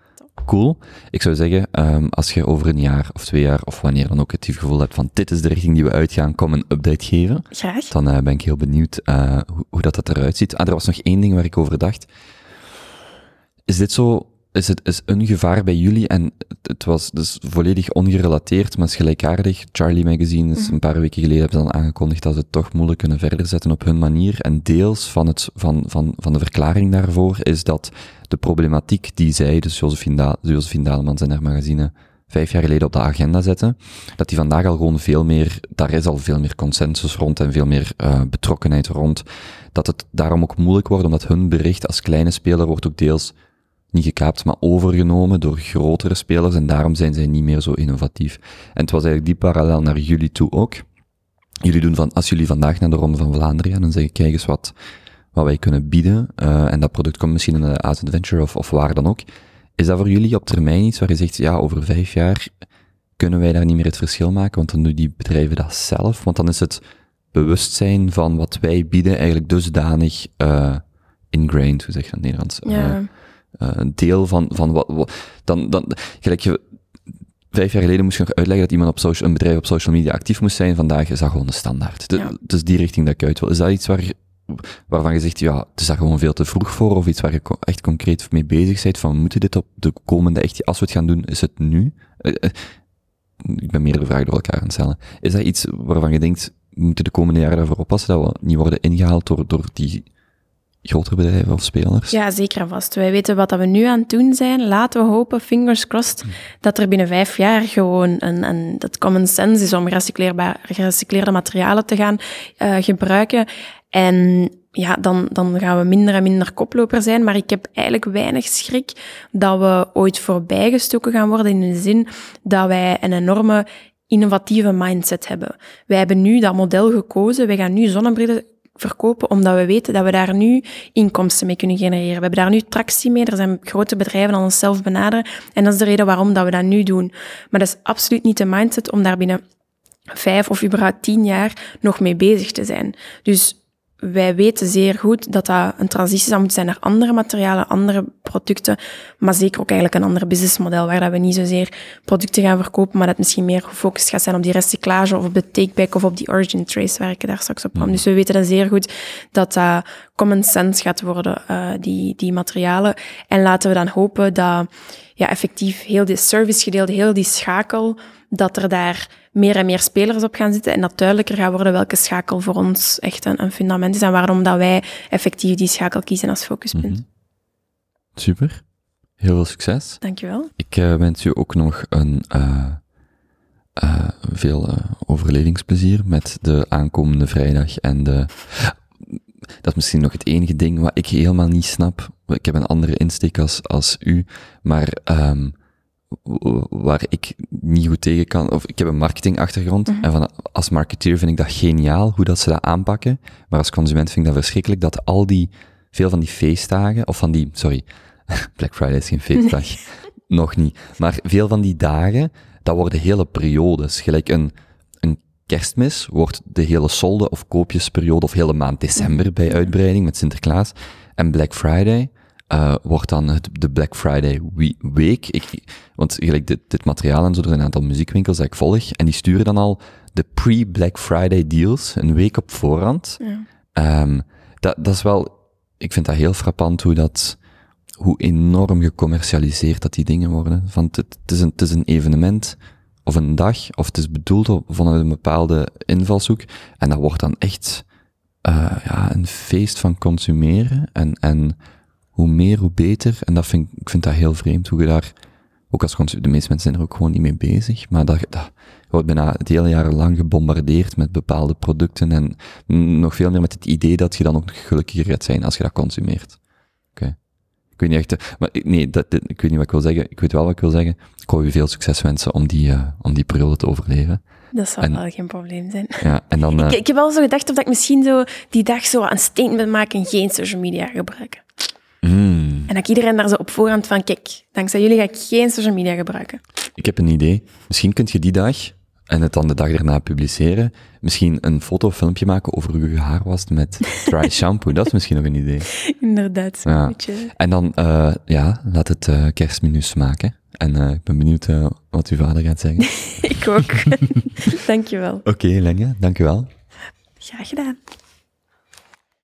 Cool. Ik zou zeggen, um, als je over een jaar of twee jaar of wanneer dan ook het gevoel hebt van dit is de richting die we uitgaan, kom een update geven. Graag. Dan uh, ben ik heel benieuwd uh, hoe, hoe, dat, dat eruit ziet. Ah, er was nog één ding waar ik over dacht. Is dit zo is het is een gevaar bij jullie en het was dus volledig ongerelateerd, maar is gelijkaardig. Charlie Magazine is mhm. een paar weken geleden hebben ze dan aangekondigd dat ze het toch moeilijk kunnen verder zetten op hun manier. En deels van, het, van, van, van de verklaring daarvoor is dat de problematiek die zij, dus Josephine, da Josephine Dalemans en haar magazine, vijf jaar geleden op de agenda zetten, dat die vandaag al gewoon veel meer, daar is al veel meer consensus rond en veel meer uh, betrokkenheid rond. Dat het daarom ook moeilijk wordt, omdat hun bericht als kleine speler wordt ook deels niet gekaapt, maar overgenomen door grotere spelers en daarom zijn zij niet meer zo innovatief. En het was eigenlijk die parallel naar jullie toe ook. Jullie doen van, als jullie vandaag naar de Ronde van Vlaanderen gaan, dan zeggen, kijk eens wat, wat wij kunnen bieden, uh, en dat product komt misschien in de Art Adventure of, of waar dan ook. Is dat voor jullie op termijn iets waar je zegt, ja, over vijf jaar kunnen wij daar niet meer het verschil maken, want dan doen die bedrijven dat zelf, want dan is het bewustzijn van wat wij bieden eigenlijk dusdanig uh, ingrained, hoe zeg je dat in het Nederlands? Ja. Uh, een deel van, van wat, wat, dan, dan, gelijk je, vijf jaar geleden moest je nog uitleggen dat iemand op social, een bedrijf op social media actief moest zijn. Vandaag is dat gewoon de standaard. De, ja. Dus die richting dat ik uit wil. Is dat iets waar, waarvan je zegt, ja, het is daar gewoon veel te vroeg voor? Of iets waar je echt concreet mee bezig bent? Van, we moeten dit op de komende, echt, als we het gaan doen, is het nu? Uh, uh, ik ben meerdere vragen door elkaar aan het stellen. Is dat iets waarvan je denkt, we moeten de komende jaren daarvoor oppassen dat we niet worden ingehaald door, door die grotere bedrijven of spelers? Ja, zeker en vast. Wij weten wat we nu aan het doen zijn. Laten we hopen, fingers crossed, hm. dat er binnen vijf jaar gewoon een, een dat common sense is om gerecycleerde materialen te gaan uh, gebruiken. En ja, dan, dan gaan we minder en minder koploper zijn. Maar ik heb eigenlijk weinig schrik dat we ooit voorbijgestoken gaan worden in de zin dat wij een enorme innovatieve mindset hebben. Wij hebben nu dat model gekozen. Wij gaan nu zonnebrillen verkopen, omdat we weten dat we daar nu inkomsten mee kunnen genereren. We hebben daar nu tractie mee. Er zijn grote bedrijven die onszelf benaderen. En dat is de reden waarom dat we dat nu doen. Maar dat is absoluut niet de mindset om daar binnen vijf of überhaupt tien jaar nog mee bezig te zijn. Dus wij weten zeer goed dat dat een transitie zou moeten zijn naar andere materialen, andere producten, maar zeker ook eigenlijk een ander businessmodel, waar dat we niet zozeer producten gaan verkopen, maar dat misschien meer gefocust gaat zijn op die recyclage of op de takeback of op die origin trace, waar ik daar straks op kwam. Dus we weten dan zeer goed dat dat common sense gaat worden, uh, die, die materialen. En laten we dan hopen dat ja, effectief heel die servicegedeelte, heel die schakel, dat er daar meer en meer spelers op gaan zitten en dat duidelijker gaat worden welke schakel voor ons echt een, een fundament is en waarom dat wij effectief die schakel kiezen als focuspunt. Mhm. Super. Heel veel succes. Dankjewel. Ik uh, wens u ook nog een uh, uh, veel overlevingsplezier met de aankomende vrijdag en de... Dat is misschien nog het enige ding wat ik helemaal niet snap. Ik heb een andere insteek als, als u, maar um, waar ik niet goed tegen kan, of ik heb een marketingachtergrond, mm -hmm. en van, als marketeer vind ik dat geniaal, hoe dat ze dat aanpakken, maar als consument vind ik dat verschrikkelijk, dat al die, veel van die feestdagen, of van die, sorry, Black Friday is geen feestdag, nog niet, maar veel van die dagen, dat worden hele periodes, gelijk een, een kerstmis wordt de hele solde of koopjesperiode, of hele maand december bij uitbreiding met Sinterklaas, en Black Friday, uh, wordt dan het, de Black Friday week. Ik, want gelijk dit, dit materiaal en zo, er zijn een aantal muziekwinkels dat ik volg, en die sturen dan al de pre-Black Friday deals een week op voorhand. Ja. Um, dat, dat is wel, ik vind dat heel frappant hoe dat, hoe enorm gecommercialiseerd dat die dingen worden. Want het, het, is, een, het is een evenement, of een dag, of het is bedoeld vanuit een bepaalde invalshoek, en dat wordt dan echt, uh, ja, een feest van consumeren en, en hoe meer, hoe beter. En dat vind, ik vind dat heel vreemd, hoe je daar, ook als de meeste mensen zijn er ook gewoon niet mee bezig, maar dat, dat wordt bijna het hele jaar lang gebombardeerd met bepaalde producten en nog veel meer met het idee dat je dan ook gelukkiger gaat zijn als je dat consumeert. Oké. Okay. Ik weet niet echt, maar nee, dat, dit, ik weet niet wat ik wil zeggen. Ik weet wel wat ik wil zeggen. Ik wil je veel succes wensen om die, uh, om die periode te overleven. Dat zou en, wel geen probleem zijn. Ja, en dan, uh, ik, ik heb wel zo gedacht of dat ik misschien zo die dag zo een statement maak en geen social media gebruiken. Mm. En dat iedereen daar zo op voorhand van, kijk, dankzij jullie ga ik geen social media gebruiken. Ik heb een idee. Misschien kunt je die dag, en het dan de dag daarna publiceren, misschien een foto of filmpje maken over hoe je haar was met dry shampoo. Dat is misschien nog een idee. Inderdaad. Ja. En dan, uh, ja, laat het uh, kerstmenu smaken. En uh, ik ben benieuwd uh, wat uw vader gaat zeggen. ik ook. dankjewel. Oké, okay, Lenja, dankjewel. Graag gedaan.